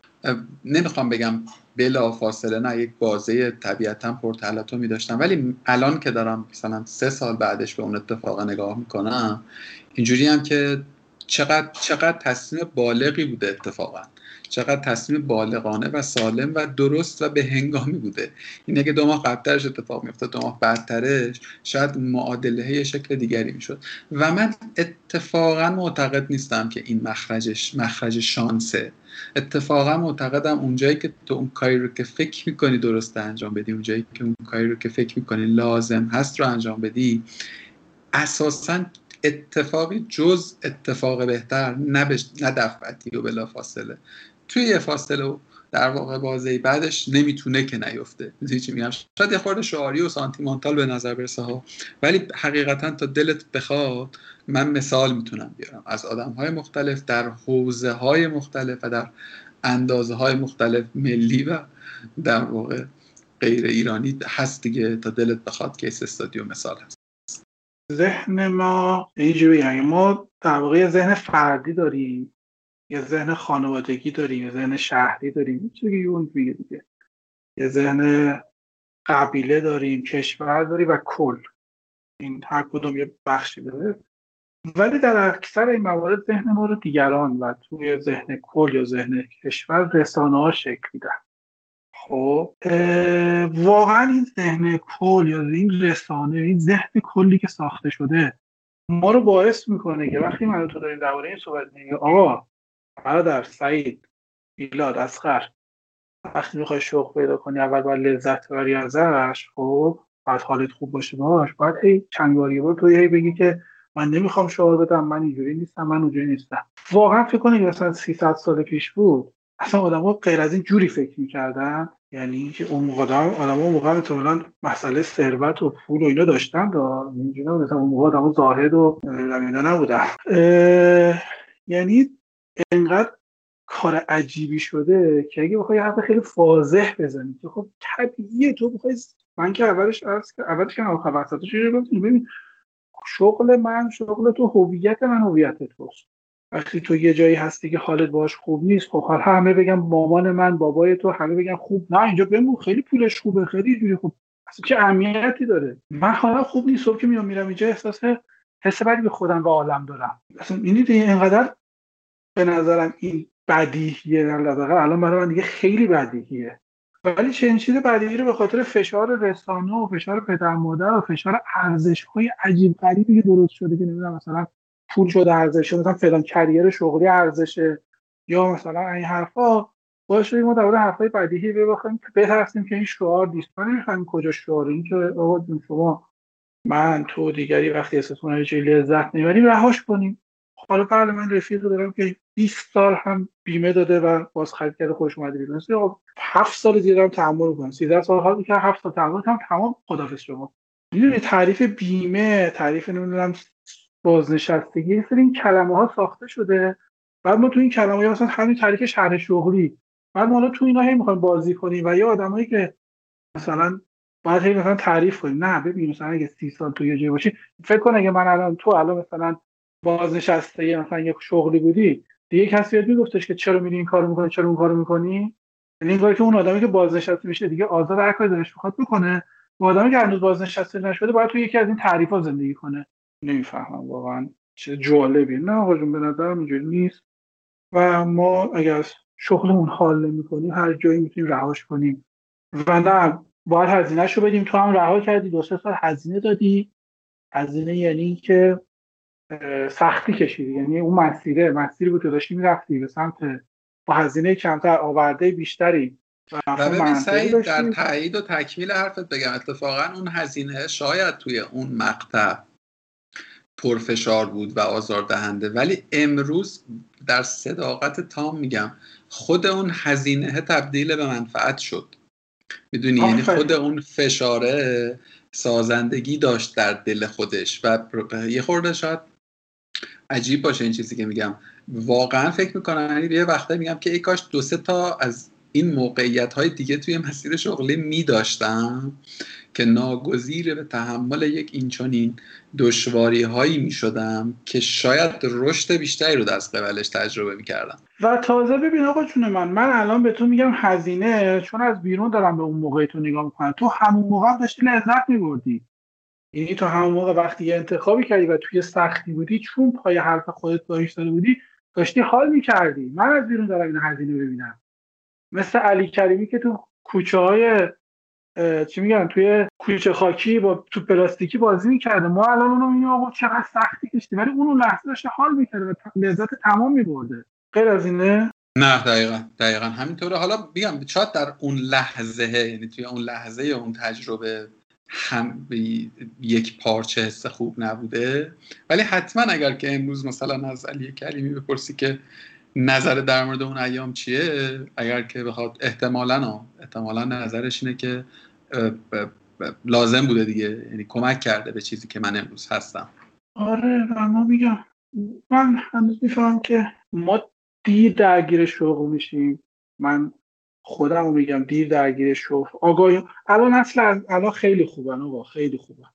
نمی‌خوام بگم بلا فاصله نه یک بازه طبیعتا پرتلاتو می داشتم. ولی الان که دارم مثلا سه سال بعدش به اون اتفاق نگاه می‌کنم اینجوری هم که چقدر چقدر تصمیم بالغی بوده اتفاقا. چقدر تصمیم بالغانه و سالم و درست و به هنگامی بوده. این اگه دو ماه قبلترش اتفاق میفته دو ماه بعدترش شاید معادله شکل دیگری می‌شد. و من اتفاقا معتقد نیستم که این مخرجش مخرج شانسه. اتفاقا معتقدم اونجایی که تو اون کاری رو که فکر می‌کنی درست انجام بدی اونجایی که اون کاری رو که فکر می‌کنی لازم هست رو انجام بدی اساسا اتفاقی جز اتفاق بهتر نه, نه دفعتی و بلا فاصله توی یه فاصله و در واقع بازه بعدش نمی‌تونه که نیفته. می‌دونی چی میگم؟ شاید یه خورده شعاری و سانتیمانتال به نظر برسه ها. ولی حقیقتا تا دلت بخواد من مثال می‌تونم بیارم. از آدم های مختلف در حوزه های مختلف و در اندازه های مختلف ملی و در واقع غیر ایرانی هست دیگه تا دلت بخواد کیس استادیو مثال هست. ذهن ما اینجوری ما در واقع ذهن فردی داریم. یه ذهن خانوادگی داریم یه ذهن شهری داریم چیزی اون دیگه. یه ذهن قبیله داریم کشور داریم و کل. این هر کدوم یه بخشی داره ولی در اکثر این موارد ذهن ما رو دیگران و توی ذهن کل یا ذهن کشور رسانه ها شکل میدن خب واقعا این ذهن کل یا این رسانه این ذهن کلی که ساخته شده ما رو باعث می‌کنه که وقتی من تو داریم درباره این صحبت میگه آقا برادر سعید میلاد اسخر وقتی می‌خوای شوق پیدا کنی اول باید لذت بری ازش خب؟ بعد حالت خوب باشه باش. باید هی چند بار بار تو هی بگی که من نمی‌خوام شعار بدم من اینجوری نیستم من اونجوری نیستم. واقعا فکر کنید مثلا 300 سال پیش بود. اصلا ها غیر از این جوری فکر می‌کردن. یعنی که اون موقع آدم اون موقع مسئله ثروت و پول و اینا داشتن دا اینجوری مثلا اون موقع آدم زاهد و اینا نبودن. یعنی انقدر کار عجیبی شده که اگه بخوای حرف خیلی واضح بزنی که خب طبیعیه تو بخوای من که اولش عرض که اولش که آخر وسطش ببین شغل من شغل تو هویت من هویت توست. وقتی تو یه جایی هستی که حالت باش خوب نیست خب حالا همه بگم مامان من بابای تو همه بگم خوب نه اینجا بمون خیلی پولش خوبه خیلی جوری خوب. اصلا چه اهمیتی داره؟ من حالا خوب نیست صبح که میام میرم اینجا احساس حس بدی به خودم و عالم دارم. اصلا این اینقدر به نظرم این بدیهیه در الان برای من دیگه خیلی بدیهیه. ولی چنین چیز بدیهی رو به خاطر فشار رسانه و فشار پدر مادر و فشار ارزش های عجیب غریبی که درست شده که نمی‌دونم مثلا پول شده ارزشه مثلا فلان کریر شغلی ارزشه یا مثلا این حرفا. باعث شده ما در حرفای بدیهی بخوایم بترسیم که این شعار دیستان نمی‌فهمیم کجا شعار. این که آقا شما من تو دیگری وقتی احساس چه لذت نمی‌بریم رهاش کنیم. حالا بله من رفیق دارم که 20 سال هم بیمه داده و باز خرید کرده خوش اومده بیرون. 7 سال دیگه دارم تحمل کنم 13 سال حال که 7 سال تحمل کنم تمام خدافظ شما. می‌دونی تعریف بیمه تعریف نمی‌دونم بازنشستگی این سری این کلمه ها ساخته شده. بعد ما تو این کلمه ها مثلا همین تعریف شهر شغلی بعد ما تو اینا هی می‌خوایم بازی کنیم و یه آدمایی که مثلا باید هی مثلا تعریف کنیم. نه ببین مثلا اگه 30 سال تو یه جای باشی فکر کن اگه من الان تو الان مثلا بازنشسته مثلا یک شغلی بودی دیگه کسی یاد میگفتش که چرا میری این کارو می‌کنی چرا اون کارو می‌کنی؟ یعنی این کاری که اون آدمی که بازنشسته میشه دیگه آزاد هر کاری دلش بخواد بکنه. و آدمی که هنوز بازنشسته نشده باید تو یکی از این تعریفا زندگی کنه. نمی‌فهمم واقعا چه جالبی. نه آقا به نظرم اینجوری نیست. و ما اگر از شغلمون حال نمی‌کنیم هر جایی می‌تونیم رهاش کنیم. و نه باید هزینه رو بدیم. تو هم رها کردی دو سه سال هزینه دادی. هزینه یعنی که سختی کشیدی. یعنی اون مسیره مسیری بود که داشتی می‌رفتی به سمت با هزینه کمتر آورده بیشتری. و ببین سعید در تایید و تکمیل حرفت بگم اتفاقا اون هزینه شاید توی اون مقطع پرفشار بود و آزاردهنده. ولی امروز در صداقت تام میگم خود اون هزینه تبدیل به منفعت شد. می‌دونی؟ یعنی خود اون فشاره سازندگی داشت در دل خودش و یه خورده شاید عجیب باشه این چیزی که میگم. واقعا فکر می‌کنم یعنی یه وقته میگم که ای کاش دو سه تا از این موقعیت های دیگه توی مسیر شغلی میداشتم که ناگزیر به تحمل یک اینچنین دشواری هایی می شدم که شاید رشد بیشتری رو دست قبلش تجربه می کردم و تازه ببین آقا چون من من الان به تو میگم هزینه چون از بیرون دارم به اون موقع تو نگاه می‌کنم. تو همون موقع داشتی لذت میبردی. یعنی تو همون موقع وقتی یه انتخابی کردی و توی سختی بودی چون پای حرف خودت باش داده بودی داشتی حال می‌کردی. من از بیرون دارم این هزینه ببینم مثل علی کریمی که تو کوچه های چی میگن توی کوچه خاکی با تو پلاستیکی بازی می‌کرده. ما الان اونو میگیم آقا چقدر سختی کشتی ولی اونو لحظه داشته حال می‌کرده و لذت تمام میبرده. غیر از اینه؟ نه دقیقا دقیقا همینطوره. حالا بیام شاید در اون لحظه یعنی توی اون لحظه اون تجربه هم یک پارچه حس خوب نبوده. ولی حتما اگر که امروز مثلا از علی کریمی بپرسی که نظر در مورد اون ایام چیه اگر که بخواد احتمالا احتمالا نظرش اینه که لازم بوده دیگه. یعنی کمک کرده به چیزی که من امروز هستم. آره ما میگم من هنوز می‌فهمم که ما دیر درگیر شغل میشیم. من خودم رو میگم دیر درگیر شغل آگاهی الان اصلا الان خیلی خوبن آقا خیلی خوبن.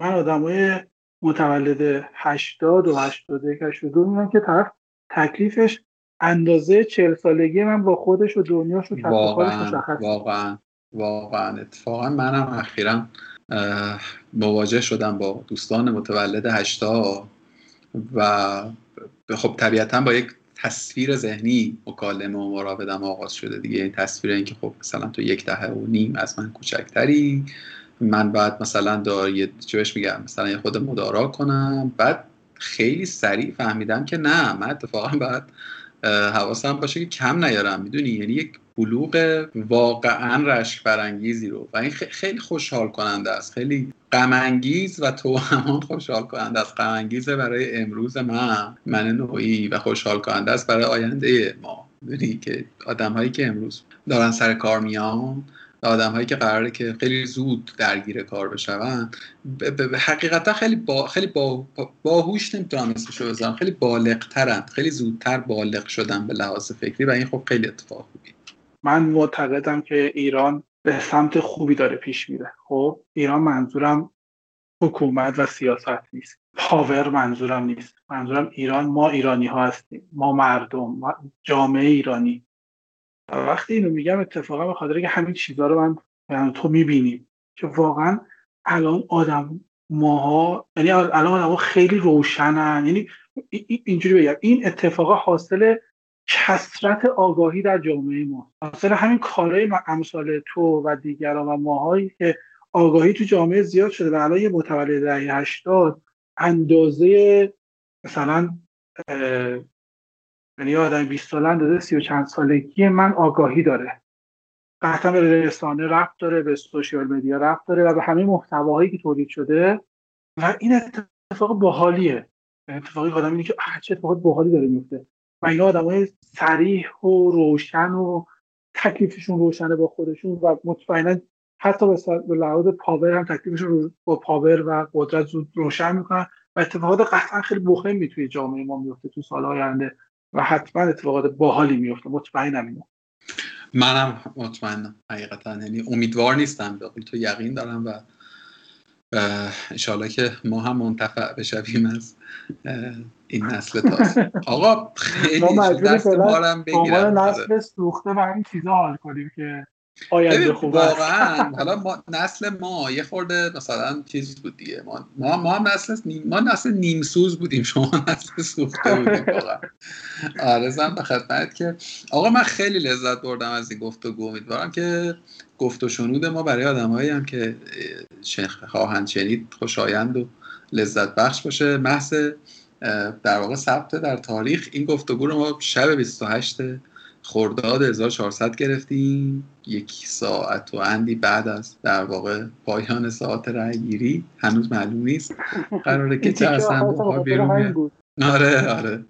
من آدمای متولد 80 و 81 82 میگم که طرف تکلیفش اندازه چهل سالگی من با خودش و دنیاش و واقعا واقعا واقعا. اتفاقا منم اخیرا مواجه شدم با دوستان متولد هشتا و خب طبیعتا با یک تصویر ذهنی مکالمه و مراودم آغاز شده دیگه. این تصویر اینکه خب مثلا تو یک دهه و نیم از من کوچکتری من بعد مثلا دار یه چوش میگم مثلا یه خود مدارا کنم بعد خیلی سریع فهمیدم که نه من اتفاقا بعد حواسم باشه که کم نیارم می‌دونی؟ یعنی یک بلوغ واقعا رشک برانگیزی رو. و این خیلی خوشحال کننده است. خیلی غم و تو همان خوشحال کننده است. غم برای امروز من من نوعی و خوشحال کننده است برای آینده ما. می‌دونی که آدم هایی که امروز دارن سر کار میان آدم هایی که قراره که خیلی زود درگیر کار بشون حقیقتا خیلی با خیلی با باهوش نمی‌تونم اسمشو بذارم. خیلی بالغ ترند خیلی زودتر بالغ شدن به لحاظ فکری و این خب خیلی اتفاق خوبی من معتقدم که ایران به سمت خوبی داره پیش میره. خب ایران منظورم حکومت و سیاست نیست. پاور منظورم نیست. منظورم ایران ما ایرانی ها هستیم. ما مردم جامعه ایرانی. وقتی اینو میگم اتفاقا به خاطر که همین چیزها رو من تو می‌بینیم که واقعا الان آدم ماها یعنی الان آدم خیلی روشنن. یعنی اینجوری بگم. این اتفاق حاصل کسرت آگاهی در جامعه ما. حاصل همین کارهای امثال تو و دیگران و ماهایی که آگاهی تو جامعه زیاد شده و الان یه متولد دهه هشتاد اندازه مثلا یعنی آدم 20 ساله اندازه سی و چند سالگی من آگاهی داره. قطعا به رسانه رفت داره به سوشیال مدیا رفت داره و به همه محتواهایی که تولید شده و این اتفاق باحالیه. اتفاقی آدم اینه که چه اتفاقات باحالی داره میفته و این آدم سریح و روشن و تکلیفشون روشنه با خودشون و مطمئنا حتی به لحاظ پاور هم تکلیفشون با پاور و قدرت زود روشن می‌کنن و اتفاقات قطعا خیلی مهمی توی جامعه ما میفته تو سالهای آینده و حتما اتفاقات باحالی میفته مطمئنم اینو. منم مطمئنم. حقیقتا. یعنی امیدوار نیستم. به تو یقین دارم و انشالله که ما هم منتفع بشویم از این نسل تازه. آقا خیلی دست بارم بگیرم. نسل سوخته و این چیزا حال کنیم که آینده خوب واقعا حالا ما نسل ما یه خورده مثلا چیز بود دیگه. ما ما, ما هم نسل نیم ما نسل نیمسوز بودیم شما نسل سوخته بودیم واقعا. آرزم به خدمت که. آقا من خیلی لذت بردم از این گفتگو امیدوارم که گفت و شنود ما برای آدمایی هم که خواهند شنید خوشایند و لذت بخش باشه. محض در واقع ثبت در تاریخ این گفتگو رو ما شب 28 خرداد 1400 گرفتیم. یک ساعت و اندی بعد از در واقع پایان ساعت رای گیری. هنوز معلوم نیست. قراره که چه از هم بیرون آره آره.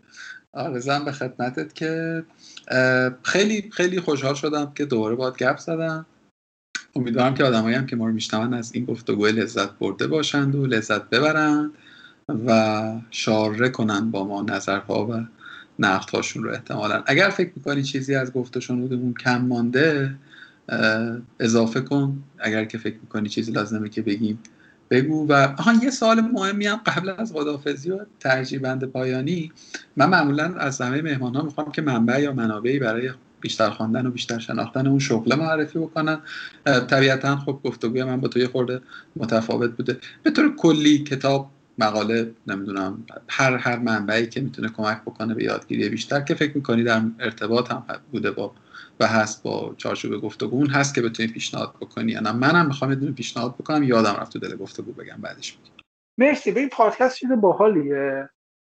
آرزم به خدمتت که خیلی خیلی خوشحال شدم که دوباره باید گپ زدم. امیدوارم که آدمایی هم که ما رو میشنون از این گفتگو لذت برده باشند و لذت ببرند. و شاره کنند با ما نظرها و نقدهاشون رو احتمالا. اگر فکر می‌کنی چیزی از گفت و شنودمون کم مانده اضافه کن. اگر که فکر می‌کنی چیزی لازمه که بگیم بگو. و آها یه سال مهمی هم قبل از خدافزی و ترجیح بند پایانی. من معمولا از همه مهمان ها می‌خوام که منبع یا منابعی برای بیشتر خواندن و بیشتر شناختن اون شغل معرفی بکنن. طبیعتا خب گفتگوی من با تو یه خورده متفاوت بوده. به طور کلی کتاب مقاله نمی‌دونم هر هر منبعی که می‌تونه کمک بکنه به یادگیری بیشتر که فکر می‌کنی در ارتباط هم بوده با و هست با چارچوب گفتگو اون هست که بتونی پیشنهاد بکنی. یا منم می‌خوام یه پیشنهاد بکنم یادم رفت تو دل گفتگو بگم بعدش میگم. مرسی. به این پادکست چیز باحالیه.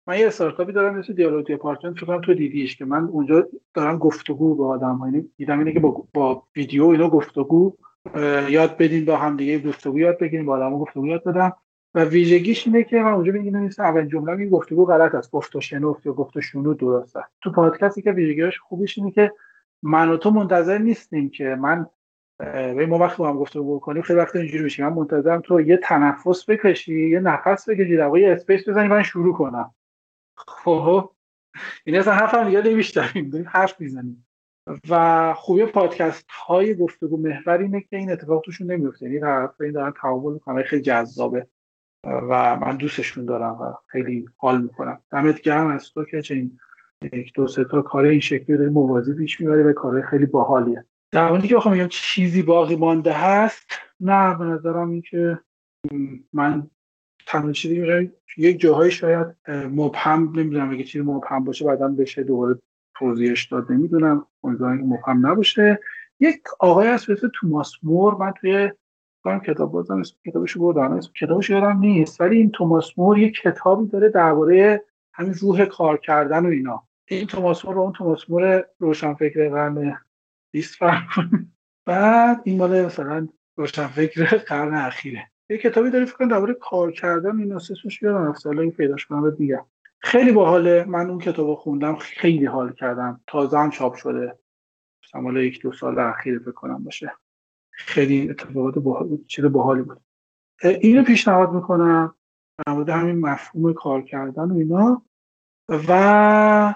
من یه استارتاپی دارم مثل دیالوگ دیپارتمنت فکر تو دیدیش که من اونجا دارم گفتگو با آدم یعنی دیدم اینه که با, با ویدیو اینا گفتگو یاد بدین با هم دیگه گفتگو یاد بگیریم با آدم گفتگو یاد بدم. و ویژگیش اینه که من اونجا میگم نیست اول جمله این گفتگو غلط است. گفت و شنفت یا گفت و شنود درست است. تو پادکستی که ویژگیش خوبیش اینه که من و تو منتظر نیستیم که من به ما وقتی هم گفتگو کنیم خیلی وقت اینجوری میشه. من منتظرم تو یه تنفس بکشی یه نفس بکشی در واقع اسپیس بزنی من شروع کنم. خب این اصلا حرف هم دیگه نمیشتریم داریم حرف می‌زنیم. و خوبی پادکست های گفتگو محور اینه که این اتفاق توشون نمیفته یعنی این دارن تعامل می‌کنن. خیلی جذابه. و من دوستشون دارم و خیلی حال می‌کنم. دمت گرم از تو که چنین یک دو سه تا کار این شکلی داری موازی پیش می‌بری و کارهای خیلی باحالیه. در مورد که بخوام میگم چیزی باقی مانده هست نه به نظرم این که من تنها چیزی یک جاهایی شاید مبهم نمی‌دونم اگه چیزی مبهم باشه بعدا بشه دوباره توضیحش داد. نمی‌دونم امیدوارم مبهم نباشه. یک آقای هست به توماس مور من توی کنم کتاب بازم اسم کتابش بردم اسم کتابش یادم نیست. ولی این توماس مور یه کتابی داره درباره همین روح کار کردن و اینا. این توماس مور اون توماس مور روشنفکر قرن 20 فرق بعد این مال مثلا روشنفکر قرن اخیره. یه کتابی داره فکر کنم درباره کار کردن این اسمش یادم رفت حالا پیداش کنم میگم. خیلی باحاله. من اون کتابو خوندم خیلی حال کردم. تازه هم چاپ شده. مثلا یک دو سال اخیر فکر کنم باشه. خیلی اتفاقات باحال چیز باحالی بود. اینو پیشنهاد می‌کنم در همین مفهوم کار کردن و اینا. و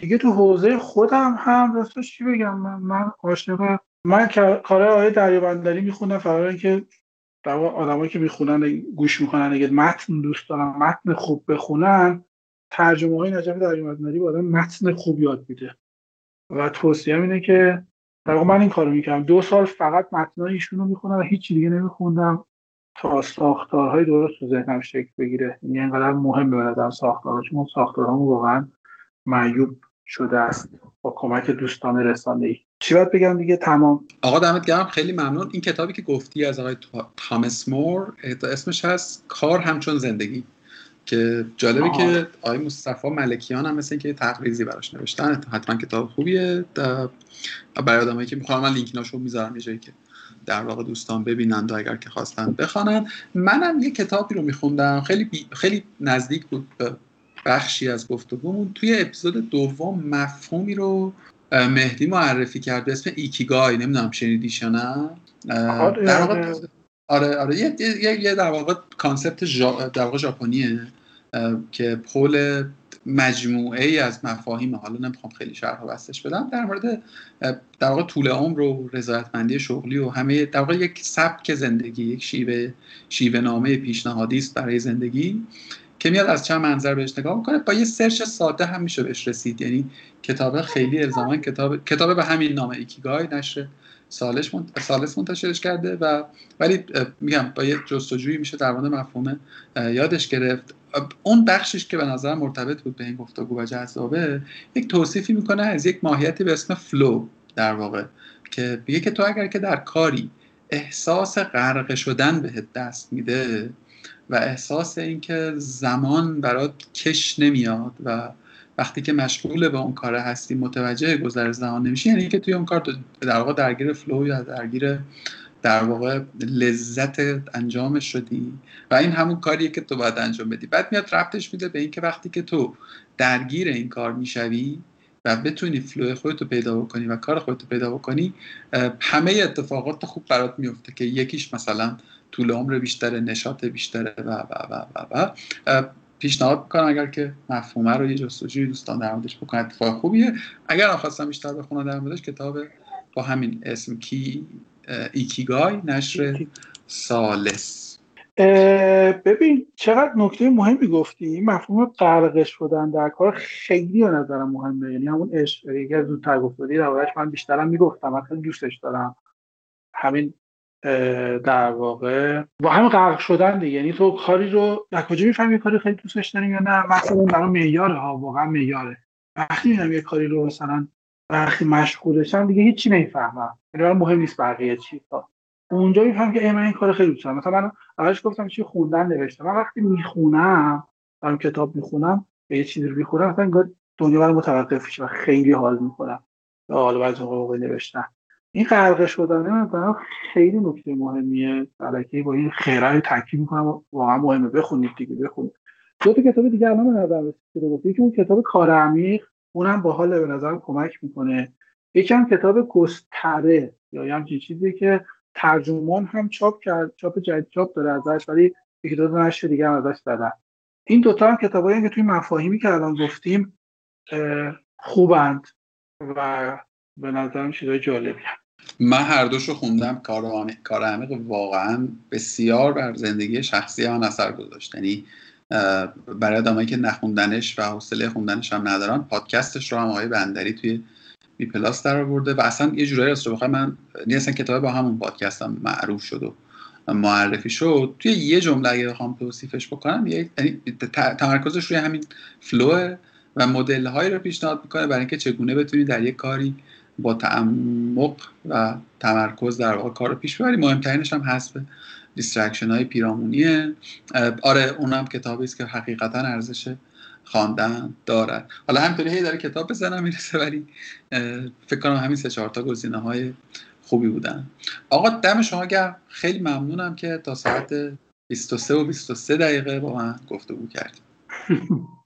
دیگه تو حوزه خودم هم راستش چی بگم؟ من, من عاشق من کارهای آقای دریابندری می‌خونم فقط اینکه در آدمایی که می‌خونن گوش می‌کنن اگه متن دوست دارن متن خوب بخونن ترجمه های نجف دریابندری با آدم متن خوب یاد میده. و توصیه اینه که در من این کارو می‌کردم. دو سال فقط متنای ایشون رو می‌خونم و هیچ دیگه نمیخوندم. تا ساختارهای درست تو ذهنم شکل بگیره. یعنی اینقدر مهمه به نظرم ساختارها چون ساختارهامون واقعا معیوب شده است. با کمک دوستان رسانه ای چی باید بگم دیگه؟ تمام. آقا دمت گرم. خیلی ممنون. این کتابی که گفتی از آقای تامس مور اسمش هست کار همچون زندگی. که جالبه آه. که آقای مصطفی ملکیان هم مثل که تقریزی براش نوشتن. حتما کتاب خوبیه. برای آدمایی که می‌خوام من لینکیناشو می‌ذارم یه جایی که در واقع دوستان ببینند و اگر که خواستن بخوانن منم یه کتابی رو میخوندم. خیلی خیلی نزدیک بود به بخشی از گفتگومون. توی اپیزود دوم مفهومی رو مهدی معرفی کرد به اسم ایکیگای. نمی‌دونم شنیدیش یا نه؟ آره در واقع آره. آره. یه, یه, یه در واقع concept جا در واقع ژاپنیه که پول مجموعه ای از مفاهیم حالا نمی‌خوام خیلی شرح و بسطش بدم در مورد در واقع طول عمر و رضایتمندی شغلی و همه در واقع یک سبک زندگی یک شیوه شیوه نامه پیشنهادی است برای زندگی که میاد از چند منظر بهش نگاه می‌کنه. با یه سرچ ساده هم میشه بهش رسید. یعنی کتاب خیلی الزاما کتاب کتاب به همین نامه ایکیگای نشر. سالش ثالث منتشرش کرده و ولی میگم با یه جستجویی میشه در مورد مفهوم یادش گرفت. اون بخشش که به نظر مرتبط بود به این گفتگو و جذابه یک توصیفی می‌کنه از یک ماهیتی به اسم flow در واقع که میگه که تو اگر که در کاری احساس غرق شدن بهت دست میده و احساس اینکه زمان برات کش نمیاد و وقتی که مشغول به اون کار هستی متوجه گذر زمان نمیشی یعنی که توی اون کار در واقع درگیر flow یا درگیر در واقع لذت انجامش شدی. و این همون کاریه که تو باید انجام بدی. بعد میاد ربطش میده به اینکه وقتی که تو درگیر این کار می‌شوی و بتونی flow خودتو پیدا بکنی و کار خودتو پیدا بکنی همه اتفاقات خوب برات میفته که یکیش مثلا طول عمر بیشتره نشاط بیشتره و و و و, و. پیشنهاد می‌کنم اگر که مفهومه رو یه جستجوی دوستان در موردش بکنن اتفاق خوبیه. اگر خواستم بیشتر بخونم در موردش کتاب با همین اسم کی ایکیگای نشر سالس. ببین چقدر نکته مهمی گفتی؟ مفهوم غرق شدن در کار خیلی به نظرم مهمه. یعنی همون عشق یکی از زودتر گفتادی روایش من بیشترم می‌گفتم من خیلی دوستش دارم. همین در واقع با هم غرق شدن دیگه. یعنی تو کاری رو در کجا می‌فهمی کاری خیلی دوستش داریم یا نه؟ مثلا برای معیاره ها واقعا معیاره. وقتی می‌بینم یه کاری رو مثلا وقتی مشغولشم دیگه هیچی نمی‌فهمم. یعنی مهم نیست بقیه چیزا اونجا می‌فهمم که من این کار خیلی دوست دارم. مثلا من اولش گفتم چی خوندن نوشتم. من وقتی می‌خونم دارم کتاب می‌خونم به یه چیزی رو می‌خونم مثلا دنیا برای متوقف میشه و خیلی حال می‌کنم. حالا بعضی نوشتن. این غرق شدن من خیلی نکته مهمیه. الکی با این خیره تاکید می‌کنم. واقعا مهمه. بخونید دیگه بخونید. دو تا کتاب دیگه الان به نظر رسید که اون کتاب کار عمیق. اونم با حال به نظرم کمک می‌کنه. یکم کتاب گستره یا همچین چیزی که ترجمان هم چاپ کرد. چاپ جدید چاپ داره ازش ولی یکی دو نشر دیگه هم ازش دادن این دوتا هم کتابایی که توی مفاهیمی که الان گفتیم خوبند و به نظرم چیزای جالبی هم. من هر دوشو خوندم. کار کار عمیق واقعا بسیار بر زندگی شخصی من اثر گذاشت. یعنی برای آدمایی که نخوندنش و حوصله خوندنش هم ندارن پادکستش رو هم آقای بندری توی بی پلاس در آورده و اصلا یه جورایی راست بخوام من یعنی اصلا کتاب با همون پادکستم معروف شد و معرفی شد. توی یه جمله اگه بخوام توصیفش بکنم یعنی تمرکزش روی همین flow و مدل هایی رو پیشنهاد می‌کنه برای اینکه چگونه بتونی در یک کاری با تعمق و تمرکز در واقع کار رو پیش ببری مهمترینش هم حذف distraction های پیرامونیه آره اونم کتابی است که حقیقتا ارزش خواندن دارد. حالا همینطوری هی داره کتاب به ذهنم می‌رسه ولی فکر کنم همین سه چهار تا گزینه های خوبی بودن. آقا دم شما گرم. خیلی ممنونم که تا ساعت 23 و 23 دقیقه با من گفتگو کردیم [LAUGHS]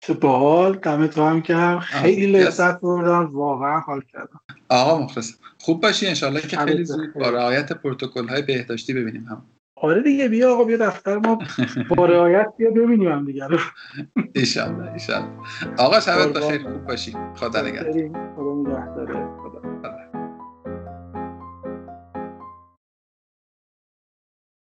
چه باحال دمت هم کردم. خیلی لذت بردم. واقعا حال کردم. آقا مخلص خوب باشی انشالله که خیلی زود با رعایت پروتکل های بهداشتی ببینیم هم. آره دیگه بیا آقا بیا دفتر ما. [LAUGHS] با رعایت بیا ببینیم هم دیگه. رو ایشالله ایشالله آقا شبت بخیر. خوب باشی خدا نگهدار. خدا نگهداره. خدا.